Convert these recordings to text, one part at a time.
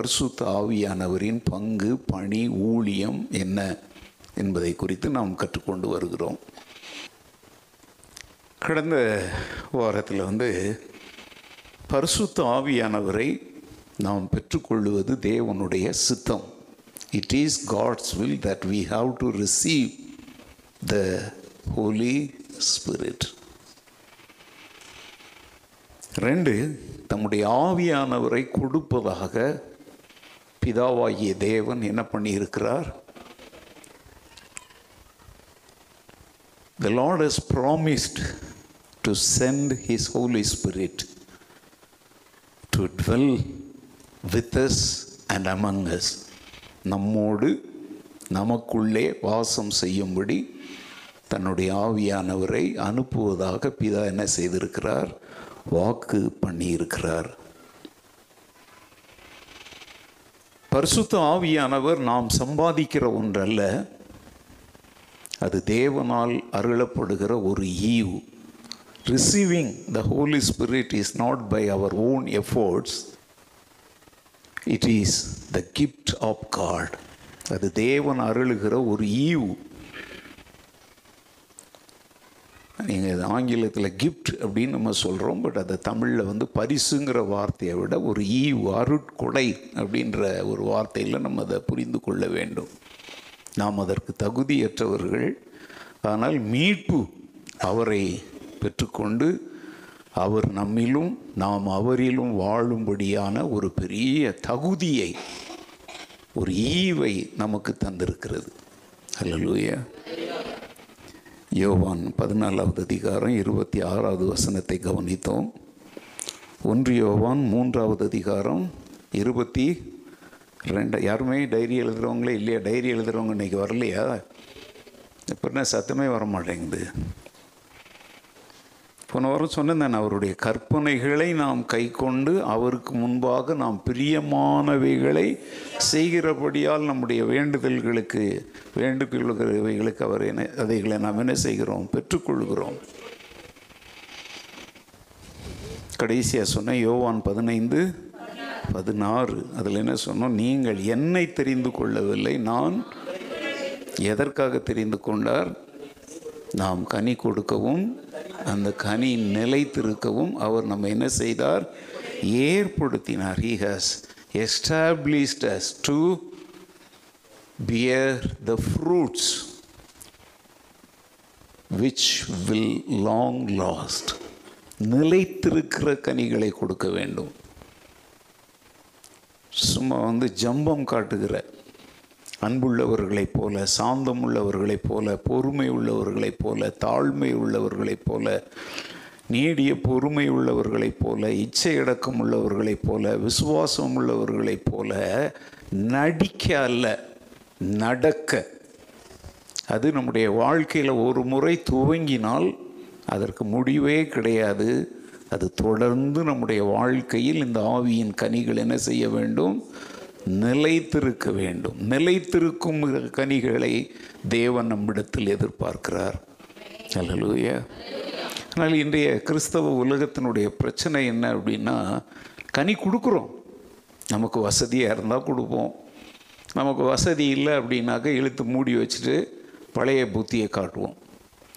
பரிசுத்த ஆவியானவரின் பங்கு பணி ஊழியம் என்ன என்பதை குறித்து நாம் கற்றுக்கொண்டு வருகிறோம். கடந்த வாரத்தில் வந்து பரிசுத்த ஆவியானவரை நாம் பெற்றுக்கொள்வது தேவனுடைய சித்தம். It is God's will that we have to receive the Holy Spirit ரெண்டு தம்முடைய ஆவியானவரை கொடுப்பதாக பிதாவாகிய தேவன் என்ன பண்ணியிருக்கிறார்? The Lord is promised to send his Holy Spirit to dwell with us and among us நம்மோடு நமக்குள்ளே வாசம் செய்யும்படி தன்னுடைய ஆவியானவரை அனுப்புவதாக பிதா என்ன செய்திருக்கிறார்? வாக்கு பண்ணியிருக்கிறார். பரிசுத்த ஆவியானவர் நாம் சம்பாதிக்கிற ஒன்றல்ல அது தேவனால் அருளப்படுகிற ஒரு ஈவு. Receiving the Holy Spirit is not by our own efforts it is the gift of God அது தேவன் அருளுகிற ஒரு ஈவு. நீங்கள் ஆங்கிலத்தில் கிஃப்ட் அப்படின்னு நம்ம சொல்கிறோம் பட் அதை தமிழில் வந்து பரிசுங்கிற வார்த்தையை விட ஒரு ஈ அருட்கொடை அப்படின்ற ஒரு வார்த்தையில் நம்ம அதை புரிந்து கொள்ள வேண்டும். நாம் அதற்கு தகுதியற்றவர்கள் ஆனால் மீட்பு அவரை பெற்றுக்கொண்டு அவர் நம்மிலும் நாம் அவரிலும் வாழும்படியான ஒரு பெரிய தகுதியை ஒரு ஈவை நமக்கு தந்திருக்கிறது. அல்லலூயா யோவான் பதினாலாவது அதிகாரம் இருபத்தி ஆறாவது வசனத்தை கவனித்தோம். ஒன்று யோவான் மூன்றாவது அதிகாரம் இருபத்தி ரெண்டு. யாருமே டைரி எழுதுகிறவங்களே இல்லையா? டைரி எழுதுகிறவங்க இன்றைக்கி வரலையா? எப்படின்னா சத்தமே வர மாட்டேங்குது போன வாரம் சொன்னேன் அவருடைய கற்பனைகளை நாம் கை கொண்டு அவருக்கு முன்பாக நாம் பிரியமானவைகளை செய்கிறபடியால் நம்முடைய வேண்டுதல்களுக்கு வேண்டுகொள்கிறவைகளுக்கு அவர் என்ன அதைகளை நாம் என்ன செய்கிறோம்? பெற்றுக்கொள்கிறோம். கடைசியாக சொன்ன யோவான் பதினைந்து பதினாறு அதில் என்ன சொன்னோம்? நீங்கள் என்னை தெரிந்து கொள்ளவில்லை நான் எதற்காக தெரிந்து கொண்டார்? நாம் கனி கொடுக்கவும் அந்த கனி நிலைத்திருக்கவும் அவர் நம்ம என்ன செய்தார்? ஏற்படுத்தினார். He has established us to bear the fruits which will long last நிலைத்திருக்கிற கனிகளை கொடுக்க வேண்டும். சும்மா வந்து ஜம்பம் காட்டுகிற அன்புள்ளவர்களைப் போல சாந்தம் உள்ளவர்களைப் போல பொறுமை உள்ளவர்களைப் போல தாழ்மை உள்ளவர்களைப் போல நீடிய பொறுமை உள்ளவர்களைப் போல இச்சை அடக்கம் உள்ளவர்களைப் போல விசுவாசம் உள்ளவர்களைப் போல நடிக்க அல்ல நடக்க. அது நம்முடைய வாழ்க்கையில் ஒரு முறை துவங்கினால் அதற்கு முடிவே கிடையாது. அது தொடர்ந்து நம்முடைய வாழ்க்கையில் இந்த ஆவியின் கனிகள் என்ன செய்ய வேண்டும்? நிலைத்திருக்க வேண்டும். நிலைத்திருக்கும் கனிகளை தேவன் நம்மிடத்தில் எதிர்பார்க்கிறார். அல்லலூயா ஆனால் இன்றைய கிறிஸ்தவ உலகத்தினுடைய பிரச்சனை என்ன அப்படின்னா கனி கொடுக்குறோம். நமக்கு வசதியாக இருந்தால் கொடுப்போம். நமக்கு வசதி இல்லை அப்படின்னாக்க இழுத்து மூடி வச்சுட்டு பழைய புத்தியை காட்டுவோம்.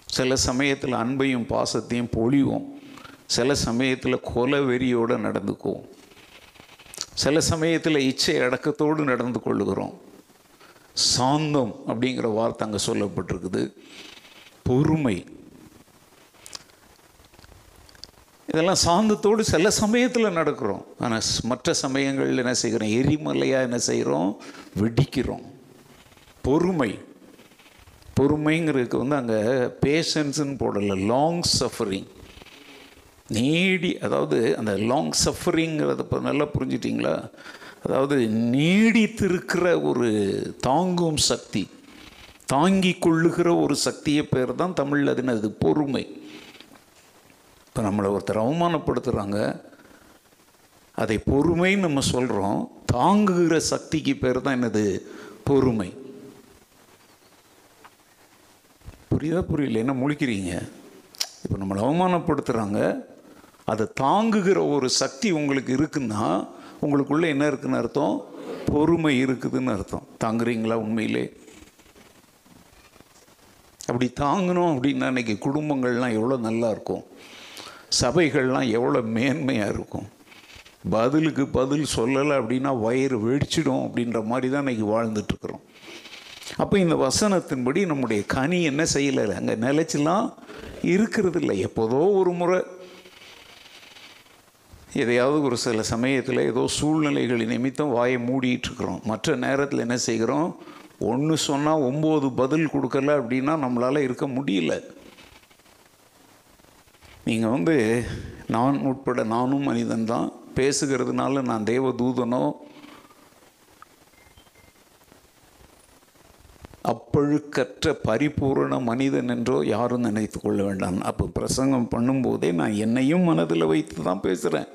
சில சமயத்தில் அன்பையும் பாசத்தையும் பொழிவோம். சில சமயத்தில் கொல வெறியோடு நடந்துக்குவோம். சில சமயத்தில் இச்சை அடக்கத்தோடு நடந்து கொள்ளுகிறோம். சாந்தம் அப்படிங்கிற வார்த்தை அங்கே சொல்லப்பட்டிருக்குது. பொறுமை. இதெல்லாம் சாந்தத்தோடு சில சமயத்தில் நடக்கிறோம். ஆனால் மற்ற சமயங்களில் என்ன செய்கிறோம்? எரிமலையாக என்ன செய்கிறோம்? வெடிக்கிறோம். பொறுமை. பொறுமைங்கிறதுக்கு வந்து அங்கே பேஷன்ஸுன்னு போடலை. லாங் சஃபரிங் நீடி அதாவது அந்த லாங் சஃபரிங்கிறத இப்போ நல்லா புரிஞ்சிட்டிங்களா? அதாவது நீடித்திருக்கிற ஒரு தாங்கும் சக்தி தாங்கி கொள்ளுகிற ஒரு சக்தியை பேர் தான் தமிழில் அது என்னது? பொறுமை. இப்போ நம்மளை ஒருத்தர் அவமானப்படுத்துகிறாங்க அதை பொறுமைன்னு நம்ம சொல்கிறோம் தாங்குகிற சக்திக்கு பேர் தான் என்னது? பொறுமை. புரியுதா? புரியல என்ன முழிக்கிறீங்க? இப்போ நம்மளை அவமானப்படுத்துகிறாங்க அதை தாங்குகிற ஒரு சக்தி உங்களுக்கு இருக்குன்னா உங்களுக்குள்ள என்ன இருக்குன்னு அர்த்தம்? பொறுமை இருக்குதுன்னு அர்த்தம். தாங்குறீங்களா உண்மையிலே? அப்படி தாங்கணும் அப்படின்னா இன்னைக்கு குடும்பங்கள்லாம் எவ்வளோ நல்லா இருக்கும். சபைகள்லாம் எவ்வளோ மேன்மையாக இருக்கும். பதிலுக்கு பதில் சொல்லலை அப்படின்னா வயிறு வெடிச்சிடும் அப்படின்ற மாதிரி தான் இன்றைக்கி வாழ்ந்துட்டுருக்குறோம். அப்போ இந்த வசனத்தின்படி நம்முடைய கனி என்ன செய்யலை? அங்கே நிலச்சிலாம் இருக்கிறது இல்லை எப்போதோ ஒரு முறை எதையாவது ஒரு சில சமயத்தில் ஏதோ சூழ்நிலைகள் நிமித்தம் வாயை மூடிட்டுருக்குறோம். மற்ற நேரத்தில் என்ன செய்கிறோம்? ஒன்று சொன்னால் ஒம்பது பதில் கொடுக்கல அப்படின்னா நம்மளால் இருக்க முடியல. நீங்கள் வந்து நான் உட்பட நானும் மனிதன் தான் பேசுகிறதுனால நான் தேவ அப்பழுக்கற்ற பரிபூரண மனிதன் என்றோ யாரும் நினைத்து கொள்ள வேண்டாம். அப்போ பிரசங்கம் பண்ணும்போதே நான் என்னையும் மனதில் வைத்து தான் பேசுகிறேன்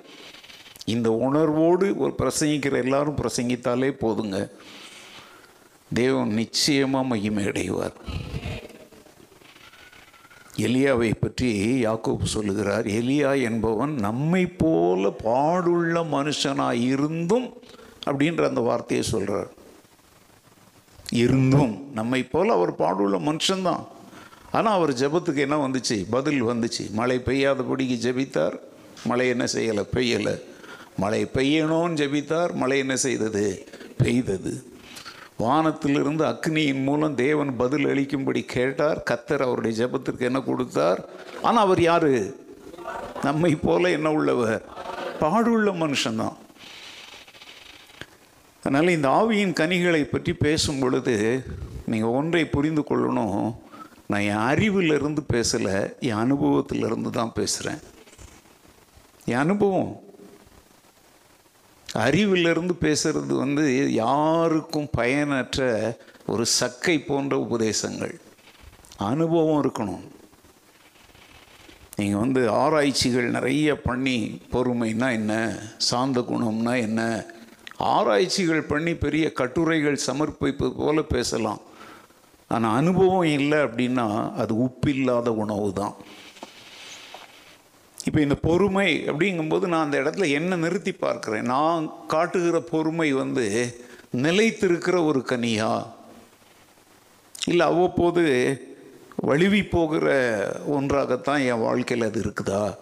இந்த உணர்வோடு ஒரு பிரசங்கிக்கிற எல்லாரும் பிரசங்கித்தாலே போதுங்க. தேவன் நிச்சயமாக மகிமை அடைவார். எலியாவை பற்றி யாக்கோப் சொல்லுகிறார் எலியா என்பவன் நம்மை போல பாடுள்ள மனுஷனாக இருந்தும் அப்படின்ற அந்த வார்த்தையை சொல்கிறார் இருந்தும் நம்மை போல் அவர் பாடுள்ள மனுஷன்தான். ஆனால் அவர் ஜெபத்துக்கு என்ன வந்துச்சு? பதில் வந்துச்சு. மழை பெய்யாதபடிக்கு ஜெபித்தார். மழை என்ன செய்யலை? பெய்யலை. மழை பெய்யணும்னு ஜெபித்தார். மழை என்ன செய்தது? பெய்தது. வானத்திலிருந்து அக்னியின் மூலம் தேவன் பதில் அளிக்கும்படி கேட்டார். கத்தர் அவருடைய ஜபத்திற்கு என்ன கொடுத்தார்? ஆனால் அவர் யார்? நம்மை போல என்ன உள்ளவர்? பாடுள்ள மனுஷன்தான். அதனால் இந்த ஆவியின் கனிகளை பற்றி பேசும் பொழுது நீங்கள் ஒன்றை புரிந்து கொள்ளணும். நான் என் அறிவிலிருந்து பேசலை என் அனுபவத்திலிருந்து தான் பேசுகிறேன் என் அனுபவம். அறிவிலிருந்து பேசுறது வந்து யாருக்கும் பயனற்ற ஒரு சக்கை போன்ற உபதேசங்கள். அனுபவம் இருக்கணும். நீங்கள் வந்து ஆராய்ச்சிகள் நிறைய பண்ணி பொறுமைன்னா என்ன? சாந்த குணம்னா என்ன? ஆராய்ச்சிகள் பண்ணி பெரிய கட்டுரைகள் சமர்ப்பிப்பது போல பேசலாம். ஆனால் அனுபவம் இல்லை அப்படின்னா அது உப்பில்லாத உணவு தான். இப்போ இந்த பொறுமை அப்படிங்கும்போது நான் அந்த இடத்துல என்ன நிறுத்தி பார்க்குறேன்? நான் காட்டுகிற பொறுமை வந்து நிலைத்திருக்கிற ஒரு கனியா? இல்லை அவ்வப்போது வழுவி போகிற ஒன்றாகத்தான் என் வாழ்க்கையில் அது இருக்குதா?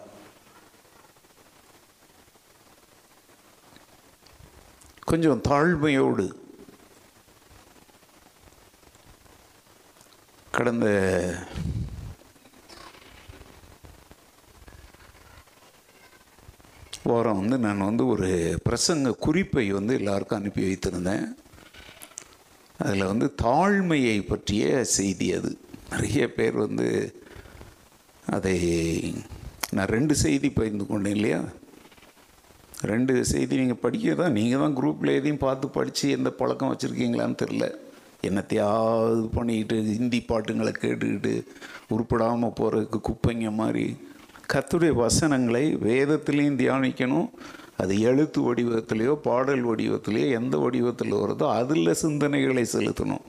கொஞ்சம் தாழ்மையோடு கடந்த வாரம் வந்து நான் வந்து ஒரு பிரசங்க குறிப்பை வந்து எல்லாருக்கும் அனுப்பி வைத்திருந்தேன். அதில் வந்து தாழ்மையை பற்றிய செய்தி அது. நிறைய பேர் வந்து அதை நான் ரெண்டு செய்தி பகிர்ந்து கொண்டேன் இல்லையா? ரெண்டு செய்தி நீங்கள் படிக்க தான் நீங்கள் தான் குரூப்பில் எதையும் பார்த்து படித்து எந்த பழக்கம் வச்சுருக்கீங்களான்னு தெரில என்னத்தையாவது பண்ணிக்கிட்டு ஹிந்தி பாட்டுங்களை கேட்டுக்கிட்டு உருப்படாமல் போகிறதுக்கு குப்பைங்க மாதிரி. கத்துடைய வசனங்களை வேதத்திலையும் தியானிக்கணும். அது எழுத்து வடிவத்திலையோ பாடல் வடிவத்திலையோ எந்த வடிவத்தில் வருதோ அதில் சிந்தனைகளை செலுத்தணும்.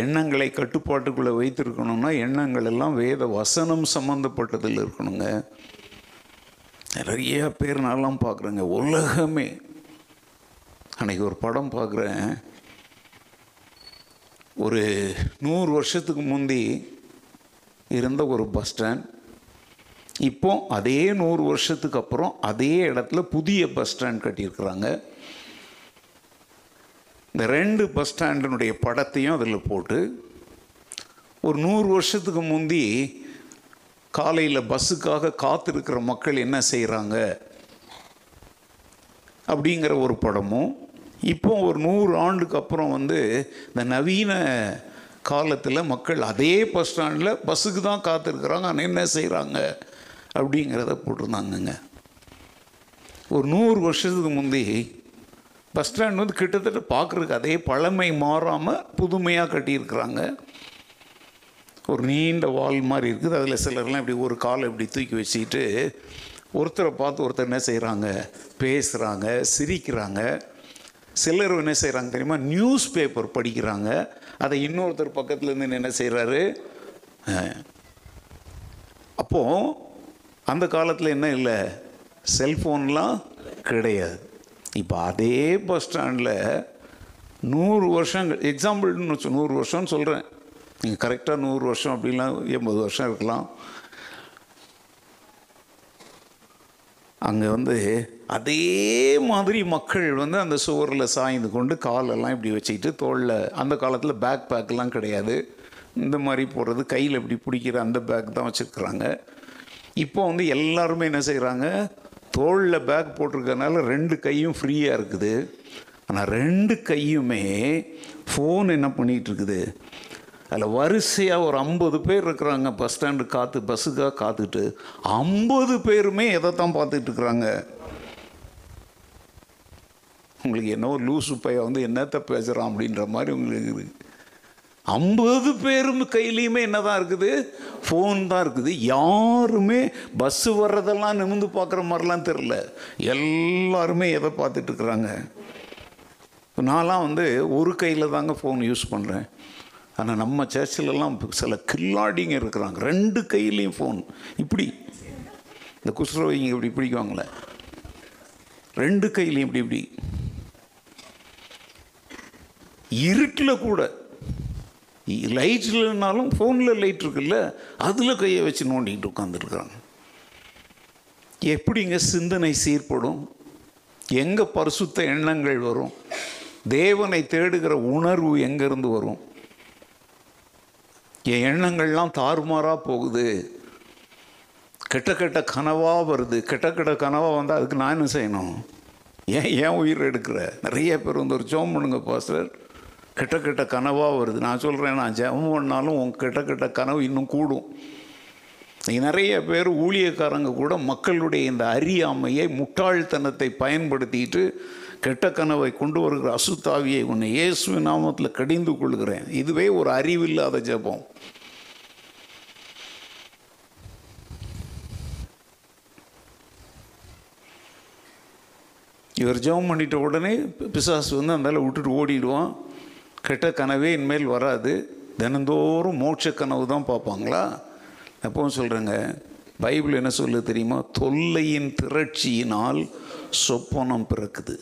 எண்ணங்களை கட்டுப்பாட்டுக்குள்ளே வைத்திருக்கணும்னா எண்ணங்கள் எல்லாம் வேத வசனம் சம்மந்தப்பட்டதில் இருக்கணுங்க. நிறைய பேர் நான்லாம் பார்க்குறேங்க. உலகமே. அன்றைக்கி ஒரு படம் பார்க்குறேன். ஒரு நூறு வருஷத்துக்கு முந்தி இருந்த ஒரு பஸ் ஸ்டாண்ட். இப்போ அதே நூறு வருஷத்துக்கு அப்புறம் அதே இடத்துல புதிய பஸ் ஸ்டாண்ட் கட்டியிருக்கிறாங்க. இந்த ரெண்டு பஸ் ஸ்டாண்டினுடைய படத்தையும் அதில் போட்டு ஒரு நூறு வருஷத்துக்கு முந்தி காலையில் பஸ்ஸுக்காக காத்திருக்கிற மக்கள் என்ன செய்கிறாங்க அப்படிங்கிற ஒரு படமும் இப்போ ஒரு நூறு ஆண்டுக்கு அப்புறம் வந்து இந்த நவீன காலத்தில் மக்கள் அதே பஸ் ஸ்டாண்டில் பஸ்ஸுக்கு தான் காத்திருக்கிறாங்க. ஆனால் என்ன செய்கிறாங்க அப்படிங்கிறத போட்டிருந்தாங்கங்க. ஒரு நூறு வருஷத்துக்கு முந்தி பஸ் ஸ்டாண்ட் வந்து கிட்டத்தட்ட பார்க்குறதுக்கு அதே பழமை மாறாமல் புதுமையாக கட்டியிருக்கிறாங்க. ஒரு நீண்ட வால் மாதிரி இருக்குது. அதில் சிலர்லாம் இப்படி ஒரு காலை இப்படி தூக்கி வச்சுக்கிட்டு ஒருத்தரை பார்த்து ஒருத்தர் என்ன செய்கிறாங்க பேசுகிறாங்க சிரிக்கிறாங்க. சிலர் என்ன செய்கிறாங்க தெரியுமா? நியூஸ் பேப்பர் படிக்கிறாங்க. அதை இன்னொருத்தர் பக்கத்தில் இருந்து என்ன செய்கிறாரு அப்போது அந்த காலத்தில் என்ன இல்லை? செல்ஃபோன்லாம் கிடையாது. இப்போ அதே பஸ் ஸ்டாண்டில் நூறு வருஷங்கள் எக்ஸாம்பிள்னு வச்சு நூறு வருஷம்னு சொல்கிறேன் நீங்கள் கரெக்டாக நூறு வருஷம் அப்படிலாம் எண்பது வருஷம் இருக்கலாம். அங்கே வந்து அதே மாதிரி மக்கள் வந்து அந்த சுவரில் சாய்ந்து கொண்டு காலெல்லாம் இப்படி வச்சுக்கிட்டு தோளில் அந்த காலத்தில் பேக் பேக்கெலாம் கிடையாது. இந்த மாதிரி போடுறது கையில் இப்படி பிடிக்கிற அந்த பேக் தான் வச்சுருக்குறாங்க. இப்போ வந்து எல்லாருமே என்ன செய்கிறாங்க தோளில் பேக் போட்டிருக்கனால ரெண்டு கையும் ஃப்ரீயாக இருக்குது. ஆனால் ரெண்டு கையுமே ஃபோன் என்ன பண்ணிகிட்டு இருக்குது? அதில் வரிசையாக ஒரு ஐம்பது பேர் இருக்கிறாங்க. பஸ் ஸ்டாண்டு காத்து பஸ்ஸுக்காக காத்துட்டு ஐம்பது பேருமே எதை தான் பார்த்துட்டு இருக்கிறாங்க. உங்களுக்கு என்ன ஒரு லூசு பையன் வந்து என்னத்தை பேசுகிறான் அப்படின்ற மாதிரி உங்களுக்கு இருக்குது ஐம்பது பேரும் கையிலையுமே என்ன தான் இருக்குது? ஃபோன் தான் இருக்குது. யாருமே பஸ்ஸு வர்றதெல்லாம் நிமிந்து பார்க்குற மாதிரிலாம் தெரில எல்லாருமே எதை பார்த்துட்டு இருக்கிறாங்க. நான்லாம் வந்து ஒரு கையில் தாங்க ஃபோன் யூஸ் பண்ணுறேன் ஆனால் நம்ம சர்ச்சிலெல்லாம் சில கில்லாடிங்க இருக்கிறாங்க. ரெண்டு கையிலையும் ஃபோன் இப்படி. இந்த குஷ்ரவைங்க இப்படி பிடிக்குவாங்களே. ரெண்டு கையிலையும் இப்படி இப்படி. இருட்டில் கூட. லைட் இல்லைனாலும் ஃபோனில் லைட் இருக்குல்ல அதில் கையை வச்சு நோண்டிக்கிட்டு உட்காந்துருக்குறாங்க எப்படிங்க சிந்தனை சீர்படும்? எங்கே பரிசுத்த எண்ணங்கள் வரும்? தேவனை தேடுகிற உணர்வு எங்கேருந்து வரும்? என் எண்ணங்கள்லாம் தாறுமாறாக போகுது. கெட்ட கெட்ட கனவாக வருது. கெட்ட கெட்ட கனவாக வந்தால் அதுக்கு நான் என்ன செய்யணும்? ஏன் ஏன் உயிர் எடுக்கிற? நிறைய பேர் வந்து ஒரு ஜோம் பண்ணுங்க பாஸ்டர். கெட்ட கெட்ட கனவாக வருது. நான் சொல்கிறேன் நான் ஜெபம் பண்ணாலும் உன் கெட்ட கெட்ட கனவு இன்னும் கூடும். நிறைய பேர் ஊழியக்காரங்க கூட மக்களுடைய இந்த அறியாமையை முட்டாள்தனத்தை பயன்படுத்திட்டு கெட்ட கனவை கொண்டு வருகிற அசுத்தாவியை உன்னை இயேசு நாமத்தில் கடிந்து கொள்கிறேன். இதுவே ஒரு அறிவில்லாத ஜெபம். இவர் ஜெபம் பண்ணிட்ட உடனே பிசாசு வந்து அந்தால விட்டுட்டு ஓடிடுவான். கெட்ட கனவே இனிமேல் வராது. தினந்தோறும் மோட்ச கனவு தான் பார்ப்பாங்களா? எப்பவும் சொல்கிறேங்க பைபிள் என்ன சொல்ல தெரியுமா? தொல்லையின் திரட்சியினால் சொப்பனம் பிறக்குது.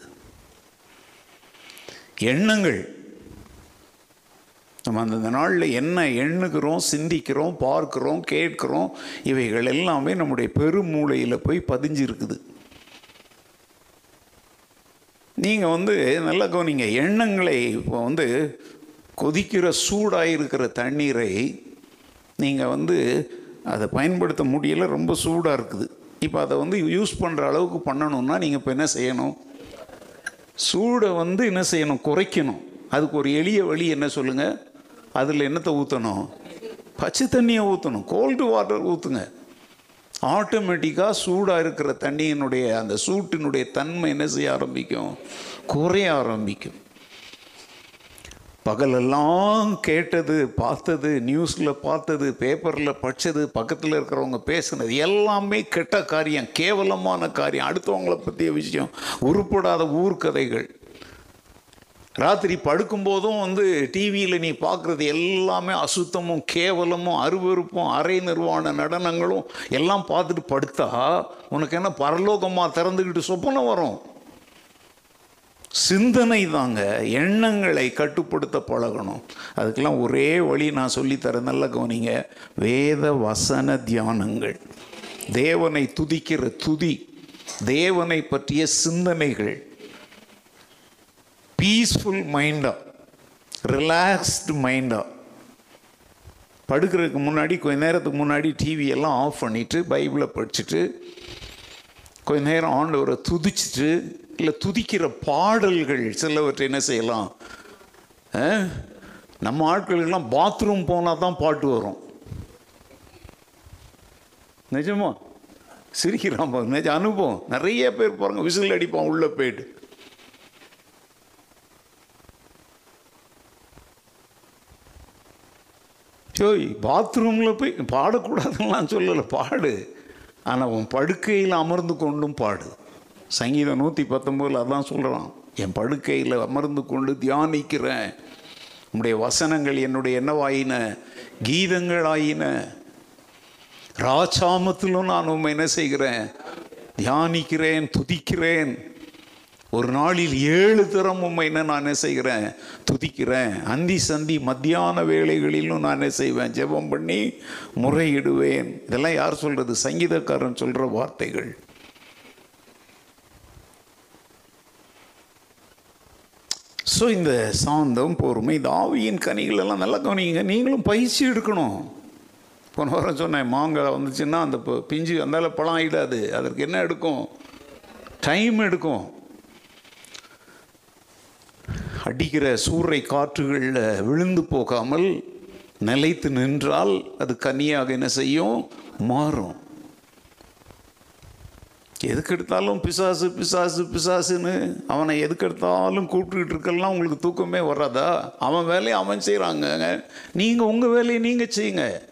எண்ணங்கள். நம்ம அந்தந்த நாளில் என்ன எண்ணுகிறோம் சிந்திக்கிறோம் பார்க்குறோம் கேட்குறோம் இவைகள் எல்லாமே நம்முடைய பெருமூளையில் போய் பதிஞ்சிருக்குது. நீங்கள் வந்து நல்லா கவனிங்க எண்ணங்களை இப்போ வந்து கொதிக்கிற சூடாக இருக்கிற தண்ணீரை நீங்கள் வந்து அதை பயன்படுத்த முடியல ரொம்ப சூடாக இருக்குது. இப்போ அதை வந்து யூஸ் பண்ணுற அளவுக்கு பண்ணணும்னா நீங்கள் இப்போ என்ன செய்யணும்? சூடை வந்து என்ன செய்யணும்? குறைக்கணும். அதுக்கு ஒரு எளிய வழி என்ன சொல்லுங்கள் அதில் என்னத்தை ஊற்றணும் பச்சை தண்ணியை ஊற்றணும் கோல்டு வாட்டர் ஊற்றுங்க ஆட்டோமேட்டிக்காக சூடாக இருக்கிற தண்ணியினுடைய அந்த சூட்டினுடைய தன்மை என்ன செய்ய ஆரம்பிக்கும்? குறைய ஆரம்பிக்கும். பகலெல்லாம் கேட்டது பார்த்தது நியூஸில் பார்த்தது பேப்பரில் படித்தது பக்கத்தில் இருக்கிறவங்க பேசுனது எல்லாமே கெட்ட காரியம் கேவலமான காரியம் அடுத்தவங்கள பற்றிய விஷயம் உருப்படாத ஊர்க்கதைகள். ராத்திரி படுக்கும்போதும் வந்து டிவியில் நீ பார்க்குறது எல்லாமே அசுத்தமும் கேவலமும் அருவருப்பும் அரை நிர்வாண நடனங்களும் எல்லாம் பார்த்துட்டு படுத்தா உனக்கு என்ன பரலோகமாக திறந்துக்கிட்டு சொப்பனை வரும்? சிந்தனை தாங்க. எண்ணங்களை கட்டுப்படுத்த பழகணும். அதுக்கெல்லாம் ஒரே வழி நான் சொல்லித்தரேன் நல்ல கவனிங்க. வேத வசன தியானங்கள். தேவனை துதிக்கிற துதி. தேவனை பற்றிய சிந்தனைகள். பீஸ்ஃபுல் மைண்டாக ரிலாக்ஸ்டு மைண்டாக படுக்கிறதுக்கு முன்னாடி கொஞ்ச நேரத்துக்கு முன்னாடி டிவியெல்லாம் ஆஃப் பண்ணிவிட்டு பைபிளை படிச்சுட்டு கொஞ்ச நேரம் ஆண்டவரை துதிச்சுட்டு இல்லை துதிக்கிற பாடல்கள் சிலவற்றை என்ன செய்யலாம்? ஆ? நம்ம ஆட்களுக்கெல்லாம் பாத்ரூம் போனால் தான் பாட்டு வரும். நிஜமா? சிரிக்கிறான் பாருங்க நிஜ அனுபவம். நிறைய பேர் பாருங்கள் விசில் அடிப்பான் உள்ளே போயிட்டு. ஜோய் பாத்ரூமில் போய் பாடக்கூடாதுன்னு நான் சொல்லலை பாடு. ஆனால் உன் படுக்கையில் அமர்ந்து கொண்டும் பாடு. சங்கீதம் நூற்றி பத்தொம்போதில் அதான் சொல்கிறான் என் படுக்கையில் அமர்ந்து கொண்டு தியானிக்கிறேன். உம்முடைய வசனங்கள் என்னுடைய என்னவாயின? கீதங்களாயின ராஜாமத்திலும் நான் உண்மை என்ன செய்கிறேன்? தியானிக்கிறேன் துதிக்கிறேன். ஒரு நாளில் ஏழு தரம் உண்மை என்ன நான் என்ன செய்கிறேன்? துதிக்கிறேன். அந்தி சந்தி மத்தியான வேலைகளிலும் நான் என்ன செய்வேன்? ஜெபம் பண்ணி முறையிடுவேன். இதெல்லாம் யார் சொல்கிறது சங்கீதக்காரன் சொல்கிற வார்த்தைகள். ஸோ இந்த சாந்தம் பொறுமை இந்த ஆவியின் கனிகள் எல்லாம் நல்லா கவனிங்க. நீங்களும் பயிற்சி எடுக்கணும். போன வாரம் சொன்னேன் மாங்காய் வந்துச்சுன்னா அந்த ப- பிஞ்சு அந்தால பழம் ஆகிடாது அதற்கு என்ன எடுக்கும்? டைம் எடுக்கும். அடிக்கிற சூறை காற்றுகளில் விழுந்து போகாமல் நிலைத்து நின்றால் அது கனியாக என்ன செய்யும்? மாறும். எதுக்கெடுத்தாலும் பிசாசு பிசாசு பிசாசுன்னு அவனை எதுக்கெடுத்தாலும் கூப்பிட்டுக்கிட்டு இருக்கலாம் உங்களுக்கு தூக்கமே வராதா? அவன் வேலையை அவன் செய்கிறாங்க நீங்கள் உங்கள் வேலையை நீங்கள் செய்யுங்க.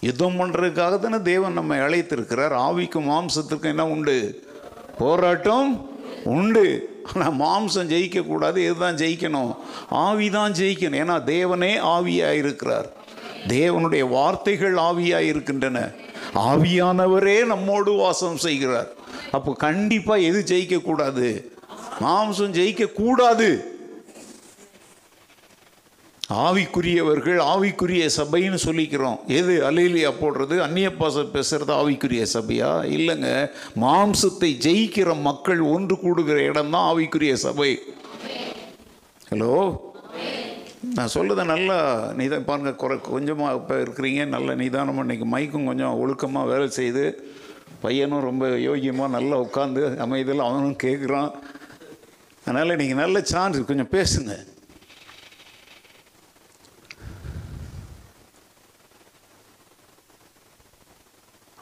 யுத்தம் பண்ணுறதுக்காக தானே தேவன் நம்ம அழைத்திருக்கிறார். ஆவிக்கும் மாம்சத்துக்கும் என்ன உண்டு? போராட்டம் உண்டு. ஆனால் மாம்சம் ஜெயிக்கக்கூடாது இதுதான் ஜெயிக்கணும்? ஆவி தான் ஜெயிக்கணும். ஏன்னா தேவனே ஆவியாக இருக்கிறார் தேவனுடைய வார்த்தைகள் ஆவியாக இருக்கின்றன ஆவியானவரே நம்மோடு வாசம் செய்கிறார். அப்போ கண்டிப்பாக எது ஜெயிக்கக்கூடாது? மாம்சம் ஜெயிக்கக்கூடாது. ஆவிக்குரியவர்கள் ஆவிக்குரிய சபைன்னு சொல்லிக்கிறோம். எது? அலையிலியா போடுறது? அந்நிய பாச பேசுகிறது ஆவிக்குரிய சபையா? இல்லைங்க. மாம்சத்தை ஜெயிக்கிற மக்கள் ஒன்று கூடுகிற இடம் தான் ஆவிக்குரிய சபை. ஹலோ? நான் சொல்லுறத நல்லா நிதா பாருங்க குறை கொஞ்சமாக இப்போ இருக்கிறீங்க. நல்ல நிதானமாக இன்றைக்கி மைக்கும் கொஞ்சம் ஒழுக்கமாக வேலை செய்து பையனும் ரொம்ப யோகியமாக நல்லா உட்காந்து அமைதியில் அவனும் கேட்குறான் அதனால் நீங்கள் நல்ல சான்ஸ். கொஞ்சம் பேசுங்க.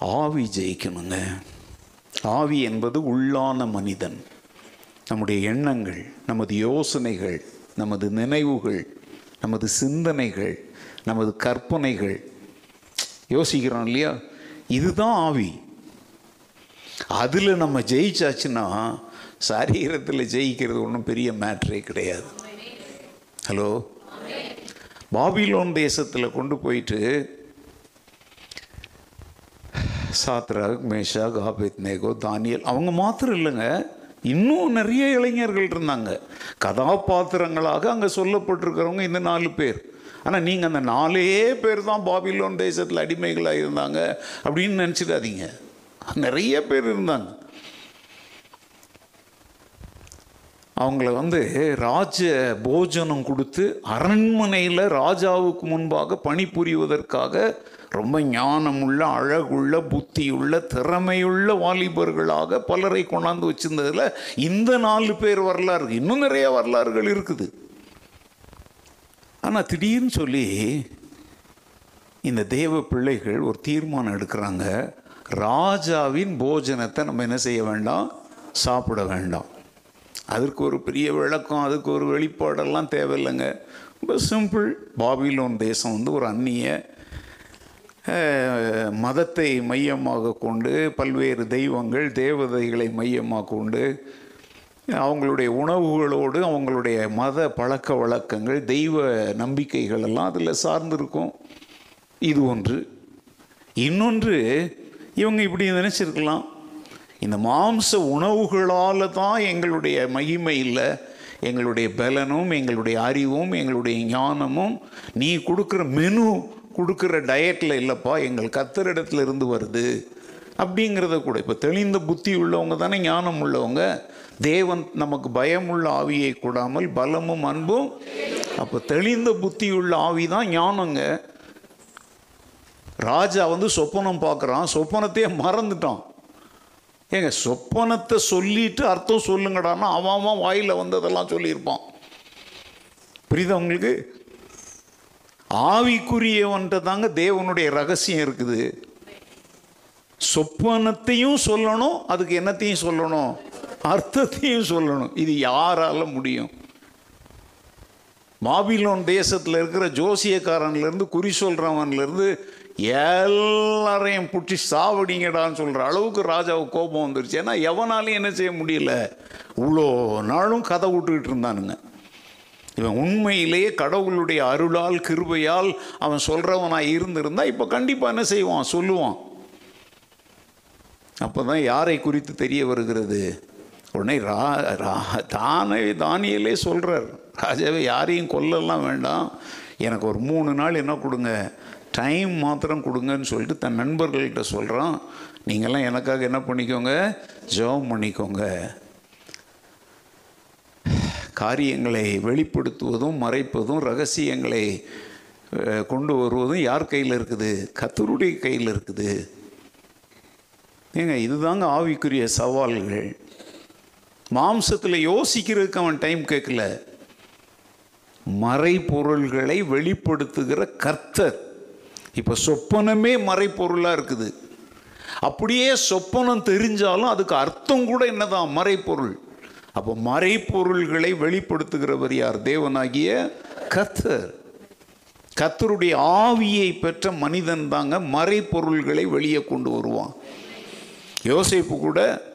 ஆவி ஜெயிக்கணுங்க. ஆவி என்பது உள்ளான மனிதன். நம்முடைய எண்ணங்கள் நமது யோசனைகள் நமது நினைவுகள் நமது சிந்தனைகள் நமது கற்பனைகள். யோசிக்கிறோம் இல்லையா? இதுதான் ஆவி. அதில் நம்ம ஜெயிச்சாச்சுன்னா சரீரத்தில் ஜெயிக்கிறது ஒன்றும் பெரிய மேட்ரே கிடையாது. ஹலோ? பாபிலோன் தேசத்தில் கொண்டு போயிட்டு Shadrach Meshach Abednego Daniel. அவங்க மாத்திரம் இல்லைங்க. இன்னும் நிறைய இளைஞர்கள் இருந்தாங்க. கதாபாத்திரங்களாக அங்கே சொல்லப்பட்டிருக்கிறவங்க இந்த நாலு பேர். ஆனால் நீங்கள் அந்த நாலே பேர் தான் பாபிலோன் தேசத்தில் அடிமைகளாக இருந்தாங்க அப்படின்னு நினச்சிடாதீங்க. நிறைய பேர் இருந்தாங்க. அவங்கள வந்து ராஜ போஜனம் கொடுத்து அரண்மனையில் ராஜாவுக்கு முன்பாக பணிபுரிவதற்காக ரொம்ப ஞானமுள்ள அழகுள்ள புத்தியுள்ள திறமையுள்ள வாலிபர்களாக பலரை கொண்டாந்து வச்சிருந்ததில் இந்த நாலு பேர் வரலாறு இன்னும் நிறைய வரலாறுகள் இருக்குது. ஆனால் திடீர்னு சொல்லி இந்த தேவ பிள்ளைகள் ஒரு தீர்மானம் எடுக்கிறாங்க. ராஜாவின் போஜனத்தை நம்ம என்ன செய்ய வேண்டாம்? சாப்பிட வேண்டாம். அதற்கு ஒரு பெரிய விளக்கம் அதுக்கு ஒரு வெளிப்பாடெல்லாம் தேவையில்லைங்க. ரொம்ப சிம்பிள். பாபிலோன் தேசம் வந்து ஒரு அந்நிய மதத்தை மையமாக கொண்டு பல்வேறு தெய்வங்கள் தேவதைகளை மையமாக கொண்டு அவங்களுடைய உணவுகளோடு அவங்களுடைய மத பழக்க வழக்கங்கள் தெய்வ நம்பிக்கைகள் எல்லாம் அதில் சார்ந்திருக்கும். இது ஒன்று. இன்னொன்று இவங்க இப்படி நினச்சிருக்கலாம். இந்த மாம்ச உணவுகளால் தான் எங்களுடைய மகிமை இல்லை. எங்களுடைய பலனும் எங்களுடைய அறிவும் எங்களுடைய ஞானமும் நீ கொடுக்குற மெனு கொடுக்குற டயட்டில் இல்லைப்பா எங்கள் கத்தரிடத்துல இருந்து வருது அப்படிங்கிறத கூட. இப்போ தெளிந்த புத்தி உள்ளவங்க தானே ஞானம் உள்ளவங்க. தேவன் நமக்கு பயமுள்ள ஆவியை கூடாமல் பலமும் அன்பும் அப்போ தெளிந்த புத்தி உள்ள ஆவி தான் ஞானங்க. ராஜா வந்து சொப்பனம் பார்க்குறான் சொப்பனத்தையே மறந்துட்டான். ஏங்க சொப்பனத்தை சொல்லிட்டு அர்த்தம் சொல்லுங்கடான்னா அவன் அவன் வாயில் வந்ததெல்லாம் சொல்லியிருப்பான். புரியுதா உங்களுக்கு? ஆவிக்குரியவன்ட்ட தாங்க தேவனுடைய ரகசியம் இருக்குது. சொப்பனத்தையும் சொல்லணும் அதுக்கு என்னத்தையும் சொல்லணும்? அர்த்தத்தையும் சொல்லணும். இது யாரால முடியும்? பாபிலோன் தேசத்தில் இருக்கிற ஜோசியக்காரன்லேருந்து குறி சொல்கிறவன்லேருந்து எல்லாரையும் பிடிச்சி சாவடிங்கடான்னு சொல்கிற அளவுக்கு ராஜாவுக்கு கோபம் வந்துருச்சு. ஏன்னா எவனாலையும் என்ன செய்ய முடியல? இவ்வளோ நாளும் கதை விட்டுக்கிட்டு இருந்தானுங்க. இவன் உண்மையிலேயே கடவுளுடைய அருளால் கிருபையால் அவன் சொல்கிறவனாக இருந்திருந்தா இப்போ கண்டிப்பாக என்ன செய்வான்? சொல்லுவான். அப்போ தான் யாரை குறித்து தெரிய வருகிறது? உடனே ரா ரா தானே தானியலே சொல்கிறார் ராஜாவே யாரையும் கொல்லலாம் வேண்டாம். எனக்கு ஒரு மூணு நாள் என்ன கொடுங்க? டைம் மாத்திரம் கொடுங்கன்னு சொல்லிட்டு தன் நண்பர்கள்கிட்ட சொல்கிறான் நீங்கள்லாம் எனக்காக என்ன பண்ணிக்கோங்க? ஜெபம் பண்ணிக்கோங்க. காரியங்களை வெளிப்படுத்துவதும் மறைப்பதும் ரகசியங்களை கொண்டு வருவதும் யார் கையில் இருக்குது? கத்தருடைய கையில் இருக்குது. ஏங்க இதுதாங்க ஆவிக்குரிய சவால்கள். மாம்சத்தில் யோசிக்கிறதுக்கு அவன் டைம் கேட்கல. மறைப்பொருள்களை வெளிப்படுத்துகிற கர்த்தர். இப்போ சொப்பனமே மறைப்பொருளாக இருக்குது. அப்படியே சொப்பனம் தெரிஞ்சாலும் அதுக்கு அர்த்தம் கூட என்னதான்? மறைப்பொருள் அப்போ மறைப்பொருள்களை வெளிப்படுத்துகிறவர் யார்? தேவனாகிய கத்தர் கத்தருடைய ஆவியை பெற்ற மனிதன் தாங்க மறைப்பொருள்களை வெளியே கொண்டு வருவான். யோசேப்பு கூட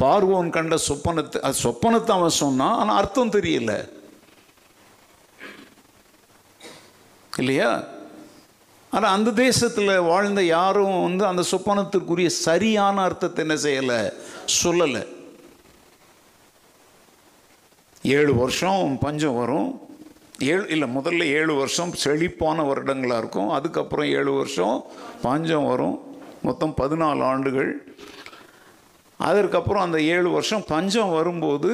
பார்வோன் கண்ட சொப்பனத்தை அது சொப்பனத்தை அவன் சொன்னான் ஆனால் அர்த்தம் தெரியல. இல்லையா? ஆனால் அந்த தேசத்தில் வாழ்ந்த யாரும் வந்து அந்த சொப்பனத்திற்குரிய சரியான அர்த்தத்தை என்ன செய்யலை? சொல்லலை. ஏழு வருஷம் பஞ்சம் வரும். ஏழு இல்லை முதல்ல ஏழு வருஷம் செழிப்பான வருடங்களாக இருக்கும். அதுக்கப்புறம் ஏழு வருஷம் பஞ்சம் வரும். மொத்தம் பதினாலு ஆண்டுகள். அதற்கப்புறம் அந்த ஏழு வருஷம் பஞ்சம் வரும்போது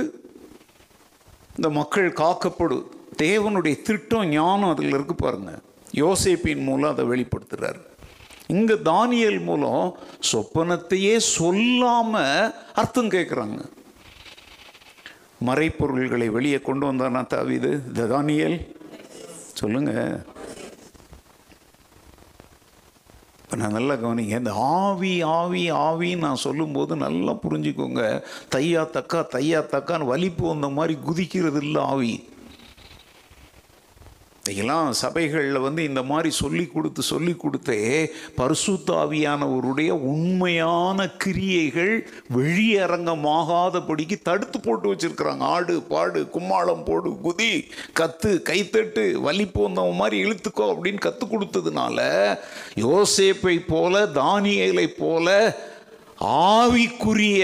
இந்த மக்கள் காக்கப்படும் தேவனுடைய திட்டம் ஞானம் அதில் இருக்கு பாருங்கள் யோசேப்பின் மூலம் அதை வெளிப்படுத்துகிறார் இங்கே தானியல் மூலம் சொப்பனத்தையே சொல்லாமல் அர்த்தம் கேட்குறாங்க மறைப்பொருள்களை வெளியே கொண்டு வந்தானா தாவிது இந்த தானியல்? சொல்லுங்க. இப்போ நான் நல்லா கவனிங்க. இந்த ஆவி ஆவி ஆவின்னு நான் சொல்லும்போது நல்லா புரிஞ்சுக்கோங்க. தையா தக்கா தையா தக்கான்னு வலிப்பு வந்த மாதிரி குதிக்கிறது இல்லை ஆவி. எல்லாம் சபைகளில் வந்து இந்த மாதிரி சொல்லி கொடுத்து சொல்லி கொடுத்தே பரிசுத்தாவியானவருடைய உண்மையான கிரியைகள் வெளியரங்கமாகாதபடிக்கு தடுத்து போட்டு வச்சுருக்குறாங்க. ஆடு பாடு கும்மாளம் போடு குதி கத்து கைத்தட்டு வலிப்பு வந்தவன் மாதிரி இழுத்துக்கோ அப்படின்னு கற்றுக் கொடுத்ததுனால யோசேப்பை போல தானியலை போல ஆவிக்குரிய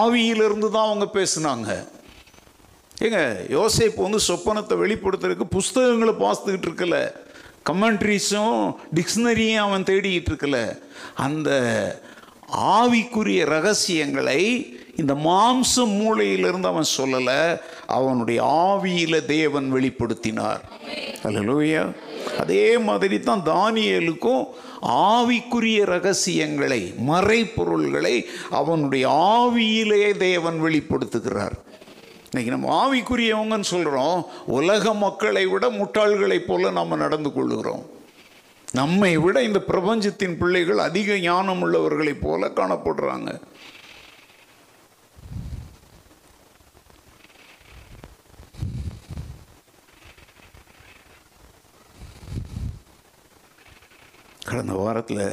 ஆவியிலிருந்து தான் அவங்க பேசுனாங்க. ஏங்க யோசேப்பு வந்து சொப்பனத்தை வெளிப்படுத்துறதுக்கு புஸ்தகங்களை பார்த்துக்கிட்டு இருக்கல. கமெண்ட்ரிஸும் டிக்ஷனரியும் அவன் தேடிக்கிட்டு இருக்கல. அந்த ஆவிக்குரிய ரகசியங்களை இந்த மாம்ச மூளையிலிருந்து அவன் சொல்லலை. அவனுடைய ஆவியில தேவன் வெளிப்படுத்தினார். அல்லேலூயா அதே மாதிரி தான் தானியலுக்கும் ஆவிக்குரிய ரகசியங்களை மறைப்பொருள்களை அவனுடைய ஆவியிலே தேவன் வெளிப்படுத்துகிறார். இன்னைக்கு நம்ம ஆவிக்குரியவங்கன்னு சொல்கிறோம் உலக மக்களை விட முட்டாள்களைப் போல நாம் நடந்து கொள்ளுகிறோம். நம்மை விட இந்த பிரபஞ்சத்தின் பிள்ளைகள் அதிக ஞானம் உள்ளவர்களைப் போல காணப்படுறாங்க. கடந்த வாரத்தில்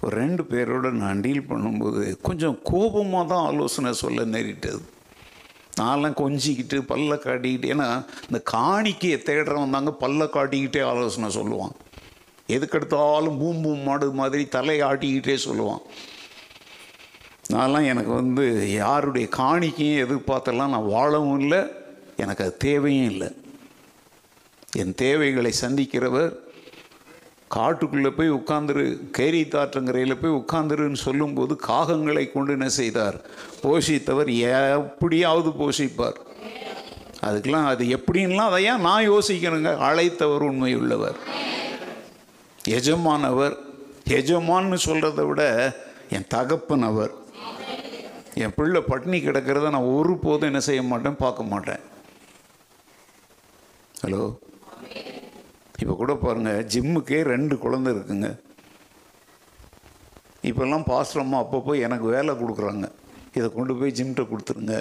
ஒரு ரெண்டு பேரோட நான் டீல் பண்ணும்போது கொஞ்சம் கோபமாக தான் ஆலோசனை சொல்ல நேரிட்டது. நான்லாம் கொஞ்சிக்கிட்டு பல்ல காட்டிக்கிட்டு ஏன்னா இந்த காணிக்கையை தேடுறவன் தாங்க பல்ல காட்டிக்கிட்டே ஆலோசனை சொல்லுவான். எதுக்கெடுத்தாலும் பூம் பூம் மாடு மாதிரி தலையை ஆட்டிக்கிட்டே சொல்லுவான். நான்லாம் எனக்கு வந்து யாருடைய காணிக்கையும் எதிர்பார்த்தெல்லாம் நான் வாழவும் இல்லை எனக்கு அது தேவையும் இல்லை. என் தேவைகளை சந்திக்கிறவர் காட்டுக்குள்ளே போய் உட்காந்துரு கேரி தாற்றங்கரையில் போய் உட்காந்துருன்னு சொல்லும்போது காகங்களை கொண்டு என்ன செய்தார்? போஷித்தவர் எப்படியாவது போஷிப்பார். அதுக்கெல்லாம் அது எப்படின்லாம் அதை ஏன் நான் யோசிக்கணுங்க. அழைத்தவர் உண்மை உள்ளவர் எஜமானவர் எஜமான்னு சொல்கிறத விட என் தகப்பன் அவர். என் பிள்ளை பட்டினி கிடக்கிறத நான் ஒரு போதும் என்ன செய்ய மாட்டேன் பார்க்க மாட்டேன். ஹலோ இப்போ கூட பாருங்கள் ஜிம்முக்கே ரெண்டு குழந்தை இருக்குங்க. இப்போல்லாம் பாஸ்டரம்மா அப்பப்போ எனக்கு வேலை கொடுக்குறாங்க. இதை கொண்டு போய் ஜிம்கிட்ட கொடுத்துருங்க.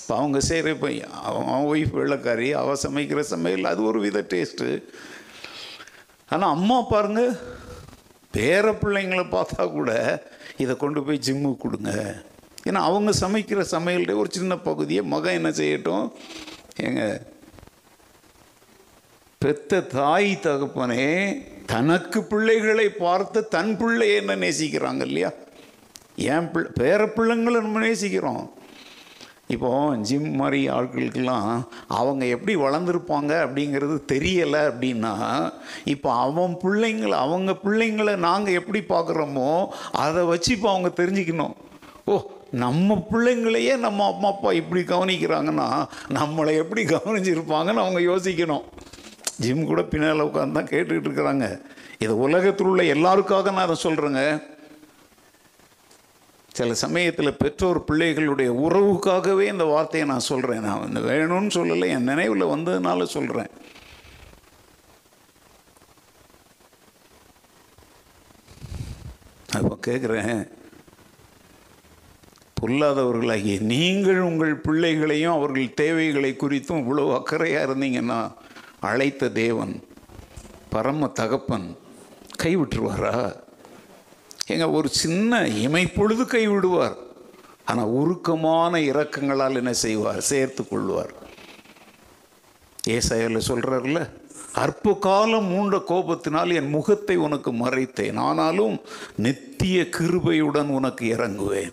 இப்போ அவங்க செய்கிற இப்போ அவன் ஒய்ஃப் வெள்ளக்காரி அவள் சமைக்கிற சமையல் அது ஒரு வித டேஸ்ட்டு ஆனால் அம்மா பாருங்க பேர பிள்ளைங்களை பார்த்தா கூட இதை கொண்டு போய் ஜிம்முக்கு கொடுங்க. ஏன்னா அவங்க சமைக்கிற சமையல்கிட்ட ஒரு சின்ன பகுதியை மகன் என்ன செய்யட்டும் ஏங்க பெத்த தாய் தகப்பனே தனக்கு பிள்ளைகளை பார்த்து தன் பிள்ளையை என்ன நேசிக்கிறாங்க இல்லையா? என் பிள்ளை பேர பிள்ளைங்களை நம்ம நேசிக்கிறோம். இப்போ ஜிம் மாதிரி ஆட்களுக்கெல்லாம் அவங்க எப்படி வளர்ந்துருப்பாங்க அப்படிங்கிறது தெரியலை அப்படின்னா இப்போ அவன் பிள்ளைங்களை அவங்க பிள்ளைங்களை நாங்கள் எப்படி பார்க்குறோமோ அதை வச்சு இப்போ அவங்க தெரிஞ்சுக்கணும். ஓ நம்ம பிள்ளைங்களையே நம்ம அம்மா அப்பா இப்படி கவனிக்கிறாங்கன்னா நம்மளை எப்படி கவனிச்சிருப்பாங்கன்னு அவங்க யோசிக்கணும். ஜிம் கூட பின்னால் உட்காந்து தான் கேட்டுக்கிட்டு இருக்கிறாங்க. இது உலகத்தில் உள்ள எல்லாருக்காக நான் அதை சொல்கிறேங்க சில சமயத்தில் பெற்றோர் பிள்ளைகளுடைய உறவுக்காகவே இந்த வார்த்தையை நான் சொல்கிறேன் நான் இந்த வேணும்னு சொல்லலை என் நினைவில் வந்ததுனால சொல்கிறேன் அப்போ கேட்குறேன் பொல்லாதவர்களாகிய நீங்கள் உங்கள் பிள்ளைகளையும் அவர்கள் தேவைகளை குறித்தும் இவ்வளோ அக்கறையாக இருந்தீங்கன்னா அழைத்த தேவன் பரம தகப்பன் கைவிட்டுருவாரா? ஏங்க ஒரு சின்ன இமைப்பொழுது கைவிடுவார். ஆனால் உருக்கமான இறக்கங்களால் என்ன செய்வார்? சேர்த்து கொள்வார். ஏசாயில் சொல்கிறார்ல அற்ப காலம் மூண்ட கோபத்தினால் என் முகத்தை உனக்கு மறைத்தேன். ஆனாலும் நித்திய கிருபையுடன் உனக்கு இறங்குவேன்.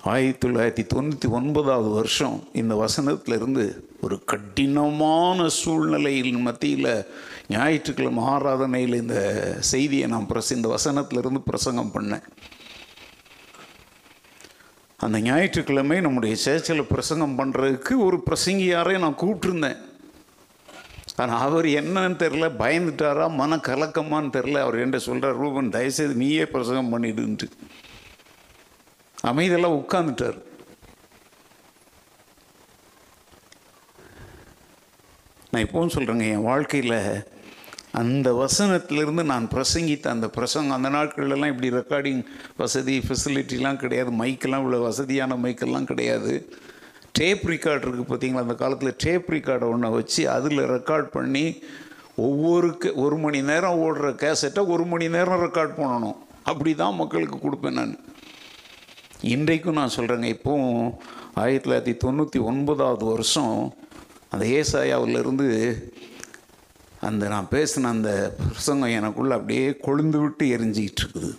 ஆயிரத்தி தொள்ளாயிரத்தி தொண்ணூற்றி ஒன்பதாவது வருஷம் இந்த வசனத்திலிருந்து ஒரு கடினமான சூழ்நிலையின் மத்தியில் ஞாயிற்றுக்கிழமை ஆராதனையில் இந்த செய்தியை நான் பிரச இந்த வசனத்திலிருந்து பிரசங்கம் பண்ணேன். அந்த ஞாயிற்றுக்கிழமை நம்முடைய சேர்ச்சில் பிரசங்கம் பண்ணுறதுக்கு ஒரு பிரசங்கியாரே நான் கூப்பிட்டுருந்தேன். ஆனால் அவர் என்னன்னு தெரில பயந்துட்டாரா மன கலக்கமான்னு தெரில அவர் என்ன சொல்கிறார் ரூபன் தயவுசெய்து நீயே பிரசங்கம் பண்ணிடுன்ட்டு. அமைதியெல்லாம் உட்காந்துட்டார் நான் இப்போவும் சொல்கிறேங்க என் வாழ்க்கையில் அந்த வசனத்திலிருந்து நான் பிரசங்கித்த அந்த பிரசங்கம் அந்த நாட்கள்லாம் இப்படி ரெக்கார்டிங் வசதி ஃபெசிலிட்டிலாம் கிடையாது. மைக்கெல்லாம் இவ்வளோ வசதியான மைக்கெல்லாம் கிடையாது. டேப் ரெக்கார்ட் இருக்குது பார்த்தீங்களா அந்த காலத்தில் டேப் ரெக்கார்டை ஒன்றை வச்சு அதில் ரெக்கார்ட் பண்ணி ஒவ்வொரு ஒரு மணி நேரம் ஓடுற கேசட்டை ஒரு மணி நேரம் ரெக்கார்ட் பண்ணணும். அப்படி தான் மக்களுக்கு கொடுப்பேன் நான். இன்றைக்கும் நான் சொல்கிறேங்க இப்போவும் ஆயிரத்தி தொள்ளாயிரத்தி தொண்ணூற்றி ஒன்பதாவது வருஷம் அந்த ஏசாயாவிலிருந்து அந்த நான் பேசின அந்த பிரசங்கம் எனக்குள்ளே அப்படியே கொழுந்து விட்டு எரிஞ்சிக்கிட்டு இருக்குது.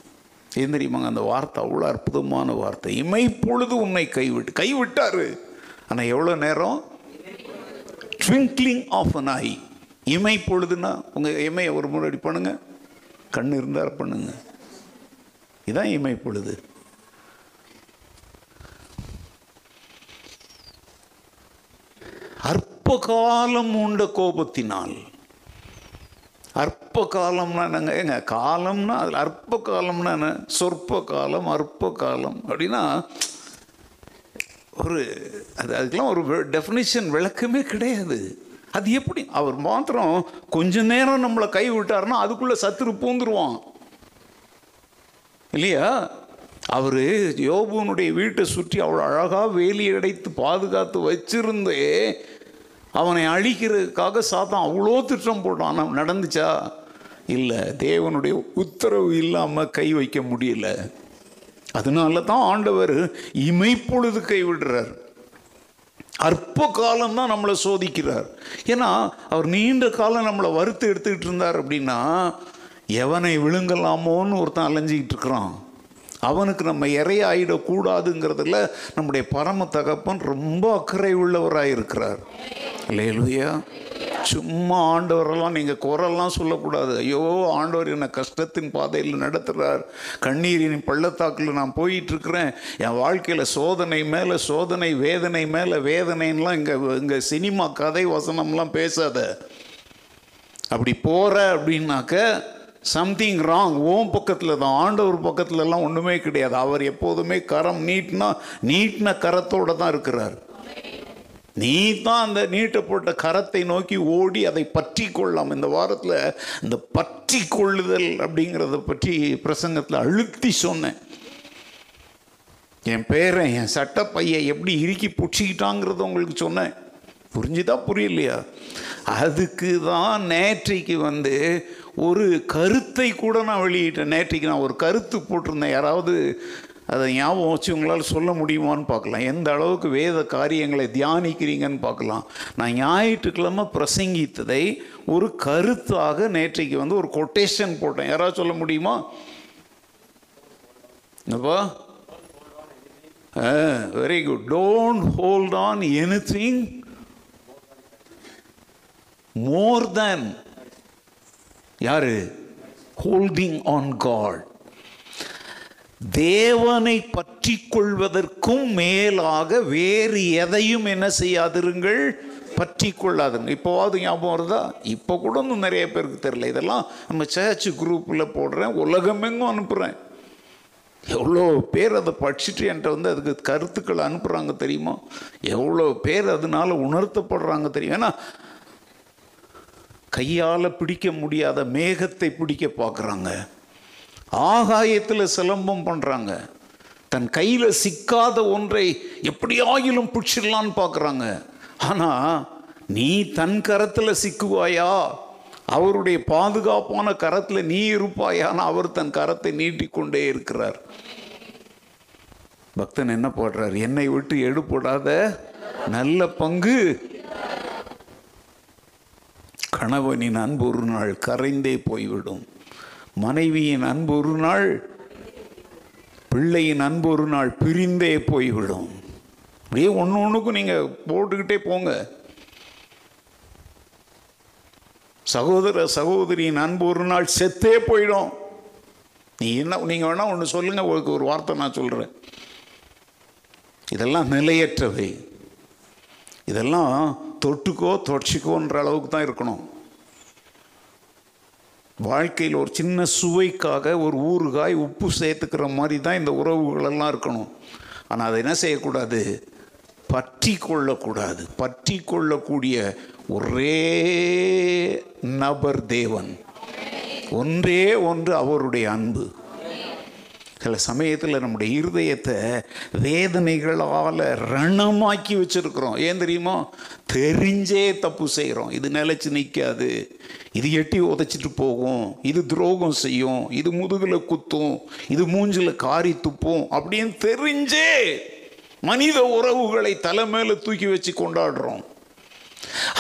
ஏன் தெரியுமாங்க? அந்த வார்த்தை அவ்வளோ அற்புதமான வார்த்தை. இமைப்பொழுது உன்னை கைவிட்டு கைவிட்டாரு. ஆனால் எவ்வளோ நேரம்? ட்விங்க்லிங் ஆஃப் அன் ஐ இமை பொழுதுனா உங்கள் இமையை ஒரு முறை பண்ணுங்க. கண் இருந்தால் பண்ணுங்க. இதுதான் இமை பொழுது. அற்ப அற்ப காலம் உண்ட கோபத்தினால். அற்ப காலம்னா என்னங்க? ஏங்க காலம்னா அதில் அற்ப காலம்னா என்ன? சொற்ப காலம் அற்ப காலம் அப்படின்னா ஒரு அது அதுக்கெல்லாம் ஒரு டெஃபினிஷன் விளக்கமே கிடையாது. அது எப்படி? அவர் மாத்திரம் கொஞ்ச நேரம் நம்மளை கை விட்டாருன்னா அதுக்குள்ளே சத்துரு பூந்துருவான். இல்லையா? அவர் யோபுனுடைய வீட்டை சுற்றி அவ்வளோ அழகாக வேலி அடைத்து பாதுகாத்து வச்சிருந்தே அவனை அழிக்கிறதுக்காக சாத்தான் அவ்வளோ திட்டம் போட்டான். ஆனால் நடந்துச்சா? இல்லை. தேவனுடைய உத்தரவு இல்லாமல் கை வைக்க முடியல. அதனால தான் ஆண்டவர் இமைப்பொழுது கைவிடுறார். அற்ப காலம் தான் நம்மளை சோதிக்கிறார். ஏன்னா அவர் நீண்ட காலம் நம்மளை வறுத்து எடுத்துக்கிட்டு இருந்தார் அப்படின்னா எவனை விழுங்கலாமோன்னு ஒருத்தன் அலைஞ்சிக்கிட்டு இருக்கிறான். அவனுக்கு நம்ம இறையாயிடக்கூடாதுங்கிறதுல நம்முடைய பரம தகப்பன் ரொம்ப அக்கறை உள்ளவராக இருக்கிறார் இல்லையா சும்மா ஆண்டவரெல்லாம் நீங்கள் குரல்லாம் சொல்லக்கூடாது. ஐயோ ஆண்டவர் என்னை கஷ்டத்தின் பாதையில் நடத்துகிறார் கண்ணீரின் பள்ளத்தாக்கில் நான் போயிட்டுருக்கிறேன். என் வாழ்க்கையில் சோதனை மேலே சோதனை வேதனை மேலே வேதனைன்னெலாம் இங்கே இங்கே சினிமா கதை வசனம்லாம் பேசாத. அப்படி போகிற அப்படின்னாக்க சம்திங் ராங் ஓம் பக்கத்தில் தான். ஆண்டவர் பக்கத்துலலாம் ஒன்றுமே கிடையாது. அவர் எப்போதுமே கரம் நீட்னா நீட்டின கரத்தோடு தான் இருக்கிறார். நீ தான் அந்த நீட்டப்பட்ட கரத்தை நோக்கி ஓடி அதை பற்றி கொள்ளலாம். இந்த வாரத்தில் இந்த பற்றி கொள்ளுதல் அப்படிங்கிறத பற்றி பிரசங்கத்தில் அழுத்தி சொன்னேன். என் பேரை என் சட்டப்பையை எப்படி இறுக்கி பிடிச்சிக்கிட்டாங்கிறத உங்களுக்கு சொன்னேன். புரிஞ்சுதா புரியலையா? அதுக்கு தான் நேற்றைக்கு வந்து ஒரு கருத்தை கூட நான் வெளியிட்டேன். நேற்றைக்கு நான் ஒரு கருத்து போட்டிருந்தேன். யாராவது அதை ஞாபகம் வச்சு உங்களால் சொல்ல முடியுமான்னு பார்க்கலாம். எந்த அளவுக்கு வேத காரியங்களை தியானிக்கிறீங்கன்னு பார்க்கலாம். நான் ஞாயிற்றுக்கிழமை பிரசங்கித்ததை ஒரு கருத்தாக நேற்றைக்கு வந்து ஒரு கொட்டேஷன் போட்டேன். யாராவது சொல்ல முடியுமா? அப்பா. Very good don't hold on anything more than யாரு? ஹோல்டிங் ஆன் காட் தேவனை பற்றி கொள்வதற்கும் மேலாக வேறு எதையும் என்ன செய்யாதிருங்கள்? பற்றி கொள்ளாதுங்க இப்போவாது ஞாபகம் வருதா? இப்போ கூட இன்னும் நிறைய பேருக்கு தெரியல. இதெல்லாம் நம்ம சர்ச் குரூப்பில் போடுறேன் உலகமெங்கும் அனுப்புகிறேன் எவ்வளோ பேர் அதை படிச்சுட்டு என்கிட்ட வந்து அதுக்கு கருத்துக்கள் அனுப்புகிறாங்க தெரியுமா? எவ்வளோ பேர் அதனால உணர்த்தப்படுறாங்க தெரியும்? ஏன்னா கையால் பிடிக்க முடியாத மேகத்தை பிடிக்க பார்க்குறாங்க. ஆகாயத்தில் சிலம்பம் பண்ணுறாங்க தன் கையில் சிக்காத ஒன்றை எப்படியாயிலும் பிடிச்சிடலான்னு பார்க்குறாங்க. ஆனால் நீ தன் கரத்தில் சிக்குவாயா? அவருடைய பாதுகாப்பான கரத்தில் நீ இருப்பாயான்னு அவர் தன் கரத்தை நீட்டிக்கொண்டே இருக்கிறார். பக்தன் என்ன போடுறார்? என்னை விட்டு எடுப்படாத நல்ல பங்கு கணவனின் அன்பு ஒரு நாள் கரைந்தே போய்விடும். மனைவியின் அன்பு ஒரு நாள் பிள்ளையின் அன்பு ஒரு நாள் பிரிந்தே போய்விடும். அப்படியே ஒன்று ஒன்றுக்கும் நீங்கள் போட்டுக்கிட்டே போங்க. சகோதர சகோதரியின் அன்பு ஒரு நாள் செத்தே போயிடும். நீ என்ன நீங்கள் வேணால் ஒன்று சொல்லுங்கள் உங்களுக்கு ஒரு வார்த்தை நான் சொல்கிறேன் இதெல்லாம் நிலையற்றவை. இதெல்லாம் தொட்டுக்கோ தொடச்சிக்கோன்ற அளவுக்கு தான் இருக்கணும். வாழ்க்கையில் ஒரு சின்ன சுவைக்காக ஒரு ஊறுகாய் உப்பு சேர்த்துக்கிற மாதிரி தான் இந்த உறவுகளெல்லாம் இருக்கணும். ஆனால் அதை என்ன செய்யக்கூடாது? பற்றி கொள்ளக்கூடாது. பற்றி கொள்ளக்கூடிய ஒரே நபர் தேவன். ஒன்றே ஒன்று அவருடைய அன்பு. சில சமயத்தில் நம்முடைய இருதயத்தை வேதனைகளால் ரணமாக்கி வச்சுருக்குறோம். ஏன் தெரியுமோ? தெரிஞ்சே தப்பு செய்கிறோம் இது நிலச்சி நிற்காது இது எட்டி உதைச்சிட்டு போகும். இது துரோகம் செய்யும். இது முதுகில் குத்தும். இது மூஞ்சில் காரி துப்பும். அப்படின்னு தெரிஞ்சே மனித உறவுகளை தலை மேலே தூக்கி வச்சு கொண்டாடுறோம்.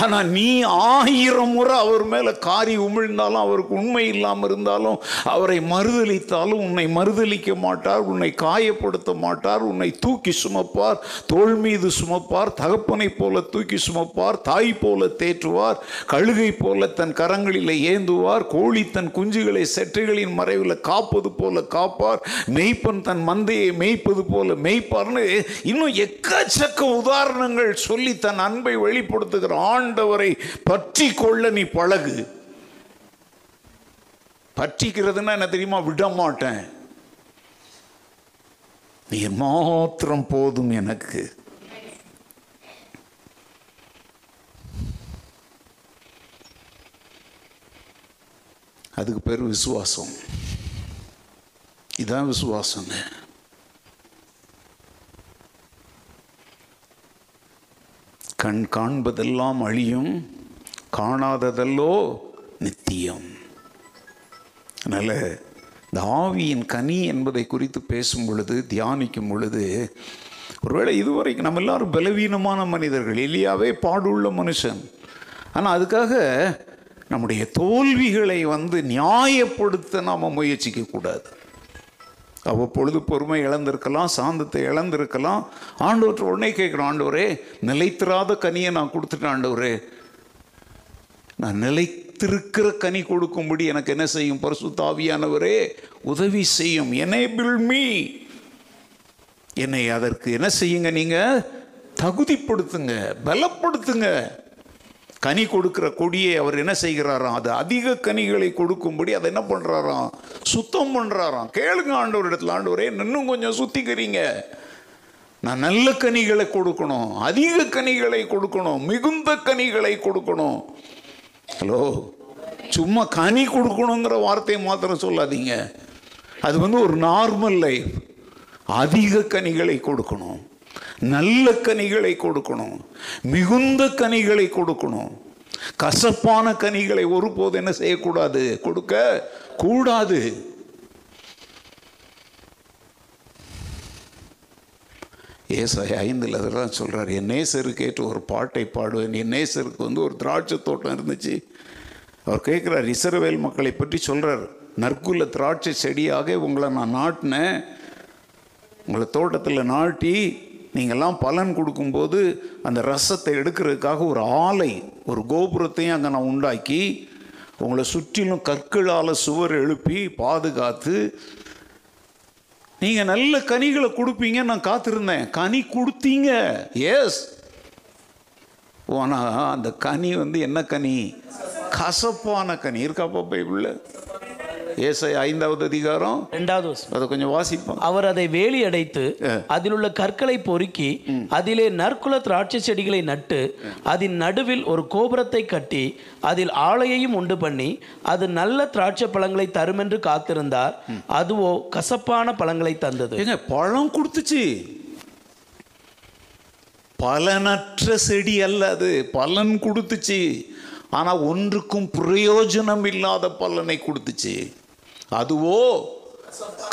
ஆனால் நீ ஆயிரம் முறை அவர் மேலே காரி உமிழ்ந்தாலும் அவருக்கு உண்மை இல்லாமல் இருந்தாலும் அவரை மறுதளித்தாலும் உன்னை மறுதளிக்க மாட்டார் உன்னை காயப்படுத்த மாட்டார் உன்னை தூக்கி சுமப்பார் தோல் மீது சுமப்பார் தகப்பனை போல தூக்கி சுமப்பார் தாய் போல தேற்றுவார் கழுகை போல தன் கரங்களில் ஏந்துவார் கோழி தன் குஞ்சுகளை செற்றைகளின் மறைவில் காப்பது போல காப்பார் மெய்ப்பன் தன் மந்தையை மேய்ப்பது போல மெய்ப்பார்னு இன்னும் எக்கச்சக்க உதாரணங்கள் சொல்லி தன் அன்பை வெளிப்படுத்துகிறான். ஆண்டவரை பற்றி கொள்ள நீ பழகு. பற்றிக்கிறதுனா என்ன தெரியுமா? விட மாட்டேன் நீ மாத்திரம் போதும் எனக்கு. அதுக்கு பேர் விசுவாசம். இதான் விசுவாசங்க கண் காண்பதெல்லாம் அழியும் காணாததல்லோ நித்தியம். அதனால் இந்த ஆவியின் கனி என்பதை குறித்து பேசும் பொழுது தியானிக்கும் பொழுது ஒருவேளை இதுவரைக்கும் நம்ம எல்லாரும் பலவீனமான மனிதர்கள் எலியாவே பாடுள்ள மனுஷன். ஆனால் அதுக்காக நம்முடைய தோல்விகளை வந்து நியாயப்படுத்த நாம் முயற்சிக்கக்கூடாது அவ்வப்பொழுது பொறுமை இழந்திருக்கலாம் சாந்தத்தை இழந்திருக்கலாம். ஆண்டவற்றை உடனே கேட்குறோம் ஆண்டவரே நிலைத்திராத கனியை நான் கொடுத்துட்டேன் ஆண்டவரே. நான் நிலைத்திருக்கிற கனி கொடுக்கும்படி எனக்கு என்ன செய்யும்? பரிசுத்தாவியானவரே உதவி செய்யும். எனேபிள் மீ என்னை அதற்கு என்ன செய்யுங்க நீங்கள் தகுதிப்படுத்துங்க பலப்படுத்துங்க. கனி கொடுக்கிற கொடியை அவர் என்ன செய்கிறாராம்? அது அதிக கனிகளை கொடுக்கும்படி அதை என்ன பண்ணுறாராம் சுத்தம் பண்ணுறாராம் கேளுங்க ஆண்டவர் இடத்துல. ஆண்டவரே இன்னும் கொஞ்சம் சுத்திக்கிறீங்க நான் நல்ல கனிகளை கொடுக்கணும். அதிக கனிகளை கொடுக்கணும். மிகுந்த கனிகளை கொடுக்கணும். ஹலோ? சும்மா கனி கொடுக்கணுங்கிற வார்த்தையை மாத்திரம் சொல்லாதீங்க. அது வந்து ஒரு நார்மல் லைஃப். அதிக கனிகளை கொடுக்கணும். நல்ல கனிகளை கொடுக்கணும் மிகுந்த கனிகளை கொடுக்கணும். கசப்பான கனிகளை ஒருபோது என்ன செய்யக்கூடாது? கொடுக்க கூடாது. ஏசாய் ஐந்தில் அதெல்லாம் சொல்கிறார் என் நேசருக்கு ஏற்ற ஒரு பாட்டை பாடுவேன். என் நேசருக்கு வந்து ஒரு திராட்சை தோட்டம் இருந்துச்சு. அவர் கேட்குறார் இசரவேல் மக்களை பற்றி சொல்கிறார் நற்குள்ள திராட்சை செடியாக உங்களை நான் நாட்டினேன். உங்களை தோட்டத்தில் நாட்டி நீங்கள்லாம் பலன் கொடுக்கும்போது அந்த ரசத்தை எடுக்கிறதுக்காக ஒரு ஆலை ஒரு கோபுரத்தையும் அங்கே நான் உண்டாக்கி உங்களை சுற்றிலும் கற்களால் சுவர் எழுப்பி பாதுகாத்து நீங்கள் நல்ல கனிகளை கொடுப்பீங்க நான் காத்திருந்தேன். கனி கொடுத்தீங்க. எஸ் ஆனால் அந்த கனி வந்து என்ன கனி? கசப்பான கனி. இருக்காப்பா பைபிளில் ஏசை ஐந்தாவது அதிகாரம் இரண்டாவது. அதை கொஞ்சம் வாசிப்போம். அவர் அதை வேலி அடைத்து அதில் உள்ள கற்களை பொறுக்கி அதிலே நற்குல திராட்சை செடிகளை நட்டு அதன் நடுவில் ஒரு கோபுரத்தை கட்டி அதில் ஆலையையும் உண்டு பண்ணி அது நல்ல திராட்சை பழங்களை தரும் என்று காத்திருந்தார் அதுவோ கசப்பான பழங்களை தந்தது. ஏங்க பழம் கொடுத்துச்சு. பலனற்ற செடி அல்ல அது. பலன் கொடுத்துச்சு. ஆனால் ஒன்றுக்கும் பிரயோஜனம் இல்லாத பலனை கொடுத்துச்சு. அதுவோ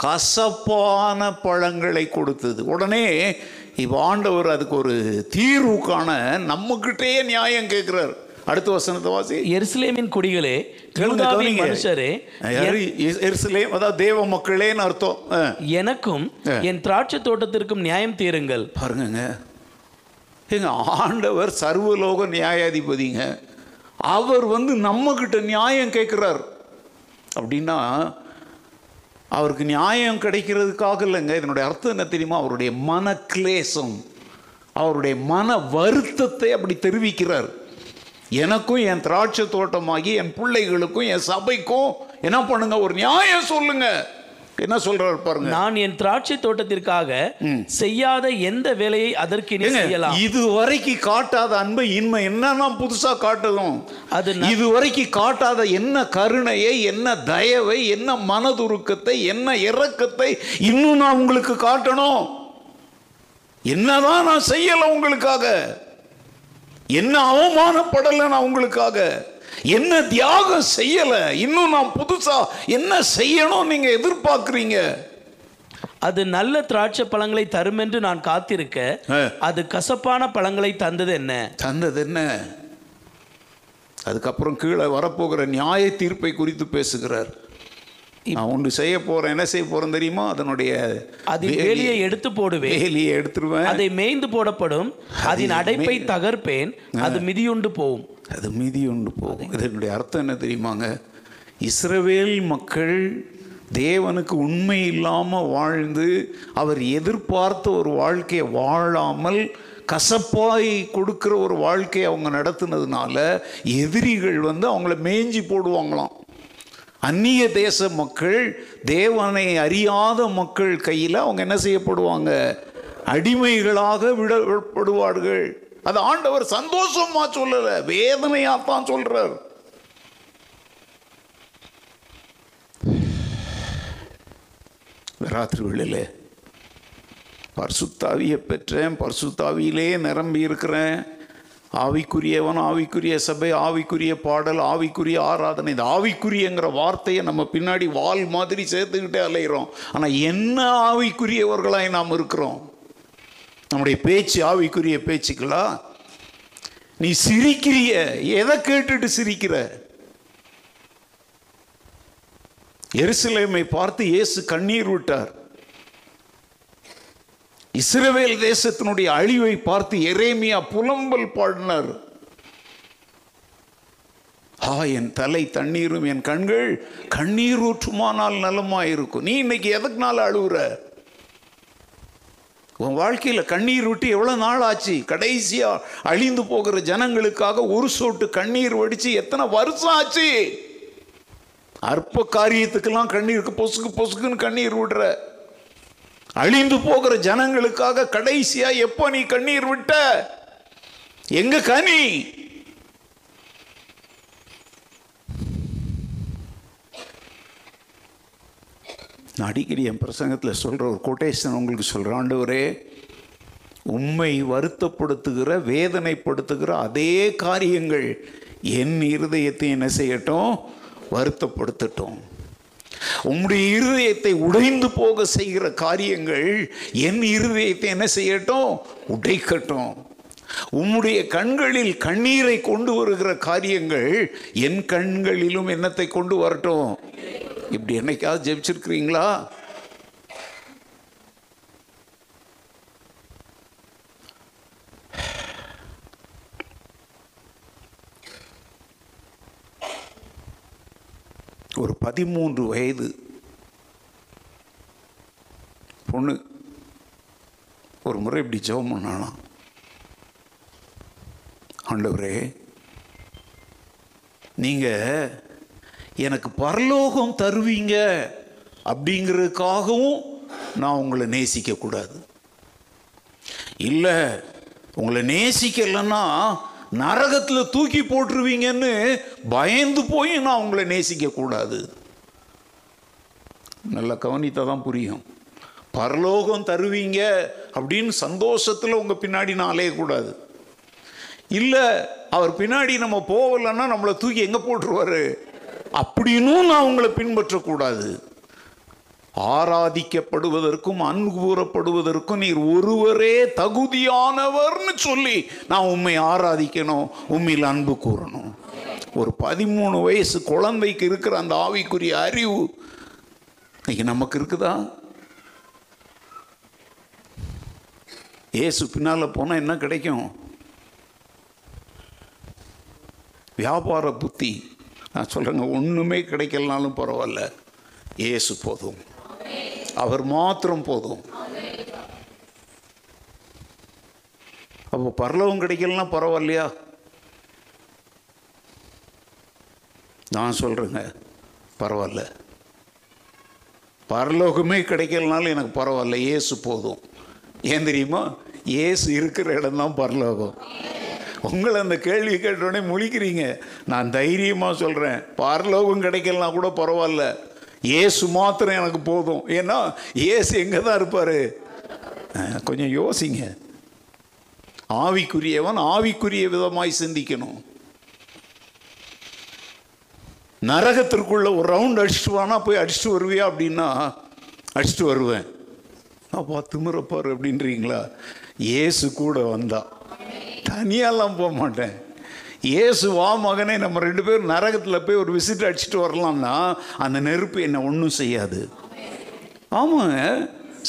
கசப்பான பழங்களை கொடுத்தது. உடனே இப்போ ஆண்டவர் அதுக்கு ஒரு தீர்வு காண நம்மக்கிட்டே நியாயம் கேட்குறார். அடுத்த வசனத்தை வாசி. எருசலேமின் குடிகளே. மனுஷரே எருசலேம் அதாவது தேவ மக்களேன்னு அர்த்தம். எனக்கும் என் திராட்சை தோட்டத்திற்கும் நியாயம் தீருங்கள். பாருங்கங்க. எங்க ஆண்டவர் சர்வலோக நியாயாதிபதிங்க. அவர் வந்து நம்மக்கிட்ட நியாயம் கேட்குறார். அப்படின்னா அவருக்கு நியாயம் கிடைக்கிறதுக்காக இல்லைங்க. இதனுடைய அர்த்தம் என்ன தெரியுமா? அவருடைய மன கிளேசம் அவருடைய மன வருத்தத்தை அப்படி தெரிவிக்கிறார். எனக்கும் என் திராட்சை தோட்டமாகி என் பிள்ளைகளுக்கும் என் சபைக்கும் என்ன பண்ணுங்க? ஒரு நியாயம் சொல்லுங்கள் என்ன சொல்றாரு பாருங்க. நான் என் திராட்சை தோட்டத்திற்காக செய்யாத எந்த வேலையை அதற்கு செய்யலாம். இது வரைக்கும் காட்டாத அன்பை இன்மை என்னன்னா புதுசா காட்டணும். அது இது வரைக்கும் காட்டாத என்ன கருணையை என்ன தயவை என்ன மனதுருக்கத்தை என்ன இரக்கத்தை இன்னும் நான் உங்களுக்கு காட்டணும். என்னதான் நான் செய்யல உங்களுக்காக. என்ன அவமானப்படலை நான் உங்களுக்காக. என்ன தியாகம் செய்யல? இன்னும் நான் புதுசா என்ன செய்யணும் நீங்க எதிர்பார்க்குறீங்க? அது நல்ல திராட்சை பழங்களை தரும் என்று நான் காத்திருக்க. அது கசப்பான பழங்களை தந்தது என்ன? தந்தது என்ன? அதுக்கப்புறம் கீழே வரப்போகிற நியாய தீர்ப்பை குறித்து பேசுகிறார். நான் ஒன்று செய்ய போறேன். என்ன செய்ய போறேன் தெரியுமா? அதனுடைய அதில் வேலியை எடுத்து போடுவேன். வேலியை எடுத்துருவேன். அதை மேய்ந்து போடப்படும். அதன் அடைப்பை தகர்ப்பேன். அது மிதியுண்டு போகும். அது மீதி உண்டு போகும் இதனுடைய அர்த்தம் என்ன தெரியுமாங்க? இஸ்ரவேல் மக்கள் தேவனுக்கு உண்மை இல்லாமல் வாழ்ந்து அவர் எதிர்பார்த்த ஒரு வாழ்க்கையை வாழாமல் கசப்பாய் கொடுக்கிற ஒரு வாழ்க்கையை அவங்க நடத்துனதுனால எதிரிகள் வந்து அவங்கள மேய்ஞ்சி போடுவாங்களாம். அந்நிய தேச மக்கள் தேவனை அறியாத மக்கள் கையில் அவங்க என்ன செய்யப்படுவாங்க? அடிமைகளாக விடப்படுவார்கள். அது ஆண்டவர் சந்தோஷமா சொல்லல வேதனையா தான் சொல்றார். ராத்திரி வேளையில பர்சுத்தாவியை பெற்றேன் பர்சுத்தாவியிலே நிரம்பி இருக்கிறேன். ஆவிக்குரியவன் ஆவிக்குரிய சபை ஆவிக்குரிய பாடல் ஆவிக்குரிய ஆராதனை இந்த ஆவிக்குரியங்கிற வார்த்தையை நம்ம பின்னாடி வால் மாதிரி சேர்த்துக்கிட்டே அலைகிறோம் ஆனால் என்ன ஆவிக்குரியவர்களாய் நாம் இருக்கிறோம்? நம்முடைய பேச்சு ஆவிக்குரிய பேச்சுக்களா நீ சிரிக்கிறிய? எதை கேட்டுட்டு சிரிக்கிற? எருசலேமை பார்த்து இயேசு கண்ணீர் விட்டார். இஸ்ரவேல் தேசத்தினுடைய அழிவை பார்த்து எரேமியா புலம்பல் பாடினார். ஆ என் தலை தண்ணீரும் என் கண்கள் கண்ணீர் ஊற்றுமானால் நலமாயிருக்கும். நீ இன்னைக்கு எதுக்குனால அழுகுற உன் வாழ்க்கையில் கண்ணீர் விட்டு எவ்வளோ நாள் ஆச்சு? கடைசியாக அழிந்து போகிற ஜனங்களுக்காக ஒரு சொட்டு கண்ணீர் வடித்து எத்தனை வருஷம் ஆச்சு? அற்ப காரியத்துக்கெல்லாம் கண்ணீருக்கு பொசுக்கு பொசுக்குன்னு கண்ணீர் விடுற. அழிந்து போகிற ஜனங்களுக்காக கடைசியாக எப்போ நீ கண்ணீர் விட்ட? எங்க கனி? நான் அடிக்கடி என் பிரசங்கத்தில் சொல்கிற ஒரு கொட்டேஷன் உங்களுக்கு சொல்கிறேன் ஆண்டவரே உம்மை வருத்தப்படுத்துகிற வேதனைப்படுத்துகிற அதே காரியங்கள் என் இருதயத்தை என்ன செய்யட்டும்? வருத்தப்படுத்தட்டும். உம்முடைய இருதயத்தை உடைந்து போக செய்கிற காரியங்கள் என் இருதயத்தை என்ன செய்யட்டும்? உடைக்கட்டும். உம்முடைய கண்களில் கண்ணீரை கொண்டு வருகிற காரியங்கள் என் கண்களிலும் என்னத்தை கொண்டு வரட்டும். இப்படி என்னைக்காவது ஜெபிச்சிருக்கிறீங்களா? ஒரு பதிமூன்று வயது பொண்ணு ஒரு முறை இப்படி ஜெபம் பண்ணாலாம் ஆண்டவரே நீங்கள் எனக்கு பரலோகம் தருவீங்க அப்படிங்கிறதுக்காகவும் நான் உங்களை நேசிக்கக்கூடாது. இல்லை உங்களை நேசிக்கலைன்னா நரகத்தில் தூக்கி போட்டுருவீங்கன்னு பயந்து போய் நான் உங்களை நேசிக்கக்கூடாது. நல்லா கவனித்தா தான் புரியும். பரலோகம் தருவீங்க அப்படின்னு சந்தோஷத்தில் உங்கள் பின்னாடி நான் அலையக்கூடாது. இல்லை அவர் பின்னாடி நம்ம போகலைன்னா நம்மளை தூக்கி எங்கே போட்டுருவார்? அப்படின்னும் நான் உங்களை பின்பற்றக்கூடாது. ஆராதிக்கப்படுவதற்கும் அன்பு கூறப்படுவதற்கும் நீர் ஒருவரே தகுதியானவர்னு சொல்லி நான் உண்மை ஆராதிக்கணும் உண்மையில் அன்பு கூறணும். ஒரு பதிமூணு வயசு குழந்தைக்கு இருக்கிற அந்த ஆவிக்குரிய அறிவு இன்னைக்கு நமக்கு இருக்குதா? ஏசு பின்னால் போனால் என்ன கிடைக்கும்? வியாபார புத்தி. நான் சொல்கிறேங்க ஒன்றுமே கிடைக்கலனாலும் பரவாயில்ல. ஏசு போதும். அவர் மாத்திரம் போதும். அப்போ பரலவம் கிடைக்கலனா பரவாயில்லையா? நான் சொல்கிறேங்க பரவாயில்ல. பரலோகமே கிடைக்கலனாலும் எனக்கு பரவாயில்ல ஏசு போதும். ஏன் தெரியுமா? ஏசு இருக்கிற இடம்தான் பரலோகம். உங்களை அந்த கேள்வி கேட்டோடனே முழிக்கிறீங்க. நான் தைரியமாக சொல்கிறேன் பார்லோகம் கிடைக்கலனா கூட பரவாயில்ல. ஏசு மாத்திரம் எனக்கு போதும். ஏன்னா ஏசு எங்கே தான் இருப்பார் கொஞ்சம் யோசிங்க. ஆவிக்குரியவன் ஆவிக்குரிய விதமாய் சிந்திக்கணும். நரகத்திற்குள்ள ஒரு ரவுண்ட் அடிச்சுட்டு வானா போய் அடிச்சுட்டு வருவியா அப்படின்னா அடிச்சுட்டு வருவேன். அப்பா திமுறப்பார் அப்படின்றீங்களா? ஏசு கூட வந்தா. தனியாலாம் போக மாட்டேன். ஏசு வா மகனே நம்ம ரெண்டு பேரும் நரகத்தில் போய் ஒரு விசிட் அடிச்சுட்டு வரலாம்னா அந்த நெருப்பு என்னை ஒன்றும் செய்யாது. ஆமாங்க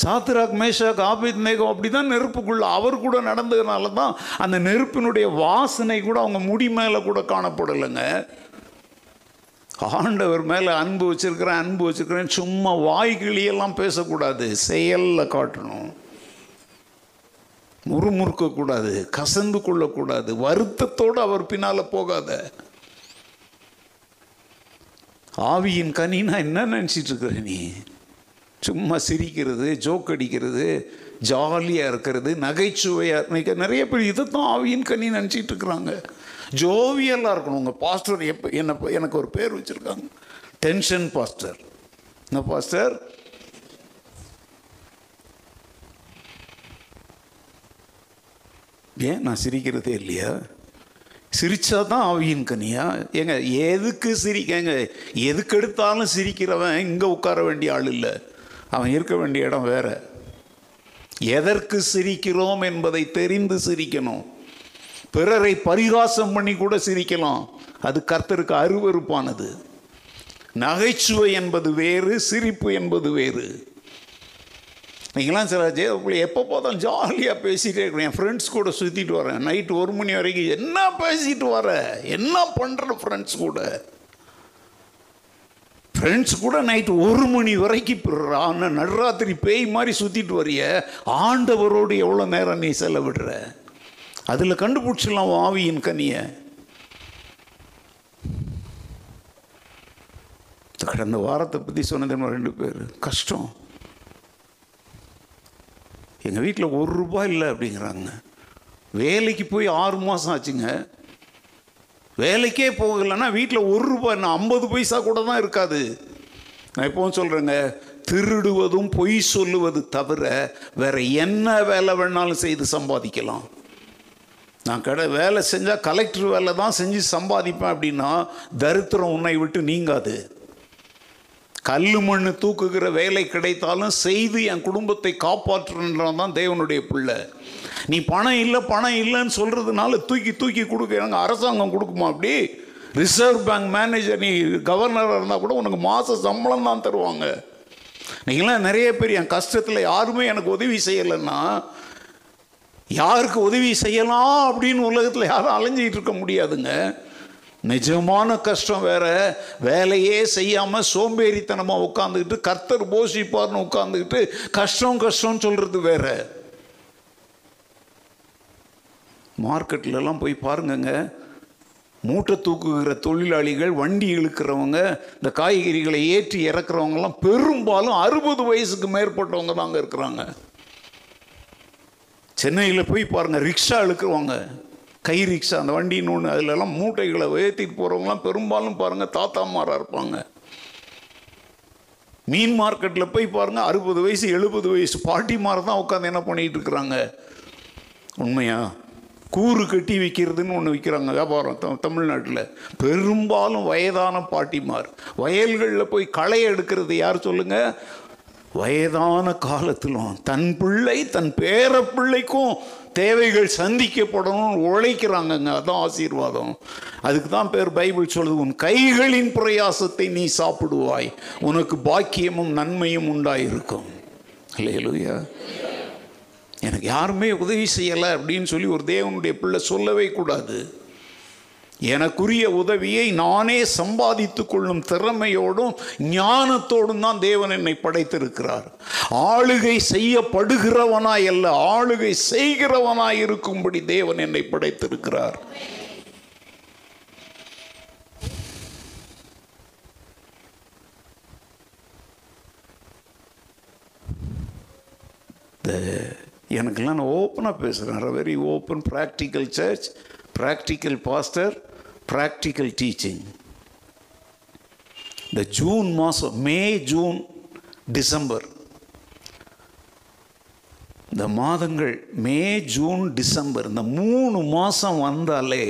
சாத்திராக் மேஷாக் ஆபித் மேகம் அப்படி தான் நெருப்புக்குள்ள அவர் கூட நடந்ததுனால தான் அந்த நெருப்பினுடைய வாசனை கூட அவங்க முடி மேலே கூட காணப்படலைங்க. ஆண்டவர் மேலே அன்பு வச்சிருக்கிறேன் அன்பு வச்சிருக்கிறேன் சும்மா வாய்கிளியெல்லாம் பேசக்கூடாது செயலில் காட்டணும். முறுமுறுக்கக்கூடாது கசந்து கொள்ளக்கூடாது வருத்தத்தோடு அவர் பின்னால் போகாத. ஆவியின் கனினா என்ன நினச்சிட்டு இருக்கிற நீ? சும்மா சிரிக்கிறது ஜோக் அடிக்கிறது ஜாலியாக இருக்கிறது நகைச்சுவையாக இருக்க நிறைய பேர் இதைத்தான் ஆவியின் கனி நினச்சிட்டு இருக்கிறாங்க. ஜோவியலாக இருக்கணும். உங்கள் பாஸ்டர் எப்போ என்ன எனக்கு ஒரு பேர் வச்சுருக்காங்க. Tension pastor. என்ன பாஸ்டர்? ஏன் நான் சிரிக்கிறதே இல்லையா? சிரிச்சா தான் ஆவியின் கனியா? ஏங்க எதுக்கு சிரிக்கங்க எதுக்கு எடுத்தாலும் சிரிக்கிறவன் இங்கே உட்கார வேண்டிய ஆள் இல்லை. அவன் இருக்க வேண்டிய இடம் வேற. எதற்கு சிரிக்கிறோம் என்பதை தெரிந்து சிரிக்கணும். பிறரை பரிகாசம் பண்ணி கூட சிரிக்கலாம். அது கர்த்தருக்கு அருவருப்பானது. நகைச்சுவை என்பது வேறு சிரிப்பு என்பது வேறு. நீங்களாம் சில உங்களை எப்போ பார்த்தாலும் ஜாலியாக பேசிகிட்டே இருக்கணும். என் ஃப்ரெண்ட்ஸ் கூட சுற்றிட்டு வரேன் நைட்டு ஒரு மணி வரைக்கும் என்ன பேசிட்டு வர? என்ன பண்ணுற ஃப்ரெண்ட்ஸ் கூட? ஃப்ரெண்ட்ஸ் கூட நைட்டு ஒரு மணி வரைக்கும் நடுராத்திரி பேய் மாதிரி சுற்றிட்டு வரிய. ஆண்டவரோடு எவ்வளோ நேரம் நீ செலவிடுற? அதில் கண்டுபிடிச்சிடலாம் ஆவியின் கனியை. கடந்த வாரத்தை பற்றி சொன்னது ரெண்டு பேர். கஷ்டம். எங்கள் வீட்டில் ஒரு ரூபாய் இல்லை அப்படிங்கிறாங்க. வேலைக்கு போய் ஆறு மாதம் ஆச்சுங்க. வேலைக்கே போகலைன்னா வீட்டில் ஒரு ரூபாய் நான் ஐம்பது பைசா கூட தான் இருக்காது. நான் எப்பவும் சொல்கிறேங்க திருடுவதும் பொய் சொல்லுவது தவிர வேறு என்ன வேலை வேணாலும் செய்து சம்பாதிக்கலாம். நான் கடை வேலை செஞ்சால் கலெக்டர் வேலை தான் செஞ்சு சம்பாதிப்பேன் அப்படின்னா தரித்திரம் உன்னை விட்டு நீங்காது. கல் மண்ணு தூக்குகிற வேலை கிடைத்தாலும் செய்து என் குடும்பத்தை காப்பாற்றுன்றான் தான் தேவனுடைய பிள்ளை. நீ பணம் இல்லை பணம் இல்லைன்னு சொல்கிறதுனால தூக்கி தூக்கி கொடுக்குறாங்க அரசாங்கம் கொடுக்குமா அப்படி? ரிசர்வ் பேங்க் மேனேஜர் நீ கவர்னராக இருந்தால் கூட உனக்கு மாத சம்பளம் தான் தருவாங்க. நீங்களாம் நிறைய பேர் என் கஷ்டத்தில் யாருமே எனக்கு உதவி செய்யலைன்னா யாருக்கு உதவி செய்யலாம் அப்படின்னு உலகத்தில் யாரும் அலைஞ்சிக்கிட்டு இருக்க முடியாதுங்க. நிஜமான கஷ்டம் வேற. வேலையே செய்யாம சோம்பேறித்தனமா உட்காந்துக்கிட்டு கர்த்தர் போஷிப்பார்னு உட்காந்துக்கிட்டு கஷ்டம் கஷ்டம் சொல்றது வேற. மார்க்கெட்ல எல்லாம் போய் பாருங்கங்க. மூட்டை தூக்குகிற தொழிலாளிகள் வண்டி இழுக்கிறவங்க இந்த காய்கறிகளை ஏற்றி இறக்குறவங்கலாம் பெரும்பாலும் அறுபது வயசுக்கு மேற்பட்டவங்க தாங்க இருக்கிறாங்க. சென்னையில் போய் பாருங்கள் ரிக்ஷா இழுக்கிறவங்க. கை ரிக்ஷா அந்த வண்டின்னு ஒன்று அதிலெல்லாம் மூட்டைகளை ஏற்றிட்டு போகிறவங்களாம் பெரும்பாலும் பாருங்கள் தாத்தாமாராக இருப்பாங்க. மீன் மார்க்கெட்டில் போய் பாருங்கள் அறுபது வயசு எழுபது வயசு பாட்டிமார் தான் உட்காந்து என்ன பண்ணிகிட்டு இருக்கிறாங்க? உண்மையா? கூறு கட்டி விற்கிறதுன்னு ஒன்று விற்கிறாங்க வியாபாரம் த- தமிழ்நாட்டில். பெரும்பாலும் வயதான பாட்டிமார் வயல்களில் போய் களை எடுக்கிறது யார் சொல்லுங்கள் வயதான காலத்திலும் தன் பிள்ளை தன் பேர பிள்ளைக்கும் தேவைகள் சந்திக்கப்படணும்னு உழைக்கிறாங்கங்க. அதான் ஆசீர்வாதம். அதுக்கு தான் பேர் பைபிள் சொல்லுது உன் கைகளின் பிரயாசத்தை நீ சாப்பிடுவாய். உனக்கு பாக்கியமும் நன்மையும் உண்டாயிருக்கும். இல்லையா எனக்கு யாருமே உதவி செய்யலை அப்படின்னு சொல்லி ஒரு தேவனுடைய பிள்ளை சொல்லவே கூடாது. எனக்குரிய உதவியை நானே சம்பாதித்து கொள்ளும் திறமையோடும் ஞானத்தோடும் தான் தேவன் என்னை படைத்திருக்கிறார். ஆளுகை செய்யப்படுகிறவனாய் அல்ல ஆளுகை செய்கிறவனாய் இருக்கும்படி தேவன் என்னை படைத்திருக்கிறார். எனக்கெல்லாம் நான் ஓப்பனாக பேசுகிறேன் very open practical church practical pastor practical teaching இந்த ஜூன் மாதம் மே ஜூன் டிசம்பர் இந்த மாதங்கள் மே ஜூன் டிசம்பர் இந்த மூணு மாதம் வந்தாலே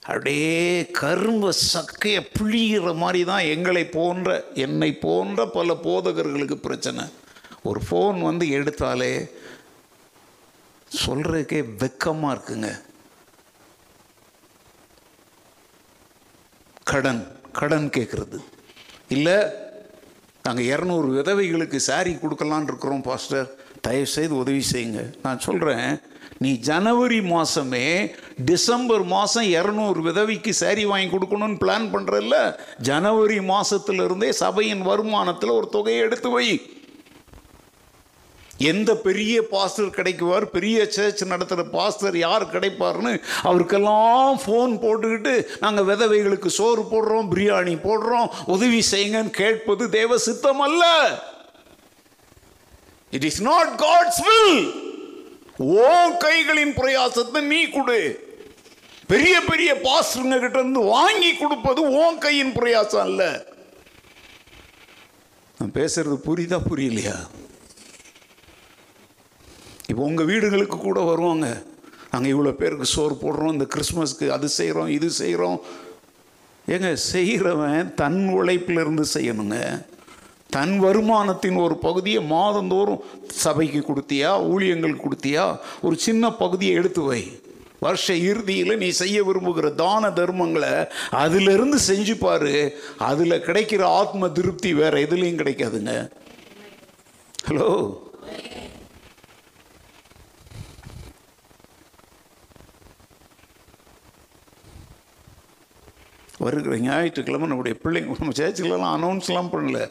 அப்படியே கரும்ப சக்கையை பிழிகிற மாதிரி தான் எங்களை போன்ற என்னை போன்ற பல போதகர்களுக்கு பிரச்சனை. ஒரு ஃபோன் வந்து எடுத்தாலே சொல்கிறதுக்கே வெக்கமாக இருக்குங்க. கடன் கடன் கேட்குறது இல்லை நாங்கள் இரநூறு விதவைகளுக்கு சாரி கொடுக்கலான்னு இருக்கிறோம் பாஸ்டர் தயவு செய்து உதவி செய்யுங்க. நான் சொல்கிறேன் நீ ஜனவரி மாதமே டிசம்பர் மாதம் இரநூறு விதவைக்கு சாரி வாங்கி கொடுக்கணும்னு பிளான் பண்ணுறல்ல ஜனவரி மாதத்துலேருந்தே சபையின் வருமானத்தில் ஒரு தொகையை எடுத்து வை. எந்த பெரிய பாஸ்டர் கிடைக்குவார்? பெரிய சர்ச் நடத்துகிற பாஸ்டர் யார் கிடைப்பார்னு அவருக்கெல்லாம் ஃபோன் போட்டுக்கிட்டு நாங்கள் விதவைகளுக்கு சோறு போடுறோம் பிரியாணி போடுறோம் உதவி செய்யுங்கன்னு கேட்பது தேவ சித்தம் அல்ல. It is not God's will ஓ கைகளின் பிரயாசத்தை நீ கொடு. பெரிய பெரிய பாஸ்டருங்க கிட்ட இருந்து வாங்கி கொடுப்பது ஓன் கையின் பிரயாசம் அல்ல. நான் பேசுறது புரியுதா புரியலையா? இப்போ உங்கள் வீடுகளுக்கு கூட வருவாங்க. நாங்கள் இவ்வளோ பேருக்கு சோறு போடுறோம் இந்த கிறிஸ்மஸ்க்கு அது செய்கிறோம் இது செய்கிறோம் ஏங்க செய்கிறவன் தன் உழைப்பிலிருந்து செய்யணுங்க. தன் வருமானத்தின் ஒரு பகுதியை மாதந்தோறும் சபைக்கு கொடுத்தியா ஊழியங்களுக்கு கொடுத்தியா? ஒரு சின்ன பகுதியை எடுத்து வை. வருஷ இறுதியில் நீ செய்ய விரும்புகிற தான தர்மங்களை அதிலிருந்து செஞ்சு பாரு. அதில் கிடைக்கிற ஆத்ம திருப்தி வேற எதுலேயும் கிடைக்காதுங்க. ஹலோ? வருகிற ஞாயிற்றுக்கிழமை நம்முடைய பிள்ளைங்க நம்ம சேர்ச்சிகளெல்லாம் அனௌன்ஸ்லாம் பண்ணல.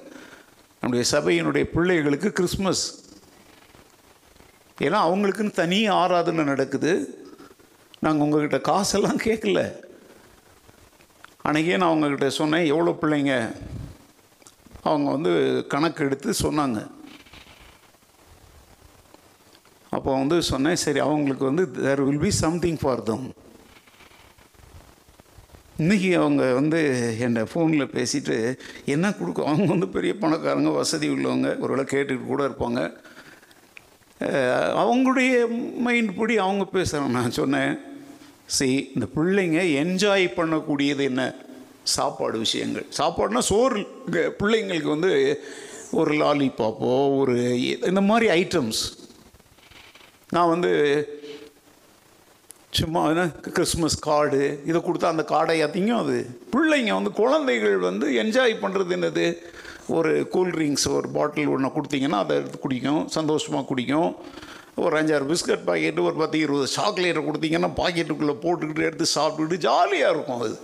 நம்முடைய சபையினுடைய பிள்ளைகளுக்கு கிறிஸ்மஸ் ஏன்னா அவங்களுக்குன்னு தனி ஆராதனை நடக்குது. நாங்கள் உங்ககிட்ட காசெல்லாம் கேட்கல. அன்றைக்கே நான் அவங்கக்கிட்ட சொன்னேன் எவ்வளோ பிள்ளைங்க? அவங்க வந்து கணக்கு எடுத்து சொன்னாங்க. அப்போ வந்து சொன்னேன் சரி அவங்களுக்கு வந்து there will be something for them இன்றைக்கி அவங்க வந்து என்னை ஃபோனில் பேசிட்டு என்ன கொடுக்கும் அவங்க வந்து பெரிய பணக்காரங்க வசதி உள்ளவங்க ஒரு வேளை கேட்டுக்கிட்டு கூட இருப்பாங்க. அவங்களுடைய மைண்ட் படி அவங்க பேசுகிறாங்க நான் சொன்னேன் சரி இந்த பிள்ளைங்க என்ஜாய் பண்ணக்கூடியது என்ன? சாப்பாடு விஷயங்கள். சாப்பாடுனா சோறு. பிள்ளைங்களுக்கு வந்து ஒரு லாலிபாப்போ ஒரு இந்த மாதிரி ஐட்டம்ஸ் நான் வந்து சும்மா என்ன கிறிஸ்மஸ் கார்டு இதை கொடுத்தா அந்த கார்டை அதிகம் அது. பிள்ளைங்க வந்து குழந்தைகள் வந்து என்ஜாய் பண்ணுறது என்னது? ஒரு கூல்ட்ரிங்க்ஸ் ஒரு பாட்டில் ஒன்று கொடுத்தீங்கன்னா அதை எடுத்து குடிக்கும் சந்தோஷமாக குடிக்கும். ஒரு அஞ்சாறு பிஸ்கட் பாக்கெட்டு ஒரு பத்து இருபது சாக்லேட்டை கொடுத்தீங்கன்னா பாக்கெட்டுக்குள்ளே போட்டுக்கிட்டு எடுத்து சாப்பிட்டுக்கிட்டு ஜாலியாக இருக்கும் அது.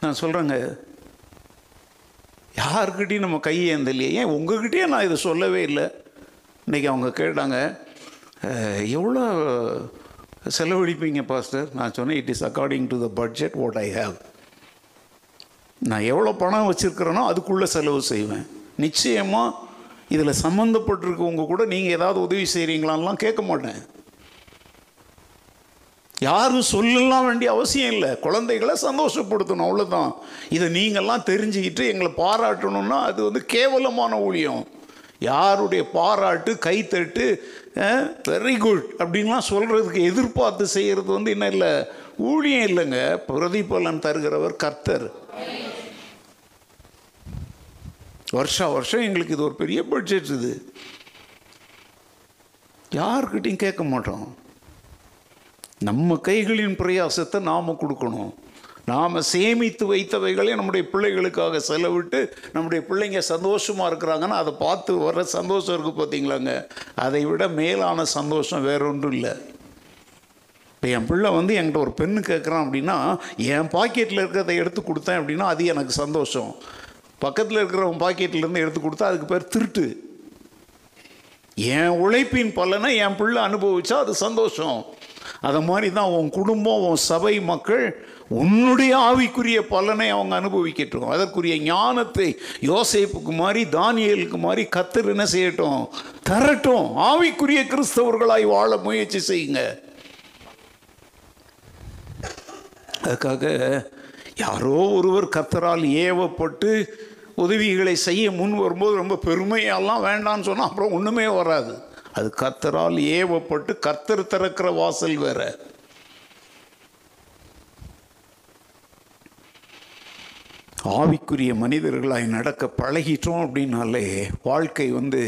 நான் சொல்கிறேங்க யாருக்கிட்டையும் நம்ம கையேந்தலையே ஏன் உங்ககிட்டயே நான் இதை சொல்லவே இல்லை. இன்றைக்கி அவங்க கேட்டாங்க எவ்வளோ செலவழிப்பீங்க பாஸ்டர்? நான் சொன்னேன் it is according to the budget what I have நான் எவ்வளோ பணம் வச்சுருக்கிறேனோ அதுக்குள்ளே செலவு செய்வேன். நிச்சயமாக இதில் சம்மந்தப்பட்டிருக்கவங்க கூட நீங்கள் ஏதாவது உதவி செய்கிறீங்களான்லாம் கேட்க மாட்டேன். யாரும் சொல்லலாம் வேண்டிய அவசியம் இல்லை. குழந்தைகளை சந்தோஷப்படுத்தணும் அவ்வளோதான் இதை நீங்கள்லாம் தெரிஞ்சுக்கிட்டு எங்களை பாராட்டணும்னா அது வந்து கேவலமான ஊழியம். யாருடைய பாராட்டு கைத்தட்டு வெரி குட் அப்படின்லாம் சொல்கிறதுக்கு எதிர்பார்த்து செய்கிறது வந்து என்ன இல்லை. ஊழியம் இல்லைங்க. பிரதிபலன் தருகிறவர் கர்த்தர். வருஷா வருஷம் எங்களுக்கு இது ஒரு பெரிய பட்ஜெட் இது. யாருக்கிட்டையும் கேட்க மாட்டோம். நம்ம கைகளின் பிரயாசத்தை நாம் கொடுக்கணும். நாம் சேமித்து வைத்தவைகளை நம்முடைய பிள்ளைகளுக்காக செலவிட்டு நம்முடைய பிள்ளைங்க சந்தோஷமாக இருக்கிறாங்கன்னா அதை பார்த்து வர சந்தோஷம் இருக்குது பார்த்தீங்களாங்க? அதை விட மேலான சந்தோஷம் வேற ஒன்றும் இல்லை. இப்போ என் பிள்ளை வந்து என்கிட்ட ஒரு பெண்ணு கேட்குறான் அப்படின்னா என் பாக்கெட்டில் இருக்கிறத எடுத்து கொடுத்தேன் அப்படின்னா அது எனக்கு சந்தோஷம். பக்கத்தில் இருக்கிறவன் பாக்கெட்லேருந்து எடுத்து கொடுத்தா அதுக்கு பேர் திருட்டு. என் உழைப்பின் பலனை என் பிள்ளை அனுபவிச்சா அது சந்தோஷம். அதை மாதிரி தான் உன் குடும்பம் உன் சபை மக்கள் உன்னுடைய ஆவிக்குரிய பலனை அவங்க அனுபவிக்கட்டும் அதற்குரிய ஞானத்தை யோசேப்புக்கு மாதிரி தானியலுக்கு மாதிரி கத்தர் என்ன செய்யட்டும்? தரட்டும். ஆவிக்குரிய கிறிஸ்தவர்களாய் வாழ முயற்சி செய்யுங்க. அதுக்காக யாரோ ஒருவர் கத்தரால் ஏவப்பட்டு உதவிகளை செய்ய முன் வரும்போது ரொம்ப பெருமையெல்லாம் வேண்டான்னு சொன்னால் அப்புறம் ஒன்றுமே வராது. அது கத்தரால் ஏவப்பட்டு கத்தர் திறக்கிற வாசல் வேறு. ஆவிக்குரிய மனிதர்களாய் நடக்க பழகிட்டோம் அப்படின்னாலே வாழ்க்கை வந்து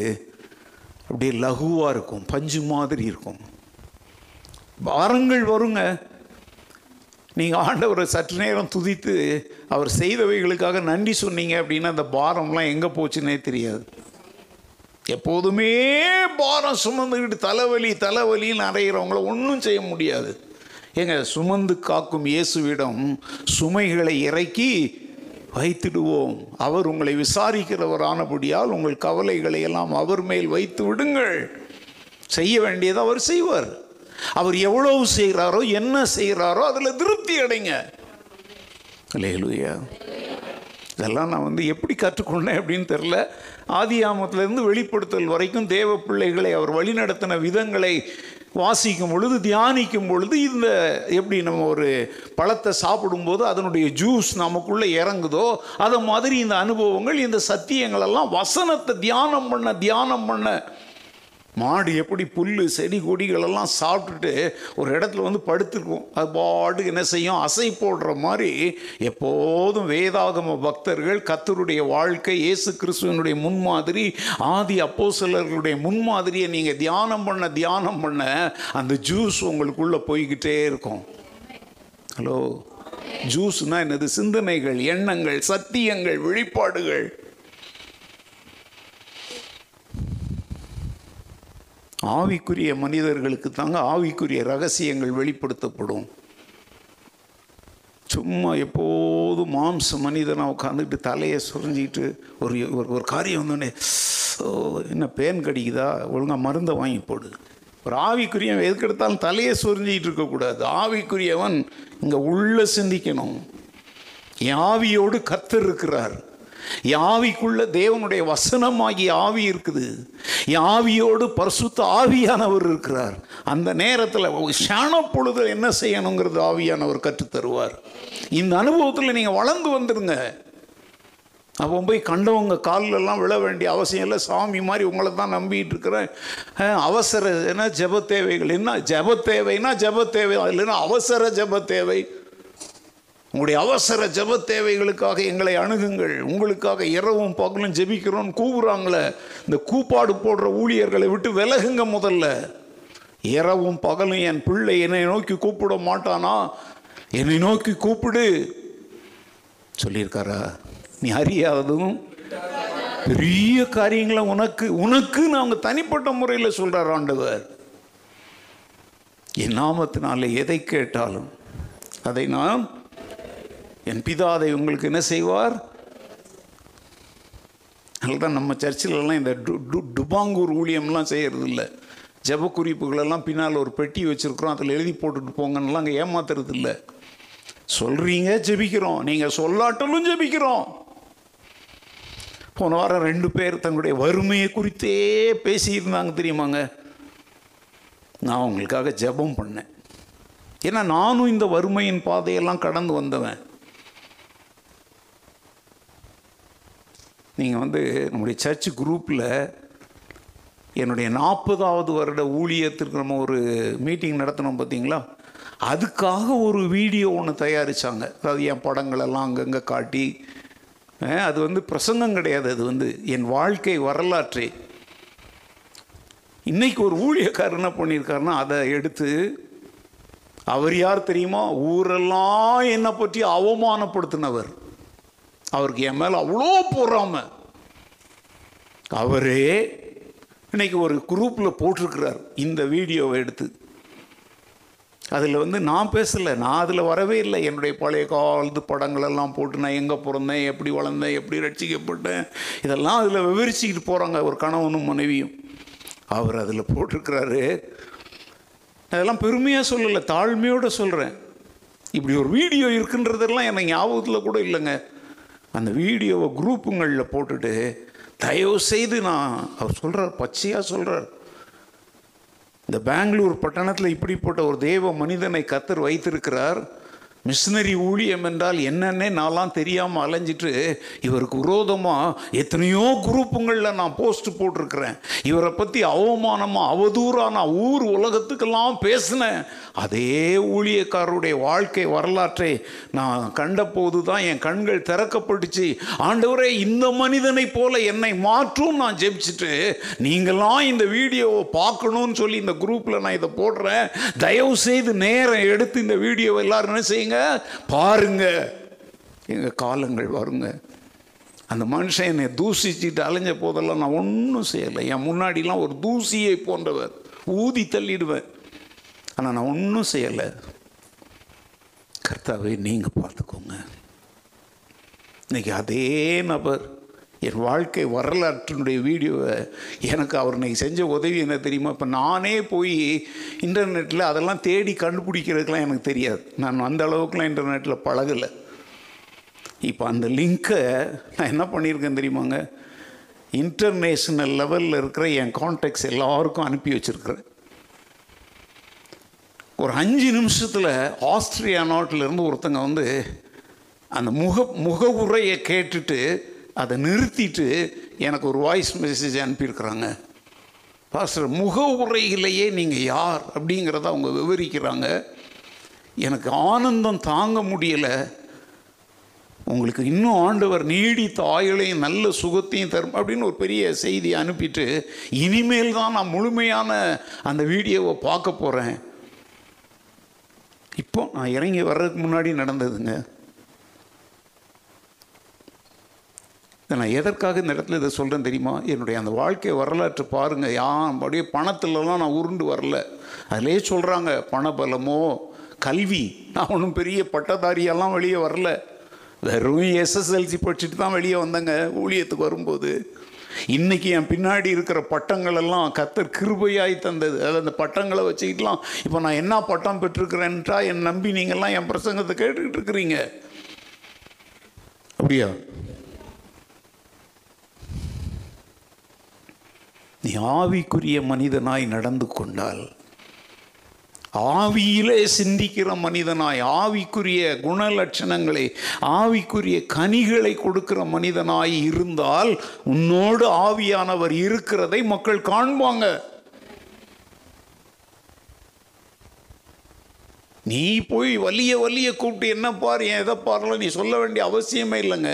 அப்படியே லகுவாக இருக்கும் பஞ்சு மாதிரி இருக்கும். பாரங்கள் வருங்க. நீங்கள் ஆண்டவரை சற்று நேரம் துதித்து அவர் செய்தவைகளுக்காக நன்றி சொன்னீங்க அப்படின்னா அந்த பாரம்லாம் எங்கே போச்சுன்னே தெரியாது. எப்போதுமே பாரம் சுமந்துக்கிட்டு தலைவலி தலைவலின்னு அறையிறவங்கள ஒன்றும் செய்ய முடியாது. ஏங்க சுமந்து காக்கும் இயேசுவிடம் சுமைகளை இறக்கி வைத்திடுவோம். அவர் உங்களை விசாரிக்கிறவரானபடியால் உங்கள் கவலைகளை எல்லாம் அவர் மேல் வைத்து விடுங்கள். செய்ய வேண்டியதை அவர் செய்வார். அவர் எவ்வளவு செய்கிறாரோ என்ன செய்கிறாரோ அதில் திருப்தி அடைங்க. லேலுயா இதெல்லாம் நான் வந்து எப்படி கற்றுக்கொண்டேன் அப்படின்னு தெரில ஆதி ஆமத்துலேருந்து வெளிப்படுத்தல் வரைக்கும் தேவ பிள்ளைகளை அவர் வழிநடத்தின விதங்களை வாசிக்கும் பொழுது தியானிக்கும் பொழுது இந்த எப்படி நம்ம ஒரு பழத்தை சாப்பிடும்போது அதனுடைய ஜூஸ் நமக்குள்ளே இறங்குதோ அதை மாதிரி இந்த அனுபவங்கள் இந்த சத்தியங்களெல்லாம் வசனத்தை தியானம் பண்ண தியானம் பண்ண மாடு எப்படி புல் செடி கொடிகளெல்லாம் சாப்பிட்டுட்டு ஒரு இடத்துல வந்து படுத்துருக்கும். அது பாட்டு என்ன செய்யும்? அசை போடுற மாதிரி எப்போதும் வேதாகம பக்தர்கள் கத்தருடைய வாழ்க்கை இயேசு கிறிஸ்துவனுடைய முன்மாதிரி ஆதி அப்போ சிலர்களுடைய முன்மாதிரியை நீங்கள் தியானம் பண்ண தியானம் பண்ண அந்த ஜூஸ் உங்களுக்குள்ளே போய்கிட்டே இருக்கும். ஹலோ? ஜூஸ்னால் என்னது? சிந்தனைகள் எண்ணங்கள் சத்தியங்கள் வெளிப்பாடுகள். ஆவிக்குரிய மனிதர்களுக்கு தாங்க ஆவிக்குரிய ரகசியங்கள் வெளிப்படுத்தப்படும். சும்மா எப்போதும் மாம்ச மனிதனாக உட்காந்துக்கிட்டு தலையை சுரிஞ்சிக்கிட்டு ஒரு ஒரு ஒரு காரியம் வந்தோடனே ஓ என்ன பேன் கடிக்குதா? ஒழுங்காக மருந்தை வாங்கி போடு. ஒரு ஆவிக்குரியவன் எதுக்கு எடுத்தாலும் தலையை சுரிஞ்சிக்கிட்டு இருக்கக்கூடாது ஆவிக்குரியவன் இங்கே உள்ளே சிந்திக்கணும். என் ஆவியோடு கத்து இருக்கிறார். என் ஆவிக்குள்ள தேவனுடைய வசனமாகிய ஆவி இருக்குது. என் ஆவியோடு பரிசுத்த ஆவியானவர் இருக்கிறார். அந்த நேரத்தில் ஷான பொழுது என்ன செய்யணுங்கிறது ஆவியானவர் கற்றுத் தருவார். இந்த அனுபவத்தில் நீங்கள் வளர்ந்து வந்துடுங்க அப்போ போய் கண்டவங்க காலிலெல்லாம் விழ வேண்டிய அவசியம் இல்லை. சாமி மாதிரி உங்களை தான் நம்பிட்டு இருக்கிறேன். அவசர என்ன ஜெப தேவைகள்? என்ன ஜெப தேவைன்னா ஜெப தேவை. இல்லைன்னா அவசர ஜெப தேவை? உங்களுடைய அவசர ஜெப தேவைகளுக்காக எங்களை அணுகுங்கள். உங்களுக்காக இரவும் பகலும் ஜெபிக்கிறோம். கூவுறாங்களே. இந்த கூப்பாடு போடுற ஊழியர்களை விட்டு விலகுங்க முதல்ல. இரவும் பகலும் என் பிள்ளை என்னை நோக்கி கூப்பிட மாட்டானா? என்னை நோக்கி கூப்பிடு. சொல்லியிருக்காரா? நீ அறியாததும் பெரிய காரியங்களை உனக்கு உனக்கு அவங்க தனிப்பட்ட முறையில் சொல்கிறார் ஆண்டவர். என் நாமத்தினால எதை கேட்டாலும் அதை நான் என் பிதா அதை உங்களுக்கு என்ன செய்வார்? அதுதான் நம்ம சர்ச்சிலெல்லாம் இந்த டு டு டுபாங்கூர் ஊழியம்லாம் செய்கிறது இல்லை ஜெப குறிப்புகளெல்லாம் பின்னால் ஒரு பெட்டி வச்சுருக்குறோம் அதில் எழுதி போட்டுட்டு போங்கன்னெலாம் அங்கே ஏமாத்துறது இல்லை சொல்கிறீங்க ஜெபிக்கிறோம். நீங்கள் சொல்லாட்டலும் ஜெபிக்கிறோம். போன வாரம் ரெண்டு பேர் தங்களுடைய வறுமையை குறித்தே பேசியிருந்தாங்க தெரியுமாங்க? நான் உங்களுக்காக ஜெபம் பண்ணேன். ஏன்னா நானும் இந்த வறுமையின் பாதையெல்லாம் கடந்து வந்தவன். நீங்கள் வந்து நம்முடைய சர்ச் குரூப்பில் என்னுடைய நாற்பதாவது வருட ஊழியத்திற்கு நம்ம ஒரு மீட்டிங் நடத்தினோம் பார்த்தீங்களா? அதுக்காக ஒரு வீடியோ ஒன்று தயாரித்தாங்க அதாவது என் படங்களெல்லாம் அங்கங்கே காட்டி அது வந்து பிரசங்கம் கிடையாது. அது வந்து என் வாழ்க்கை வரலாற்றே. இன்றைக்கி ஒரு ஊழியக்காரர் என்ன பண்ணியிருக்காருன்னா அதை எடுத்து அவர் யார் தெரியுமா? ஊரெல்லாம் என்னை பற்றி அவமானப்படுத்தினவர். அவருக்கு என் மேலே அவ்வளோ பொறாம. அவரே இன்னைக்கு ஒரு குரூப்பில் போட்டிருக்கிறார். இந்த வீடியோவை எடுத்து. அதில் வந்து நான் பேசலை நான் அதில் வரவே இல்லை. என்னுடைய பழைய காலத்து படங்களெல்லாம் போட்டு நான் எங்கே பிறந்தேன் எப்படி வளர்ந்தேன் எப்படி ரட்சிக்கப்பட்டேன் இதெல்லாம் அதில் விவரிச்சுக்கிட்டு போகிறாங்க ஒரு கணவனும் மனைவியும். அவர் அதில் போட்டிருக்கிறாரு. அதெல்லாம் பெருமையாக சொல்லலை தாழ்மையோடு சொல்கிறேன் இப்படி ஒரு வீடியோ இருக்குன்றதெல்லாம் எனக்கு ஞாபகத்தில் கூட இல்லைங்க. அந்த வீடியோவை குரூப்புங்களில் போட்டுட்டு தயவு செய்து நான் அவர் சொல்கிறார் பச்சையாக சொல்கிறார் இந்த பெங்களூர் பட்டணத்தில் இப்படிப்பட்ட ஒரு தேவ மனிதனை கத்தர் வைத்திருக்கிறார். மிஷினரி ஊழியம் என்றால் என்னன்னே நான்லாம் தெரியாமல் அலைஞ்சிட்டு இவருக்கு விரோதமாக எத்தனையோ குரூப்புங்களில் நான் போஸ்ட் போட்டிருக்கிறேன். இவரை பற்றி அவமானமாக அவதூறாக நான் ஊர் உலகத்துக்கெல்லாம் பேசினேன். அதே ஊழியக்காரருடைய வாழ்க்கை வரலாற்றை நான் கண்டபோது தான் என் கண்கள் திறக்கப்பட்டுச்சு. ஆண்டவரே இந்த மனிதனை போல என்னை மாற்றும் நான் ஜெபிச்சுட்டு நீங்களாம் இந்த வீடியோவை பார்க்கணும்னு சொல்லி இந்த குரூப்பில் நான் இதை போடுறேன். தயவு செய்து நேரம் எடுத்து இந்த வீடியோவை எல்லாரும் என்ன செய்யுங்க? பாருங்க எங்கள் காலங்கள் வருங்க. அந்த மனுஷன் என்னை தூசிச்சுட்டு அலைஞ்ச போதெல்லாம் நான் ஒன்றும் செய்யலை. என் முன்னாடிலாம் ஒரு தூசியை போன்றவர். ஊதி தள்ளிடுவேன். ஆனால் நான் ஒன்றும் செய்யலை. கர்த்தாவே நீங்கள் பார்த்துக்கோங்க. இன்னைக்கு அதே நபர் என் வாழ்க்கை வரலாற்றினுடைய வீடியோவை எனக்கு அவர் இன்னைக்கு செஞ்ச உதவி என்ன தெரியுமா? இப்போ நானே போய் இன்டர்நெட்டில் அதெல்லாம் தேடி கண்டுபிடிக்கிறதுக்கெலாம் எனக்கு தெரியாது. நான் அந்த அளவுக்குலாம் இன்டர்நெட்டில் பழகலை. இப்போ அந்த லிங்க்கை நான் என்ன பண்ணியிருக்கேன் தெரியுமாங்க? இன்டர்நேஷ்னல் லெவலில் இருக்கிற என் கான்டாக்ட்ஸ் எல்லாருக்கும் அனுப்பி வச்சுருக்கிறேன். ஒரு அஞ்சு நிமிஷத்தில் ஆஸ்திரியா நாட்டிலேருந்து ஒருத்தங்க வந்து அந்த முக முகவுரையை கேட்டுட்டு அதை நிறுத்திட்டு எனக்கு ஒரு வாய்ஸ் மெசேஜ் அனுப்பியிருக்கிறாங்க. பாஸ்டர் முக உரையிலேயே நீங்கள் யார் அப்படிங்கிறத அவங்க விவரிக்கிறாங்க. எனக்கு ஆனந்தம் தாங்க முடியலை. உங்களுக்கு இன்னும் ஆண்டவர் நீடித்த ஆயுளையும் நல்ல சுகத்தையும் தரும் அப்படின்னு ஒரு பெரிய செய்தி அனுப்பிட்டு இனிமேல் தான் நான் முழுமையான அந்த வீடியோவை பார்க்க போகிறேன் இப்போ நான் இறங்கி வர்றதுக்கு முன்னாடி நடந்ததுங்க. இதை நான் எதற்காக இந்த இடத்துல இதை சொல்கிறேன் தெரியுமா? என்னுடைய அந்த வாழ்க்கை வரலாற்று பாருங்கள் யா அப்படியே பணத்துலலாம் நான் உருண்டு வரல. அதிலே சொல்கிறாங்க பணபலமோ கல்வி. நான் ஒன்றும் பெரிய பட்டதாரியெல்லாம் வெளியே வரல. வெறும் எஸ்எஸ்எல்சி படிச்சுட்டு தான் வெளியே வந்தேங்க ஊழியத்துக்கு வரும்போது. இன்னைக்கு என் பின்னாடி இருக்கிற பட்டங்கள் எல்லாம் கத்தர் கிருபையாய் தந்தது. அது அந்த பட்டங்களை வச்சுக்கிட்டலாம் இப்போ நான் என்ன பட்டம் பெற்றிருக்கிறேன்ட்டா என் நம்பி நீங்கள்லாம் என் பிரசங்கத்தை கேட்டுக்கிட்டு இருக்கிறீங்க. அப்படியா? நீ ஆவிக்குரிய மனிதனாய் நடந்து கொண்டால் ஆவியிலே சிந்திக்கிற மனிதனாய் ஆவிக்குரிய குணலட்சணங்களை ஆவிக்குரிய கனிகளை கொடுக்கிற மனிதனாய் இருந்தால் உன்னோடு ஆவியானவர் இருக்கிறதை மக்கள் காண்பாங்க. நீ போய் வலிய வலிய கூப்பிட்டு என்ன பாரு ஏன் எதை பாருல நீ சொல்ல வேண்டிய அவசியமே இல்லைங்க.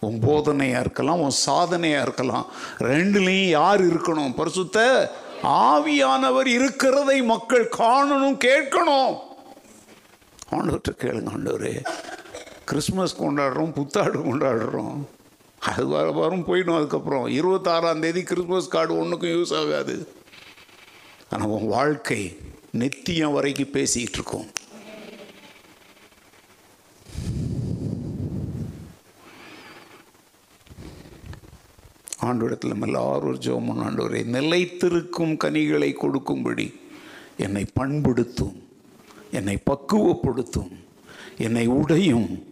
உன் போதனையாக இருக்கலாம் உன் சாதனையாக இருக்கலாம். ரெண்டுலேயும் யார் இருக்கணும்? பரிசுத்த ஆவியானவர் இருக்கிறதை மக்கள் காணணும் கேட்கணும். ஆண்டவர்கிட்ட கேளுங்க ஆண்டவரே. கிறிஸ்மஸ் கொண்டாடுறோம் புத்தாடு கொண்டாடுறோம். அது வர வரும் போயிடும் அதுக்கப்புறம். இருபத்தாறாம் தேதி கிறிஸ்மஸ் கார்டு ஒன்றுக்கும் யூஸ் ஆகாது. ஆனால் உன் வாழ்க்கை நித்தியம் வரைக்கும் பேசிக்கிட்டு இருக்கோம். ஆண்டோடத்தில் நம்ம எல்லாரும் ஒரு ஜோமன் நிலைத்திருக்கும் கனிகளை கொடுக்கும்படி என்னை பண்படுத்தும். என்னை பக்குவப்படுத்தும். என்னை உடையும்.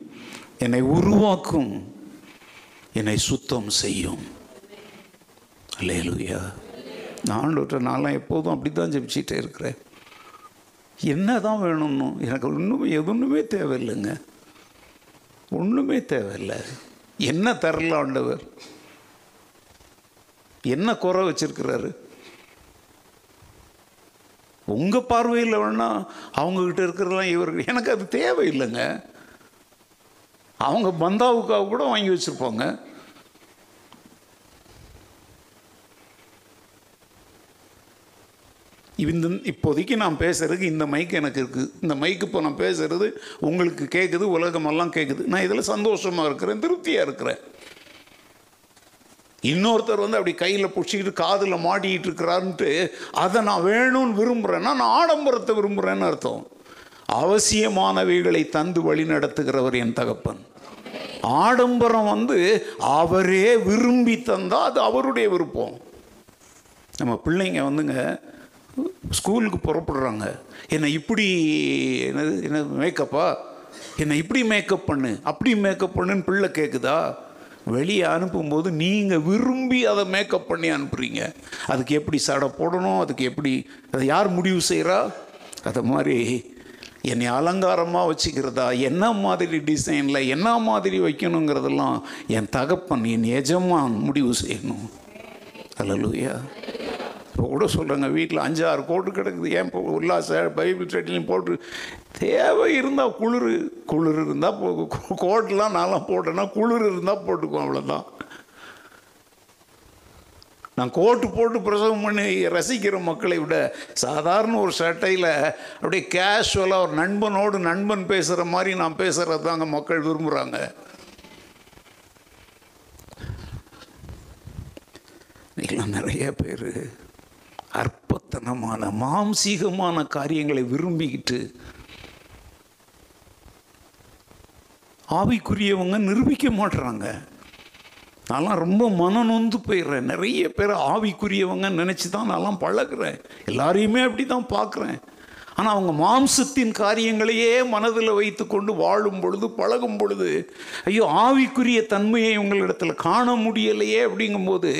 என்னை உருவாக்கும். என்னை சுத்தம் செய்யும். அல்லேலூயா. நான் ஆண்டவர்கிட்ட நான்லாம் எப்போதும் அப்படி தான் ஜெபிச்சிட்டே இருக்கிறேன். என்ன தான் வேணும்னு எனக்கு ஒன்றும் எதுவுமே தேவையில்லைங்க. ஒன்றுமே தேவையில்லை. என்ன தரல ஆண்டவர்? என்ன குறை வச்சிருக்கிறாரு? உங்கள் பார்வையில் வேணா அவங்கக்கிட்ட இருக்கிறதெல்லாம் இவருக்கு எனக்கு அது தேவையில்லைங்க. அவங்க பந்தாவுக்காக கூட வாங்கி வச்சிருப்பாங்க. இந்த இப்போதைக்கு நான் பேசுறதுக்கு இந்த மைக் எனக்கு இருக்குது இந்த மைக்கு இப்போ நான் பேசுறது உங்களுக்கு கேட்குது உலகமெல்லாம் கேட்குது நான் இதில் சந்தோஷமாக இருக்கிறேன் திருப்தியாக இருக்கிறேன். இன்னொருத்தர் வந்து அப்படி கையில் பிடிச்சிக்கிட்டு காதில் மாட்டிக்கிட்டு இருக்கிறாருன்ட்டு அதை நான் வேணும்னு விரும்புகிறேன்னா நான் ஆடம்பரத்தை விரும்புகிறேன்னு அர்த்தம். அவசியமானவைகளை தந்து வழி நடத்துகிறவர் என் தகப்பன். ஆடம்பரம் வந்து அவரே விரும்பி தந்தால் அது அவருடைய விருப்பம். நம்ம பிள்ளைங்க வந்துங்க ஸ்கூலுக்கு புறப்படுறாங்க. என்னை இப்படி என்னது என்ன மேக்கப்பா என்னை இப்படி மேக்கப் பண்ணு அப்படி மேக்கப் பண்ணுன்னு பிள்ளை கேட்குதா வெளியே அனுப்பும்போது நீங்கள் விரும்பி அதை மேக்கப் பண்ணி அனுப்புகிறீங்க அதுக்கு எப்படி சடை போடணும்? அதுக்கு எப்படி அதை யார் முடிவு செய்கிறா அதை மாதிரி என்னை அலங்காரமாக வச்சுக்கிறதா? என்ன மாதிரி டிசைனில் என்ன மாதிரி வைக்கணுங்கிறதெல்லாம் என் தகப்பன் என் எஜமான் முடிவு செய்யணும். அல்லலுயா இப்போ கூட சொல்கிறாங்க வீட்டில் அஞ்சாறு கோட்டு கிடக்குது. ஏன் இப்போ உல்லாச பைபிள் ஸ்டடிலையும் போட்டு தேவை இருந்தால் குளிர் குளிர் இருந்தால் போ கோட்டெலாம் நான்லாம் போட்டேன்னா குளிர் இருந்தால் போட்டுக்குவோம் அவ்வளோதான் நான் கோட்டு போட்டு பிரசவம் பண்ணி ரசிக்கிற மக்களை விட சாதாரண ஒரு சட்டையில் அப்படியே கேஷுவலாக ஒரு நண்பனோடு நண்பன் பேசுகிற மாதிரி நான் பேசுகிறது தாங்க மக்கள் விரும்புகிறாங்க நீங்களாம் நிறைய பேர் அற்பத்தனமான மாம்சீகமான காரியங்களை விரும்பிக்கிட்டு ஆவிக்குரியவங்க நிரூபிக்க மாட்டுறாங்க நான்லாம் ரொம்ப மனநொந்து நொந்து போயிடுறேன். நிறைய பேர் ஆவிக்குரியவங்க நினச்சி தான் நான்லாம் பழகுறேன். எல்லாரையுமே அப்படி தான் பார்க்குறேன் ஆனால் அவங்க மாம்சத்தின் காரியங்களையே மனதில் வைத்து கொண்டு வாழும் பொழுது பழகும் பொழுது ஐயோ ஆவிக்குரிய தன்மையை உங்களிடத்தில் காண முடியலையே அப்படிங்கும்போது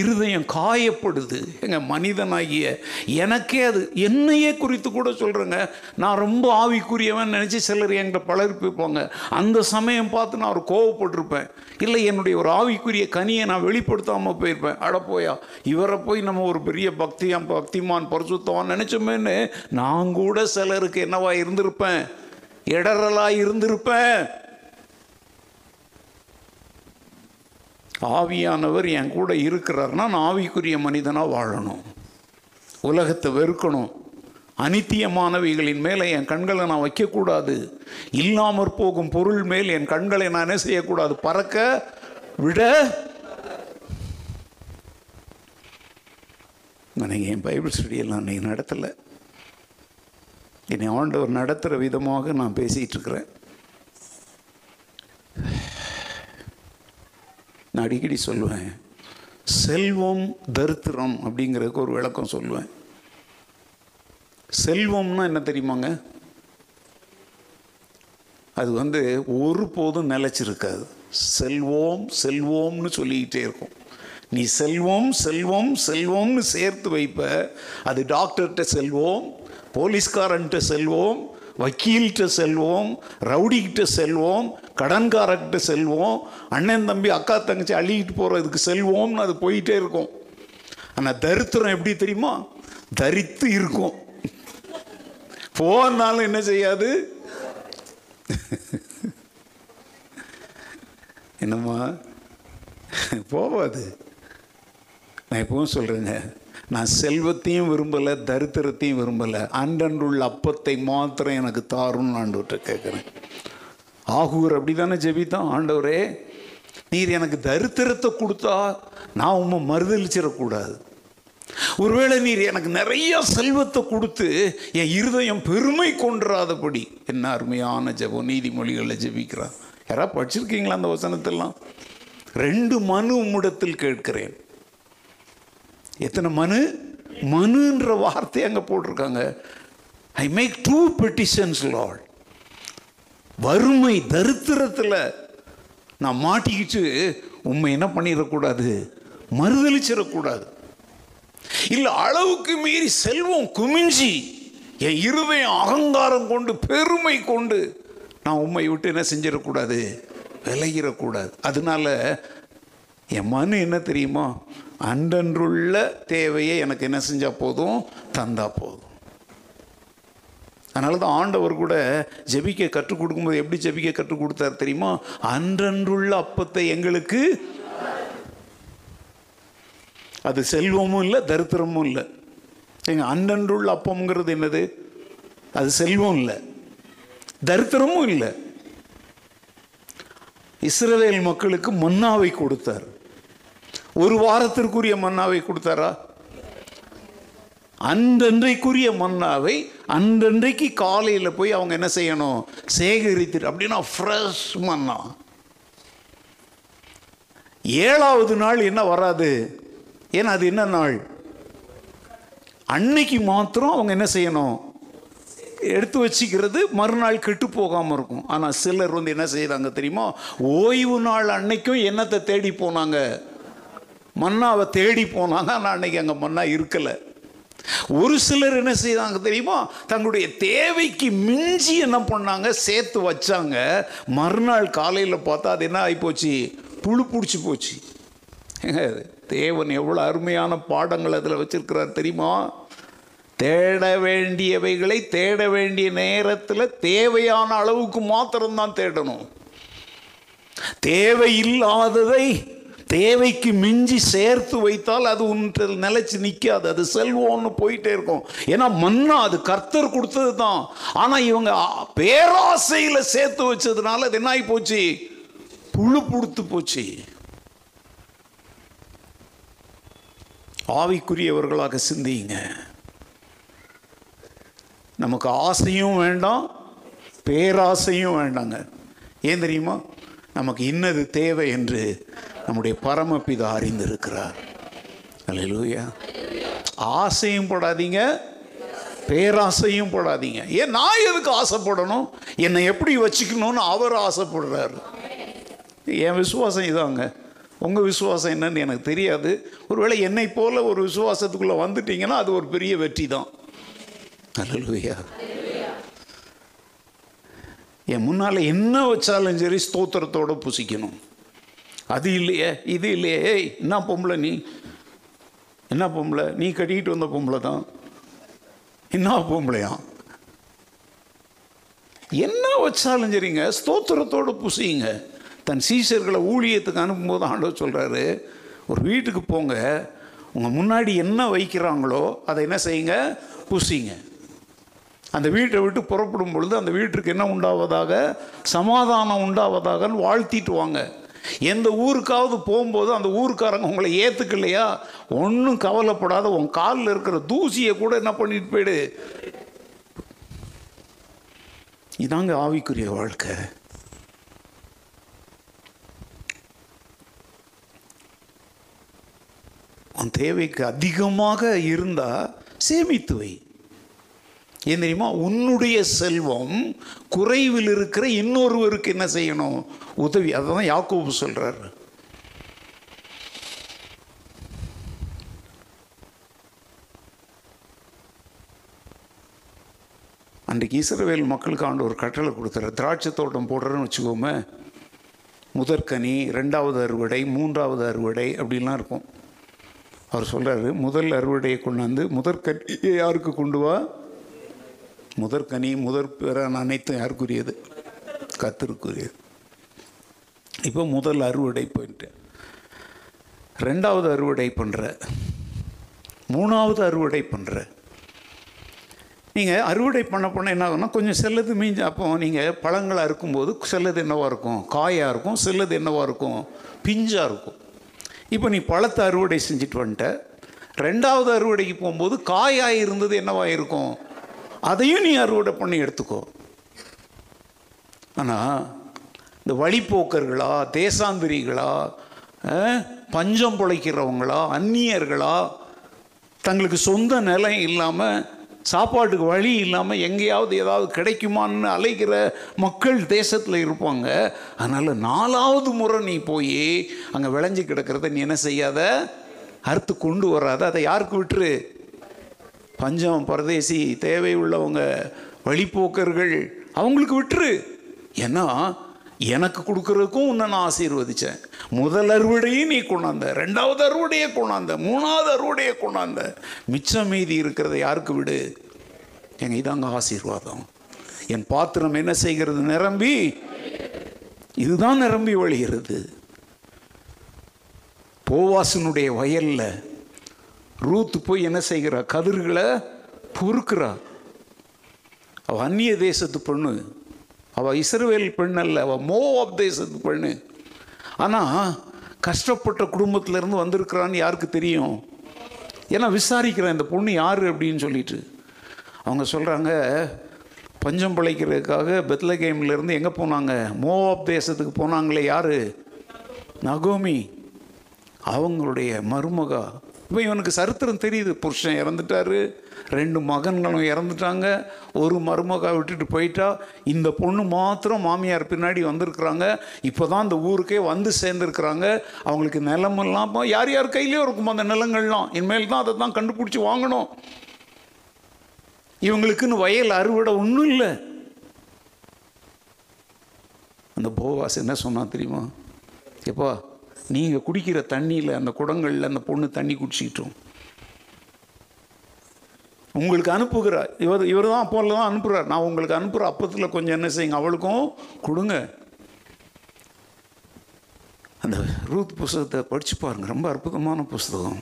இருதயம் காயப்படுது. எங்கள் மனிதனாகிய எனக்கே அது என்னையே குறித்து கூட சொல்கிறேங்க நான் ரொம்ப ஆவிக்குரியவன் நினச்சி சிலர் என்கிட்ட பழகிருப்பாங்க அந்த சமயம் பார்த்து நான் ஒரு கோவப்பட்டிருப்பேன். இல்லை என்னுடைய ஒரு ஆவிக்குரிய கனியை நான் வெளிப்படுத்தாமல் போயிருப்பேன். அட போயா இவரை போய் நம்ம ஒரு பெரிய பக்தியாம் பக்திமான் பரிசுத்தவான் நினச்சோமேன்னு நான் கூட சிலருக்கு என்னவா இருந்திருப்பேன்? இடரலா இருந்திருப்பேன். ஆவியானவர் என் கூட இருக்கிறார்னா நான் ஆவிக்குரிய மனிதனாக வாழணும். உலகத்தை வெறுக்கணும். அனித்தியமானவைகளின் மேலே என் கண்களை நான் வைக்கக்கூடாது. இல்லாமற் போகும் பொருள் மேல் என் கண்களை நான் என்ன செய்யக்கூடாது? பறக்க விட நீங்கள் என் பைபிள் ஸ்டடியெல்லாம் நீ நடத்தலை. என்னை ஆண்டவர் நடத்துகிற விதமாக நான் பேசிகிட்டு இருக்கிறேன் நான் அடிக்கடி சொல்லுவேன் செல்வம் தரித்திரம் அப்படிங்கிறதுக்கு ஒரு விளக்கம் சொல்லுவேன். செல்வம்னா என்ன தெரியுமாங்க? அது வந்து ஒருபோதும் நிலைச்சிருக்காது. செல்வோம் செல்வோம்னு சொல்லிக்கிட்டே இருக்கும். நீ செல்வம் செல்வம் செல்வம்னு சேர்த்து வைப்ப அது டாக்டர்கிட்ட செல்வோம் போலீஸ்காரன்ட்டு செல்வோம் வக்கீல்கிட்ட செல்வோம் ரவுடிக்கிட்ட செல்வோம் கடன்காரர்கிட்ட செல்வோம் அண்ணன் தம்பி அக்கா தங்கச்சி அள்ளிக்கிட்டு போகிறதுக்கு செல்வோம்னு அது போயிட்டே இருக்கும். ஆனால் தரித்திரம் எப்படி தெரியுமா? தரித்து இருக்கும். போனாலும் என்ன செய்யாது? என்னம்மா? போவாது. நான் எப்பவும் சொல்கிறேங்க நான் செல்வத்தையும் விரும்பலை தரித்திரத்தையும் விரும்பலை. அன்றன்றுள்ள அப்பத்தை மாத்திரம் எனக்கு தாருன்னு ஆண்டவர்கிட்ட கேட்குறேன் ஆகூர் அப்படி தானே ஜெபித்தான் ஆண்டவரே. நீர் எனக்கு தரித்திரத்தை கொடுத்தா நான் உண்மை மறுதளிச்சிடக்கூடாது ஒருவேளை நீர் எனக்கு நிறைய செல்வத்தை கொடுத்து என் இருதயம் பெருமை கொன்றாதபடி என்ன அருமையான ஜெபம் நீதிமொழிகளில் ஜெபிக்கிறான் யாராவது படிச்சிருக்கீங்களா அந்த வசனத்தெல்லாம்? ரெண்டு மனு உம்மிடத்தில் கேட்கிறேன். எத்தனை மனு? மனுன்ற வார்த்தை அங்கே போட்டிருக்காங்க. ஐ மேக் டூ பெட்டிஷன்ஸ் லால் வறுமை தரித்திரத்தில் நான் மாட்டிக்கிச்சு. உண்மை என்ன பண்ணிடக்கூடாது? மறுதளிச்சிடக்கூடாது இல்லை அளவுக்கு மீறி செல்வம் குமிஞ்சி என் இருதயம் அகங்காரம் கொண்டு பெருமை கொண்டு நான் உண்மை விட்டு என்ன செஞ்சிடக்கூடாது? விலகிடக்கூடாது. அதனால என் மனு என்ன தெரியுமா? அன்றன்றுள்ள தேவையை எனக்கு என்ன செஞ்சால் போதும்? தந்தால் போதும். அதனால தான் ஆண்டவர் கூட ஜெபிக்க கற்றுக் கொடுக்கும்போது எப்படி ஜெபிக்க கற்றுக் கொடுத்தார் தெரியுமா? அன்றன்றுள்ள அப்பத்தை எங்களுக்கு அது செல்வமும் இல்லை தரித்திரமும் இல்லை. எங்கள் அன்றன்றுள்ள அப்பம்ங்கிறது என்னது? அது செல்வம் இல்லை. தரித்திரமும் இல்லை. இஸ்ரவேல் மக்களுக்கு மன்னாவை கொடுத்தார். ஒரு வாரத்திற்குரிய மன்னாவை கொடுத்தாரா? அன்றன்றைக்குரிய மன்னாவை அன்றன்றைக்கு காலையில் போய் அவங்க என்ன செய்யணும்? சேகரித்து அப்படின்னா ஃப்ரெஷ் மன்னா. ஏழாவது நாள் என்ன வராது? ஏன்னா அது என்ன நாள்? அன்னைக்கு மாத்திரம் அவங்க என்ன செய்யணும்? எடுத்து வச்சுக்கிறது மறுநாள் கெட்டு போகாமல் இருக்கும். ஆனால் சிலர் வந்து என்ன செய்கிறாங்க தெரியுமா? ஓய்வு நாள் அன்னைக்கும் என்னத்தை தேடி போனாங்க? மன்னாவை தேடி போனாங்க நான் அன்னைக்கு அங்கே மன்னா இருக்கலை. ஒரு சிலர் என்ன செய்தாங்க தெரியுமா? தங்களுடைய தேவைக்கு மிஞ்சி என்ன பண்ணாங்க? சேர்த்து வச்சாங்க. மறுநாள் காலையில் பார்த்தா அது என்ன ஆகிப்போச்சு புழு பிடிச்சி போச்சு. ஏங்க, தேவன் எவ்வளோ அருமையான பாடங்கள் அதில் வச்சிருக்கிறார் தெரியுமா? தேட வேண்டியவைகளை தேட வேண்டிய நேரத்தில் தேவையான அளவுக்கு மாத்திரம்தான் தேடணும். தேவையில்லாததை தேவைக்கு மிஞ்சி சேர்த்து வைத்தால் அது உன்னில் நிலைச்சு நிற்காது அது செல்வம்னு போயிட்டே இருக்கும். ஏன்னா மண்ணா அது கர்த்தர் கொடுத்தது தான். ஆனால் இவங்க பேராசையில் சேர்த்து வச்சதுனால அது என்ன ஆகி போச்சு? புழு புடுத்து போச்சு. ஆவிக்குரியவர்களாக சிந்தியுங்க. நமக்கு ஆசையும் வேண்டாம் பேராசையும் வேண்டாங்க. ஏன் தெரியுமா? நமக்கு இன்னது தேவை என்று நம்முடைய பரமபிதா அறிந்திருக்கிறார். அல்லேலூயா. ஆசையும் படாதீங்க பேராசையும் படாதீங்க. ஏன் நான் எதுக்கு ஆசைப்படணும்? என்னை எப்படி வச்சுக்கணும்னு அவர் ஆசைப்படுறாரு. என் விசுவாசம் இதாங்க. உங்கள் விசுவாசம் என்னன்னு எனக்கு தெரியாது. ஒருவேளை என்னை போல ஒரு விசுவாசத்துக்குள்ளே வந்துட்டீங்கன்னா அது ஒரு பெரிய வெற்றி தான் அல்லேலூயா. என் முன்னால் என்ன வச்சாலும் சரி ஸ்தோத்திரத்தோட புசிக்கணும். அது இல்லையே இது இல்லையே ஏய் என்ன பொம்பளை நீ? என்ன பொம்பளை? நீ கட்டிக்கிட்டு வந்த பொம்பளை தான். என்ன பொம்பளையா? என்ன வச்சாலும் சரிங்க ஸ்தோத்திரத்தோட புசியுங்க. தன் சீசர்களை ஊழியத்துக்கு அனுப்பும்போது ஆண்டவர் சொல்கிறாரு ஒரு வீட்டுக்கு போங்க உங்கள் முன்னாடி என்ன வைக்கிறாங்களோ அதை என்ன செய்யுங்க? புசிங்க. அந்த வீட்டை விட்டு புறப்படும் பொழுது அந்த வீட்டுக்கு என்ன உண்டாவதாக? சமாதானம் உண்டாவதாகன்னு வாழ்த்திட்டு வாங்க. எந்த ஊருக்காவது போகும்போது அந்த ஊருக்காரங்க உங்களை ஏற்றுக்கலையா ஒன்றும் கவலைப்படாத உன் காலில் இருக்கிற தூசியை கூட என்ன பண்ணிட்டு போயிடு. இதாங்க ஆவிக்குரிய வாழ்க்கை. உன் தேவைக்கு அதிகமாக இருந்தால் சேமித்து வை. ஏன் தெரியுமா? உன்னுடைய செல்வம் குறைவில் இருக்கிற இன்னொருவருக்கு என்ன செய்யணும்? உதவி. அதை தான் யாக்கோபு சொல்கிறார் அன்றைக்கு இஸ்ரவேல் மக்களுக்கு ஆண்டு ஒரு கட்டளை கொடுத்தாரு. திராட்சை தோட்டம் போடுறேன்னு வச்சுக்கோமே. முதற்கனி ரெண்டாவது அறுவடை மூன்றாவது அறுவடை அப்படிலாம் இருக்கும். அவர் சொல்கிறாரு முதல் அறுவடையை கொண்டாந்து முதற்கனியை யாருக்கு கொண்டு வா? முதற்கனி முதற் பிறன் அனைத்தும் யாருக்குரியது? கத்திற்குரியது இப்போ முதல் அறுவடை போயிட்டு ரெண்டாவது அறுவடை பண்ணுற மூணாவது அறுவடை பண்ணுற நீங்கள் அறுவடை பண்ண போனால் என்ன ஆகும்னா கொஞ்சம் செல்லது மீஞ்ச அப்போ நீங்கள் பழங்களாக இருக்கும்போது சிலது என்னவாக இருக்கும்? காயாக இருக்கும் சிலது என்னவாக இருக்கும்? பிஞ்சாக இருக்கும். இப்போ நீ பழத்தை அறுவடை செஞ்சுட்டு வந்துட்ட. ரெண்டாவது அறுவடைக்கு போகும்போது காயாக இருந்தது என்னவாக இருக்கும்? அதையும் நீ அறுவடை பண்ணி எடுத்துக்கோ. ஆனால் இந்த வழிப்போக்கர்களா தேசாந்திரிகளா பஞ்சம் பிழைக்கிறவங்களா அந்நியர்களா தங்களுக்கு சொந்த நிலம் இல்லாமல் சாப்பாட்டுக்கு வழி இல்லாமல் எங்கேயாவது ஏதாவது கிடைக்குமான்னு அலைகிற மக்கள் தேசத்தில் இருப்பாங்க. அதனால் நாலாவது முறை நீ போய் அங்கே விளைஞ்சு கிடக்கிறத நீ என்ன செய்யாத? அறுத்து கொண்டு வராத. அதை யாருக்கு விட்டுரு? பஞ்சம் பரதேசி தேவை உள்ளவங்க வழிப்போக்கர்கள் அவங்களுக்கு விட்டுரு. ஏன்னா எனக்கு கொடுக்கறதுக்கும் உன்னை நான் ஆசீர்வதிச்சேன். முதல் அறுவடையும் நீ கொண்டாந்த ரெண்டாவது அறுவடையை கொண்டாந்த மூணாவது அறுவடையை கொண்டாந்த. மிச்சம் மீதி இருக்கிறத யாருக்கு விடு? எங்க இதாங்க ஆசீர்வாதம். என் பாத்திரம் என்ன செய்கிறது? நிரம்பி? இதுதான் நிரம்பி வழிகிறது. போவாசனுடைய வயலில் ரூத் போய் என்ன செய்கிறா கதிர்களை பொறுக்கிறா அவ அந்நிய தேசத்து பொண்ணு. அவ இஸ்ரவேல் பெண் அல்ல அவ மோவாப் தேசத்து பெண்ணு. ஆனால் கஷ்டப்பட்ட குடும்பத்துல இருந்து வந்திருக்கிறான்னு யாருக்கு தெரியும்? ஏன்னா விசாரிக்கிறேன் இந்த பொண்ணு யாரு அப்படின்னு சொல்லிட்டு. அவங்க சொல்றாங்க பஞ்சம் பிழைக்கிறதுக்காக பெத்லகேம்ல இருந்து எங்க போனாங்க? மோவாப் தேசத்துக்கு போனாங்களே யாரு? நகோமி. அவங்களுடைய மருமகா. இப்போ இவனுக்கு சரித்திரம் தெரியுது. புருஷன் இறந்துட்டாரு. ரெண்டு மகன்களும் இறந்துட்டாங்க. ஒரு மருமகா விட்டுட்டு போயிட்டா. இந்த பொண்ணு மாத்திரம் மாமியார் பின்னாடி வந்திருக்கிறாங்க. இப்போ தான் இந்த ஊருக்கே வந்து சேர்ந்துருக்கிறாங்க. அவங்களுக்கு நிலமெல்லாம் யார் யார் கையிலையும் இருக்கும் அந்த நிலங்கள்லாம். இனிமேல் தான் அதை தான் கண்டுபிடிச்சி வாங்கணும். இவங்களுக்குன்னு வயல் அறுவடை ஒன்றும் இல்லை. அந்த போவாஸ் என்ன சொன்னால் தெரியுமா? எப்பா நீங்கள் குடிக்கிற தண்ணியில் அந்த குடங்களில் அந்த பொண்ணு தண்ணி குடிச்சிக்கிட்டோம் உங்களுக்கு அனுப்புகிறார். இவர் இவர் தான் அப்போல தான் அனுப்புகிறார் நான் உங்களுக்கு அனுப்புகிற அப்பத்தில் கொஞ்சம் என்ன செய்யுங்க. அவளுக்கும் கொடுங்க. அந்த ரூத் புஸ்தகத்தை படித்து பாருங்க. ரொம்ப அற்புதமான புஸ்தகம்.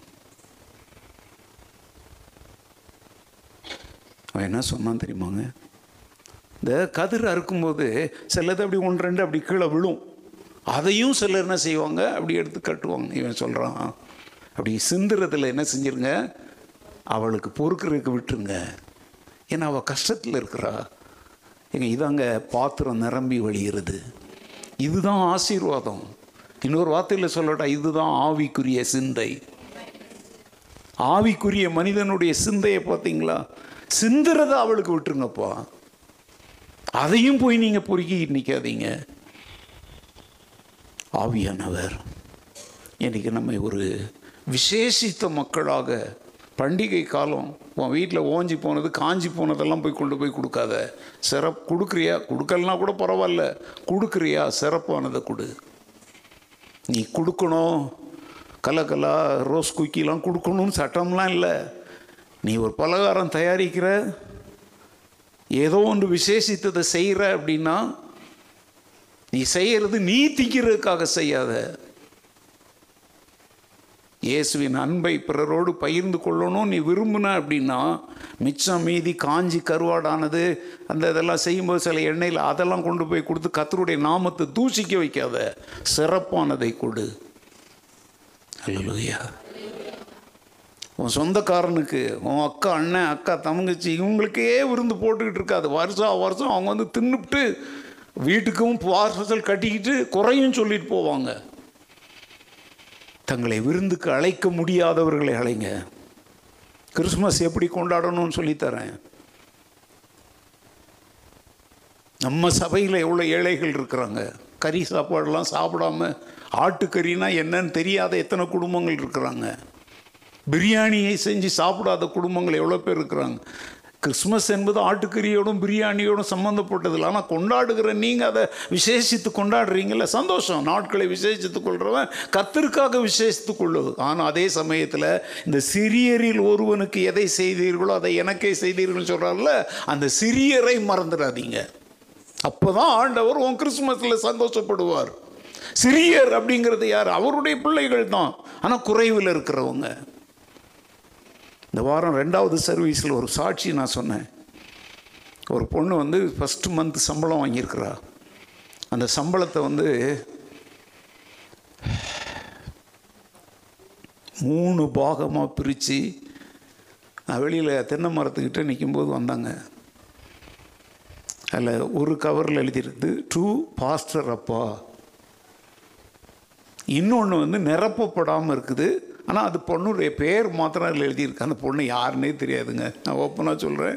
அவன் என்ன சொன்னான் தெரியுமாங்க? இந்த கதிர் அறுக்கும்போது சிலது அப்படி ஒன்று ரெண்டு அப்படி கீழே விழும். அதையும் சிலர் என்ன செய்வாங்க? அப்படி எடுத்து கட்டுவாங்க. இவன் சொல்கிறான் அப்படி சிந்துறதில் என்ன செஞ்சிருங்க? அவளுக்கு பொறுக்கிறதுக்கு விட்டுருங்க. ஏன்னா அவள் கஷ்டத்தில் இருக்கிறா. எங்க இதாங்க பாத்திரம் நிரம்பி வழிகிறது இதுதான் ஆசீர்வாதம். இன்னொரு வார்த்தையில் சொல்லட்டா இதுதான் ஆவிக்குரிய சிந்தை. ஆவிக்குரிய மனிதனுடைய சிந்தையை பார்த்தீங்களா? சிந்துறதை அவளுக்கு விட்டுருங்கப்பா. அதையும் போய் நீங்கள் பொறுக்கி நிற்காதீங்க ஆவியானவர். இன்றைக்கி நம்மை ஒரு விசேஷித்த மக்களாக பண்டிகை காலம் உன் வீட்டில் ஓஞ்சி போனது காஞ்சி போனதெல்லாம் போய் கொண்டு போய் கொடுக்காத. சிறப்பு கொடுக்குறியா? கொடுக்கலனா கூட பரவாயில்ல. கொடுக்குறியா? சிறப்பானதை கொடு. நீ கொடுக்கணும். கலக்கலா ரோஸ் குக்கிலாம் கொடுக்கணும்னு சட்டம்லாம் இல்லை. நீ ஒரு பலகாரம் தயாரிக்கிற. ஏதோ ஒன்று விசேஷித்ததை செய்கிற அப்படின்னா நீ செய்யறது நீ திங்கிறதுக்காக செய்யாத. இயேசுவின் அன்பை பிறரோடு பகிர்ந்து கொள்ளணும் நீ விரும்பின அப்படின்னா மிச்சம் மீதி காஞ்சி கருவாடானது அந்த இதெல்லாம் செய்யும்போது சில எண்ணெயில் அதெல்லாம் கொண்டு போய் கொடுத்து கத்தருடைய நாமத்தை தூசிக்க வைக்காத. சிறப்பானதை கொடு. அல்லையா உன் சொந்தக்காரனுக்கு உன் அக்கா அண்ணன் அக்கா தங்கச்சி இவங்களுக்கே விருந்து போட்டுக்கிட்டு இருக்காது. வருஷம் வருஷம் அவங்க வந்து தின்னுப்ட்டு வீட்டுக்கும் வாசல் கட்டிக்கிட்டு குறையும் சொல்லிட்டு போவாங்க. தங்களை விருந்துக்கு அழைக்க முடியாதவர்களை அழைங்க. கிறிஸ்மஸ் எப்படி கொண்டாடணும்னு சொல்லித்தரேன். நம்ம சபையில் எவ்வளோ ஏழைகள் இருக்கிறாங்க. கறி சாப்பாடெல்லாம் சாப்பிடாம ஆட்டுக்கறினா என்னன்னு தெரியாத எத்தனை குடும்பங்கள் இருக்கிறாங்க. பிரியாணியை செஞ்சு சாப்பிடாத குடும்பங்கள் எவ்வளோ பேர் இருக்கிறாங்க. கிறிஸ்மஸ் என்பது ஆட்டுக்கறியோடும் பிரியாணியோடும் சம்மந்தப்பட்டதில்லை ஆனால் கொண்டாடுகிற நீங்கள் அதை விசேஷித்து கொண்டாடுறீங்கள சந்தோஷம். நாட்களை விசேஷித்து கொள்கிறவன் கத்திற்காக விசேஷித்து கொள்வது. ஆனால் அதே சமயத்தில் இந்த சிறியரில் ஒருவனுக்கு எதை செய்தீர்களோ அதை எனக்கே செய்தீர்கள்னு சொல்கிறார்ல அந்த சிறியரை மறந்துடாதீங்க. அப்போ தான் ஆண்டவர் உன் கிறிஸ்மஸில் சந்தோஷப்படுவார். சிறியர் அப்படிங்கிறது யார்? அவருடைய பிள்ளைகள் தான் ஆனால் குறைவில் இருக்கிறவங்க. இந்த வாரம் ரெண்டாவது சர்வீஸில் ஒரு சாட்சி நான் சொன்னேன். ஒரு பொண்ணு வந்து ஃபஸ்ட்டு மந்த் சம்பளம் வாங்கியிருக்கிறா. அந்த சம்பளத்தை வந்து மூணு பாகமாக பிரித்து நான் வெளியில் தென்னை மரத்துக்கிட்ட நிற்கும்போது வந்தாங்க. அதில் ஒரு கவரில் எழுதியிருக்கு டூ பாஸ்டர் அப்பா. இன்னொன்று வந்து நிரப்பப்படாமல் இருக்குது ஆனால் அது பொண்ணுடைய பேர் மாத்திரம் அதில் எழுதியிருக்கு. அந்த பொண்ணு யாருன்னே தெரியாதுங்க. நான் ஓப்பனாக சொல்கிறேன்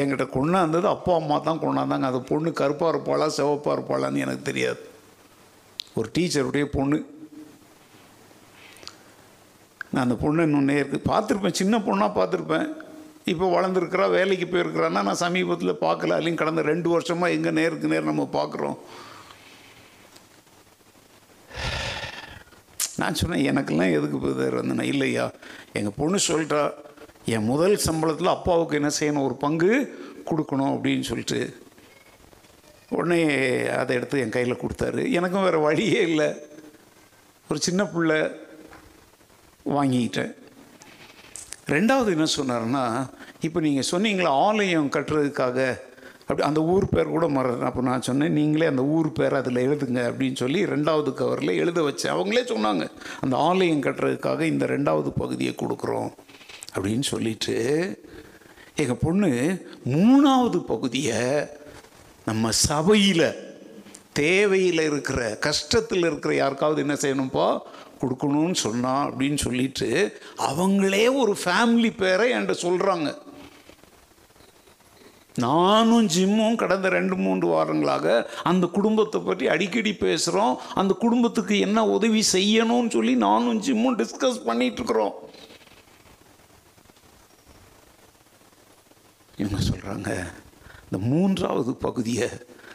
என்கிட்ட கொண்டாந்தது அப்பா அம்மா தான் கொண்டாந்தாங்க. அந்த பொண்ணு கருப்பாக இருப்பாளா சிவப்பாக இருப்பாளான்னு எனக்கு தெரியாது. ஒரு டீச்சருடைய பொண்ணு. நான் அந்த பொண்ணு இன்னும் நேருக்கு பார்த்துருப்பேன். சின்ன பொண்ணாக பார்த்துருப்பேன். இப்போ வளர்ந்துருக்குறா வேலைக்கு போயிருக்கிறான்னா நான் சமீபத்தில் பார்க்கல. அதுலேயும் கடந்த ரெண்டு வருஷமாக எங்கே நேருக்கு நேர் நம்ம பார்க்குறோம். நான் சொன்னேன் எனக்கெல்லாம் எதுக்கு பிரதர்? வந்தேன் இல்லையா? எங்கள் பொண்ணு சொல்லிட்டா என் முதல் சம்பளத்தில் அப்பாவுக்கு என்ன செய்யணும்? ஒரு பங்கு கொடுக்கணும் அப்படின்னு சொல்லிட்டு. உடனே அதை எடுத்து என் கையில் கொடுத்தாரு. எனக்கும் வேறு வழியே இல்லை. ஒரு சின்ன பிள்ளை வாங்கிக்கிட்டேன் ரெண்டாவது என்ன சொன்னாருன்னா இப்போ நீங்கள் சொன்னீங்களா ஆலயம் கட்டுறதுக்காக அப்படி அந்த ஊர் பேர் கூட மறந்தேன் அப்போ நான் சொன்னேன் நீங்களே அந்த ஊர் பேர் அதில் எழுதுங்க அப்படின்னு சொல்லி ரெண்டாவது கவரில் எழுத வச்சேன். அவங்களே சொன்னாங்க அந்த ஆலயம் கட்டுறதுக்காக இந்த ரெண்டாவது பகுதியை கொடுக்குறோம் அப்படின்னு சொல்லிட்டு. எங்கள் பொண்ணு மூணாவது பகுதியை நம்ம சபையில் தேவையில் இருக்கிற கஷ்டத்தில் இருக்கிற யாருக்காவது என்ன செய்யணும்ப்பா கொடுக்கணும்னு சொன்னான் அப்படின்னு சொல்லிட்டு அவங்களே ஒரு ஃபேமிலி பேரை என்கிட்ட சொல்கிறாங்க நானும் ஜிம்மும் கடந்த ரெண்டு மூன்று வாரங்களாக அந்த குடும்பத்தை பற்றி அடிக்கடி பேசுகிறோம் அந்த குடும்பத்துக்கு என்ன உதவி செய்யணும்னு சொல்லி நானும் ஜிம்மும் டிஸ்கஸ் பண்ணிகிட்ருக்குறோம் இவங்க சொல்கிறாங்க இந்த மூன்றாவது பகுதியை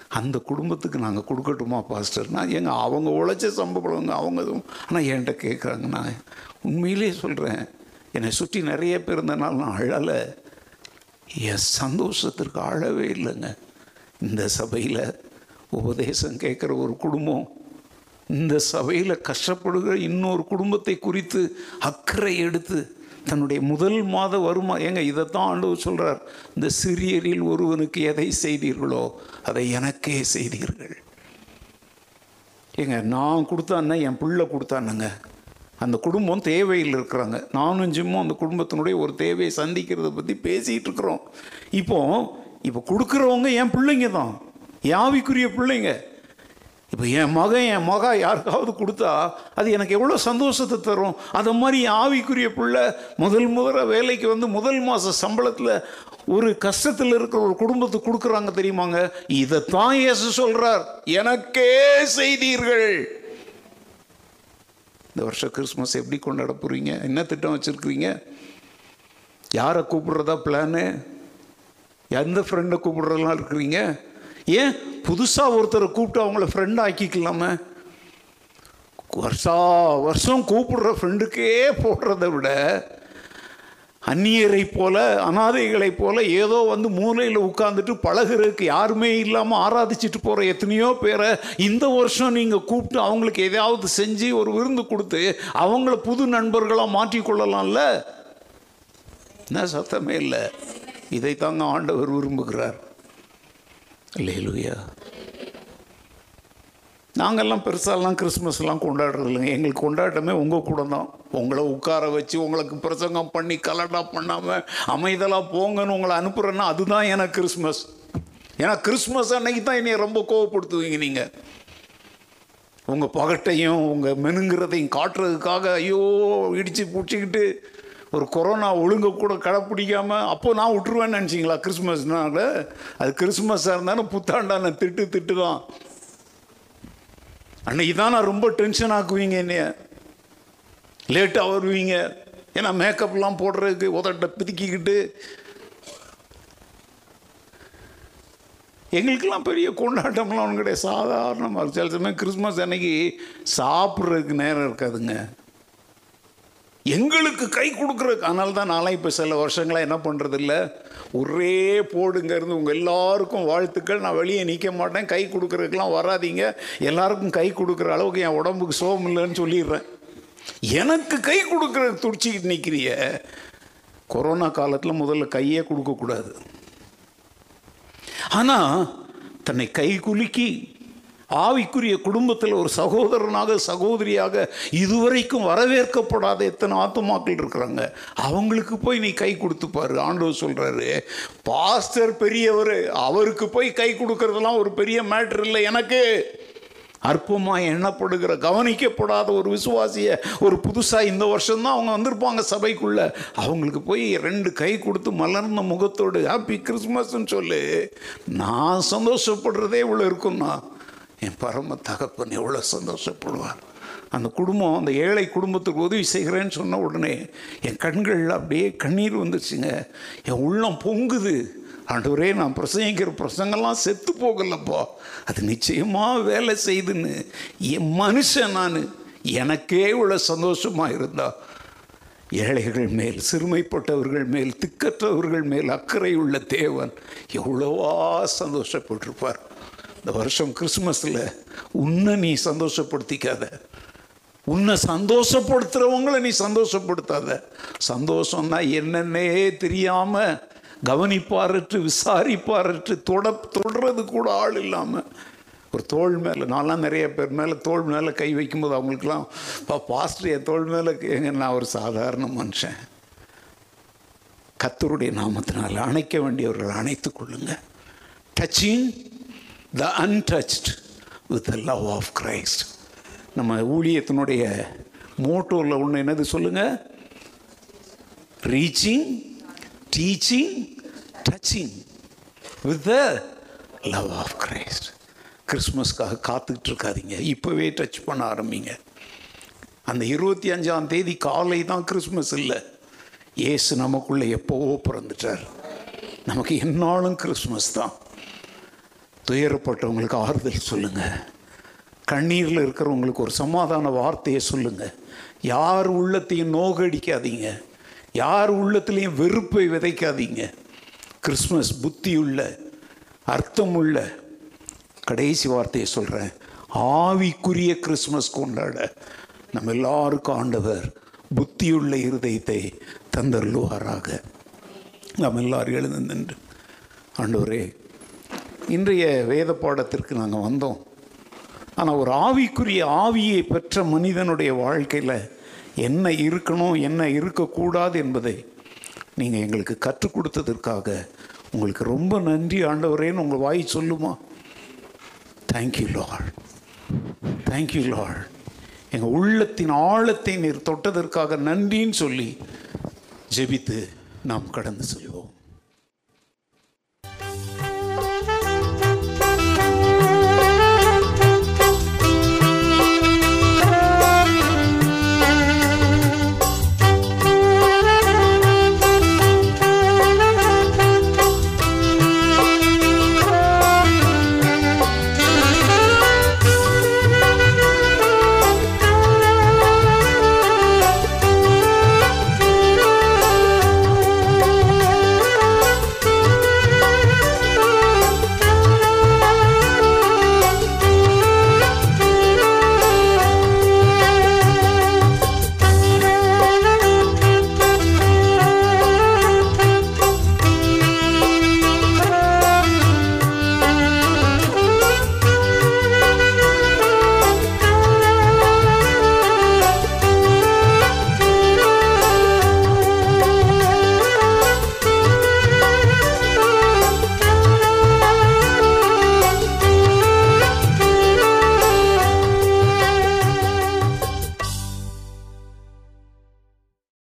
அந்த குடும்பத்துக்கு நாங்கள் கொடுக்கட்டுமா பாஸ்டர்னா எங்க அவங்க உழைச்ச சம்பளங்க அவங்க ஆனால் என்கிட்ட கேட்குறாங்க நான் உண்மையிலே சொல்கிறேன் என்னை சுற்றி நிறைய பேர் இருந்தனால நான் அழலை. என் சந்தோஷத்திற்கு ஆளவே இல்லைங்க. இந்த சபையில் உபதேசம் கேட்குற ஒரு குடும்பம் இந்த சபையில் கஷ்டப்படுகிற இன்னொரு குடும்பத்தை குறித்து அக்கறை எடுத்து தன்னுடைய முதல் மாத வருமா ஏங்க இதைத்தான் ஆண்டவர் சொல்கிறார் இந்த சிறியரில் ஒருவனுக்கு எதை செய்தீர்களோ அதை எனக்கே செய்தீர்கள். ஏங்க நான் கொடுத்தான்னா என் பிள்ளை கொடுத்தானுங்க அந்த குடும்பம் தேவையில் இருக்கிறாங்க. நானும் ஜிம்மும் அந்த குடும்பத்தினுடைய ஒரு தேவையை சந்திக்கிறத பற்றி பேசிகிட்டு இருக்கிறோம். இப்போ இப்போ கொடுக்குறவங்க என் பிள்ளைங்க தான். யாவிக்குரிய பிள்ளைங்க. இப்போ என் மகன் என் மகா யாருக்காவது கொடுத்தா அது எனக்கு எவ்வளோ சந்தோஷத்தை தரும். அதை மாதிரி ஆவிக்குரிய பிள்ளை முதல் முதல்ல வேலைக்கு வந்து முதல் மாத சம்பளத்தில் ஒரு கஷ்டத்தில் இருக்கிற ஒரு குடும்பத்துக்கு கொடுக்குறாங்க தெரியுமாங்க? இதைத்தான் இயேசு சொல்கிறார் எனக்கே செய்தீர்கள். இந்த வருஷம் கிறிஸ்மஸ் எப்படி கொண்டாட போகிறீங்க என்ன திட்டம் வச்சுருக்கிறீங்க? யாரை கூப்பிடுறதா பிளானு எந்த ஃப்ரெண்டை கூப்பிடுறதெல்லாம் இருக்கிறீங்க? ஏன் புதுசாக ஒருத்தரை கூப்பிட்டு அவங்கள ஃப்ரெண்ட் ஆக்கிக்கலாமே? வருஷா வருஷம் கூப்பிடுற ஃப்ரெண்டுக்கே போடுறத விட அந்நியரை போல அனாதைகளைப் போல ஏதோ வந்து மூலையில் உட்காந்துட்டு பழகுறதுக்கு யாருமே இல்லாமல் ஆராதிச்சிட்டு போகிற எத்தனையோ பேரை இந்த வருஷம் நீங்கள் கூப்பிட்டு அவங்களுக்கு எதையாவது செஞ்சு ஒரு விருந்து கொடுத்து அவங்கள புது நண்பர்களாக மாற்றிக்கொள்ளலாம்ல என்ன சத்தமே இல்லை. இதைத்தாங்க ஆண்டவர் விரும்புகிறார். இல்லையா நாங்கள்லாம் பெருசாலாம் கிறிஸ்மஸ்லாம் கொண்டாடுறது இல்லைங்க எங்களுக்கு கொண்டாட்டமே உங்கள் கூட தான் உங்களை உட்கார வச்சு உங்களுக்கு பிரசங்கம் பண்ணி கலடா பண்ணாமல் அமைதலாக போங்கன்னு உங்களை அனுப்புகிறேன்னா அதுதான் எனக்கு கிறிஸ்மஸ். ஏன்னா கிறிஸ்மஸ் அன்னைக்கு தான் என்னை ரொம்ப கோவப்படுத்துவீங்க நீங்கள் உங்கள் பகட்டையும் உங்கள் மெனுங்கிறதையும் காட்டுறதுக்காக ஐயோ இடித்து பிடிச்சிக்கிட்டு ஒரு கொரோனா ஒழுங்க கூட கடைப்பிடிக்காமல் அப்போது நான் விட்டுருவேன்னு நினச்சிங்களா கிறிஸ்மஸ்னால? அது கிறிஸ்மஸாக இருந்தாலும் புத்தாண்டான திட்டு திட்டு தான் அன்னைக்கு தான் நான் ரொம்ப டென்ஷன் ஆக்குவீங்க என்னைய. லேட்டாக வருவீங்க ஏன்னா மேக்கப்லாம் போடுறதுக்கு உதட்ட பிதுக்கிக்கிட்டு. எங்களுக்கெல்லாம் பெரிய கொண்டாட்டம்லாம் ஒன்றும் கிடையாது. சாதாரணமாக சில சமயம் கிறிஸ்மஸ் அன்னைக்கு சாப்பிட்றதுக்கு நேரம் இருக்காதுங்க. எங்களுக்கு கை கொடுக்குறதுக்கு. அதனால தான் நான்லாம் இப்போ சில வருஷங்களாக என்ன பண்ணுறதில்ல ஒரே போடுங்க இருந்து உங்கள் எல்லாருக்கும் வாழ்த்துக்கள். நான் வெளியே நிற்க மாட்டேன். கை கொடுக்குறதுக்கெல்லாம் வராதீங்க. எல்லாருக்கும் கை கொடுக்குற அளவுக்கு என் உடம்புக்கு சோகம் இல்லைன்னு சொல்லிடுறேன். எனக்கு கை கொடுக்குறதுக்கு துடிச்சிக்கிட்டு நிற்கிறிய கொரோனா காலத்தில் முதல்ல கையே கொடுக்கக்கூடாது. ஆனால் தன்னை கை குலுக்கி ஆவிக்குரிய குடும்பத்தில் ஒரு சகோதரனாக சகோதரியாக இதுவரைக்கும் வரவேற்கப்படாத எத்தனை ஆத்துமாக்கள் இருக்கிறாங்க? அவங்களுக்கு போய் நீ கை கொடுத்து பாரு. ஆண்டவர் சொல்கிறாரு பாஸ்டர் பெரியவர் அவருக்கு போய் கை கொடுக்கறதெல்லாம் ஒரு பெரிய மேட்ரு இல்லை எனக்கு. அற்பமாக எண்ணப்படுகிற கவனிக்கப்படாத ஒரு விசுவாசிய ஒரு புதுசாக இந்த வருஷம்தான் அவங்க வந்திருப்பாங்க சபைக்குள்ள. அவங்களுக்கு போய் ரெண்டு கை கொடுத்து மலர்ந்த முகத்தோடு ஹாப்பி கிறிஸ்மஸ்ன்னு சொல்லு. நான் சந்தோஷப்படுறதே இவ்வளோ இருக்கும்னா என் பரம தகப்பன் எவ்வளோ சந்தோஷப்படுவார். அந்த குடும்பம் அந்த ஏழை குடும்பத்துக்கு உதவி செய்கிறேன்னு சொன்ன உடனே என் கண்கள் அப்படியே கண்ணீர் வந்துச்சுங்க. என் உள்ளம் பொங்குது. ஆண்டவரே நான் பிரசங்கிக்கிற பிரசங்கெல்லாம் செத்து போகலப்பா. அது நிச்சயமாக வேலை செய்துன்னு. என் மனுஷன் நான். எனக்கே இவ்வளோ சந்தோஷமாக இருந்தா. ஏழைகள் மேல் சிறுமைப்பட்டவர்கள் மேல் திக்கற்றவர்கள் மேல் அக்கறை உள்ள தேவன் எவ்வளவா சந்தோஷப்பட்டிருப்பார். இந்த வருஷம் கிறிஸ்மஸில் உன்னை நீ சந்தோஷப்படுத்திக்காத. உன்னை சந்தோஷப்படுத்துகிறவங்கள நீ சந்தோஷப்படுத்தாத. சந்தோஷம்னா என்னென்னே தெரியாமல் கவனிப்பாரற்று விசாரிப்பாரற்று தொட தொடுறது கூட ஆள் இல்லாமல் ஒரு தோல் மேலே நான்லாம் நிறைய பேர் மேலே தோள் மேலே கை வைக்கும்போது அவங்களுக்குலாம் இப்போ பாஸ்டர் என் தோல் மேலே எங்க நான் ஒரு சாதாரண மனுஷன். கத்தருடைய நாமத்தினால் அணைக்க வேண்டியவர்கள் அணைத்துக் கொள்ளுங்கள் touching the untouched with the love of Christ நம்ம ஊழியத்தினுடைய மோட்டோவில் ஒன்று என்னது சொல்லுங்கள் reaching teaching touching with the love of Christ கிறிஸ்மஸ்க்காக காத்துக்கிட்டு இருக்காதிங்க இப்போவே டச் பண்ண ஆரம்பிங்க. அந்த இருபத்தி அஞ்சாம் தேதி காலை தான் கிறிஸ்மஸ் இல்லை. ஏசு நமக்குள்ளே எப்போவோ பிறந்துட்டார். நமக்கு என்னாலும் கிறிஸ்மஸ் தான். துயரப்பட்டவங்களுக்கு ஆறுதல் சொல்லுங்கள் கண்ணீரில் இருக்கிறவங்களுக்கு ஒரு சமாதான வார்த்தையை சொல்லுங்கள் யார் உள்ளத்தையும் நோகடிக்காதீங்க. யார் உள்ளத்துலேயும் வெறுப்பை விதைக்காதீங்க. கிறிஸ்மஸ் புத்தியுள்ள அர்த்தமுள்ள கடைசி வார்த்தையை சொல்கிறேன் ஆவிக்குரிய கிறிஸ்மஸ் கொண்டாட நம்ம எல்லாருக்கும் ஆண்டவர் புத்தியுள்ள இருதயத்தை தந்தருள்வாராக. நாம் எல்லாரும் எழுந்து நின்று ஆண்டவரே இன்றைய வேத பாடத்திற்கு நாங்கள் வந்தோம். ஆனால் ஒரு ஆவிக்குரிய ஆவியை பெற்ற மனிதனுடைய வாழ்க்கையில் என்ன இருக்கணும் என்ன இருக்கக்கூடாது என்பதை நீங்கள் எங்களுக்கு கற்றுக் கொடுத்ததற்காக உங்களுக்கு ரொம்ப நன்றி ஆண்டவரேன்னு உங்கள் வாய் சொல்லுமா? தேங்க்யூ லார்ட் தேங்க்யூ லார்ட் எங்கள் உள்ளத்தின் ஆழத்தை நீர் தொட்டதற்காக நன்றின்னு சொல்லி ஜெபித்து நாம் கடந்து செல்வோம்.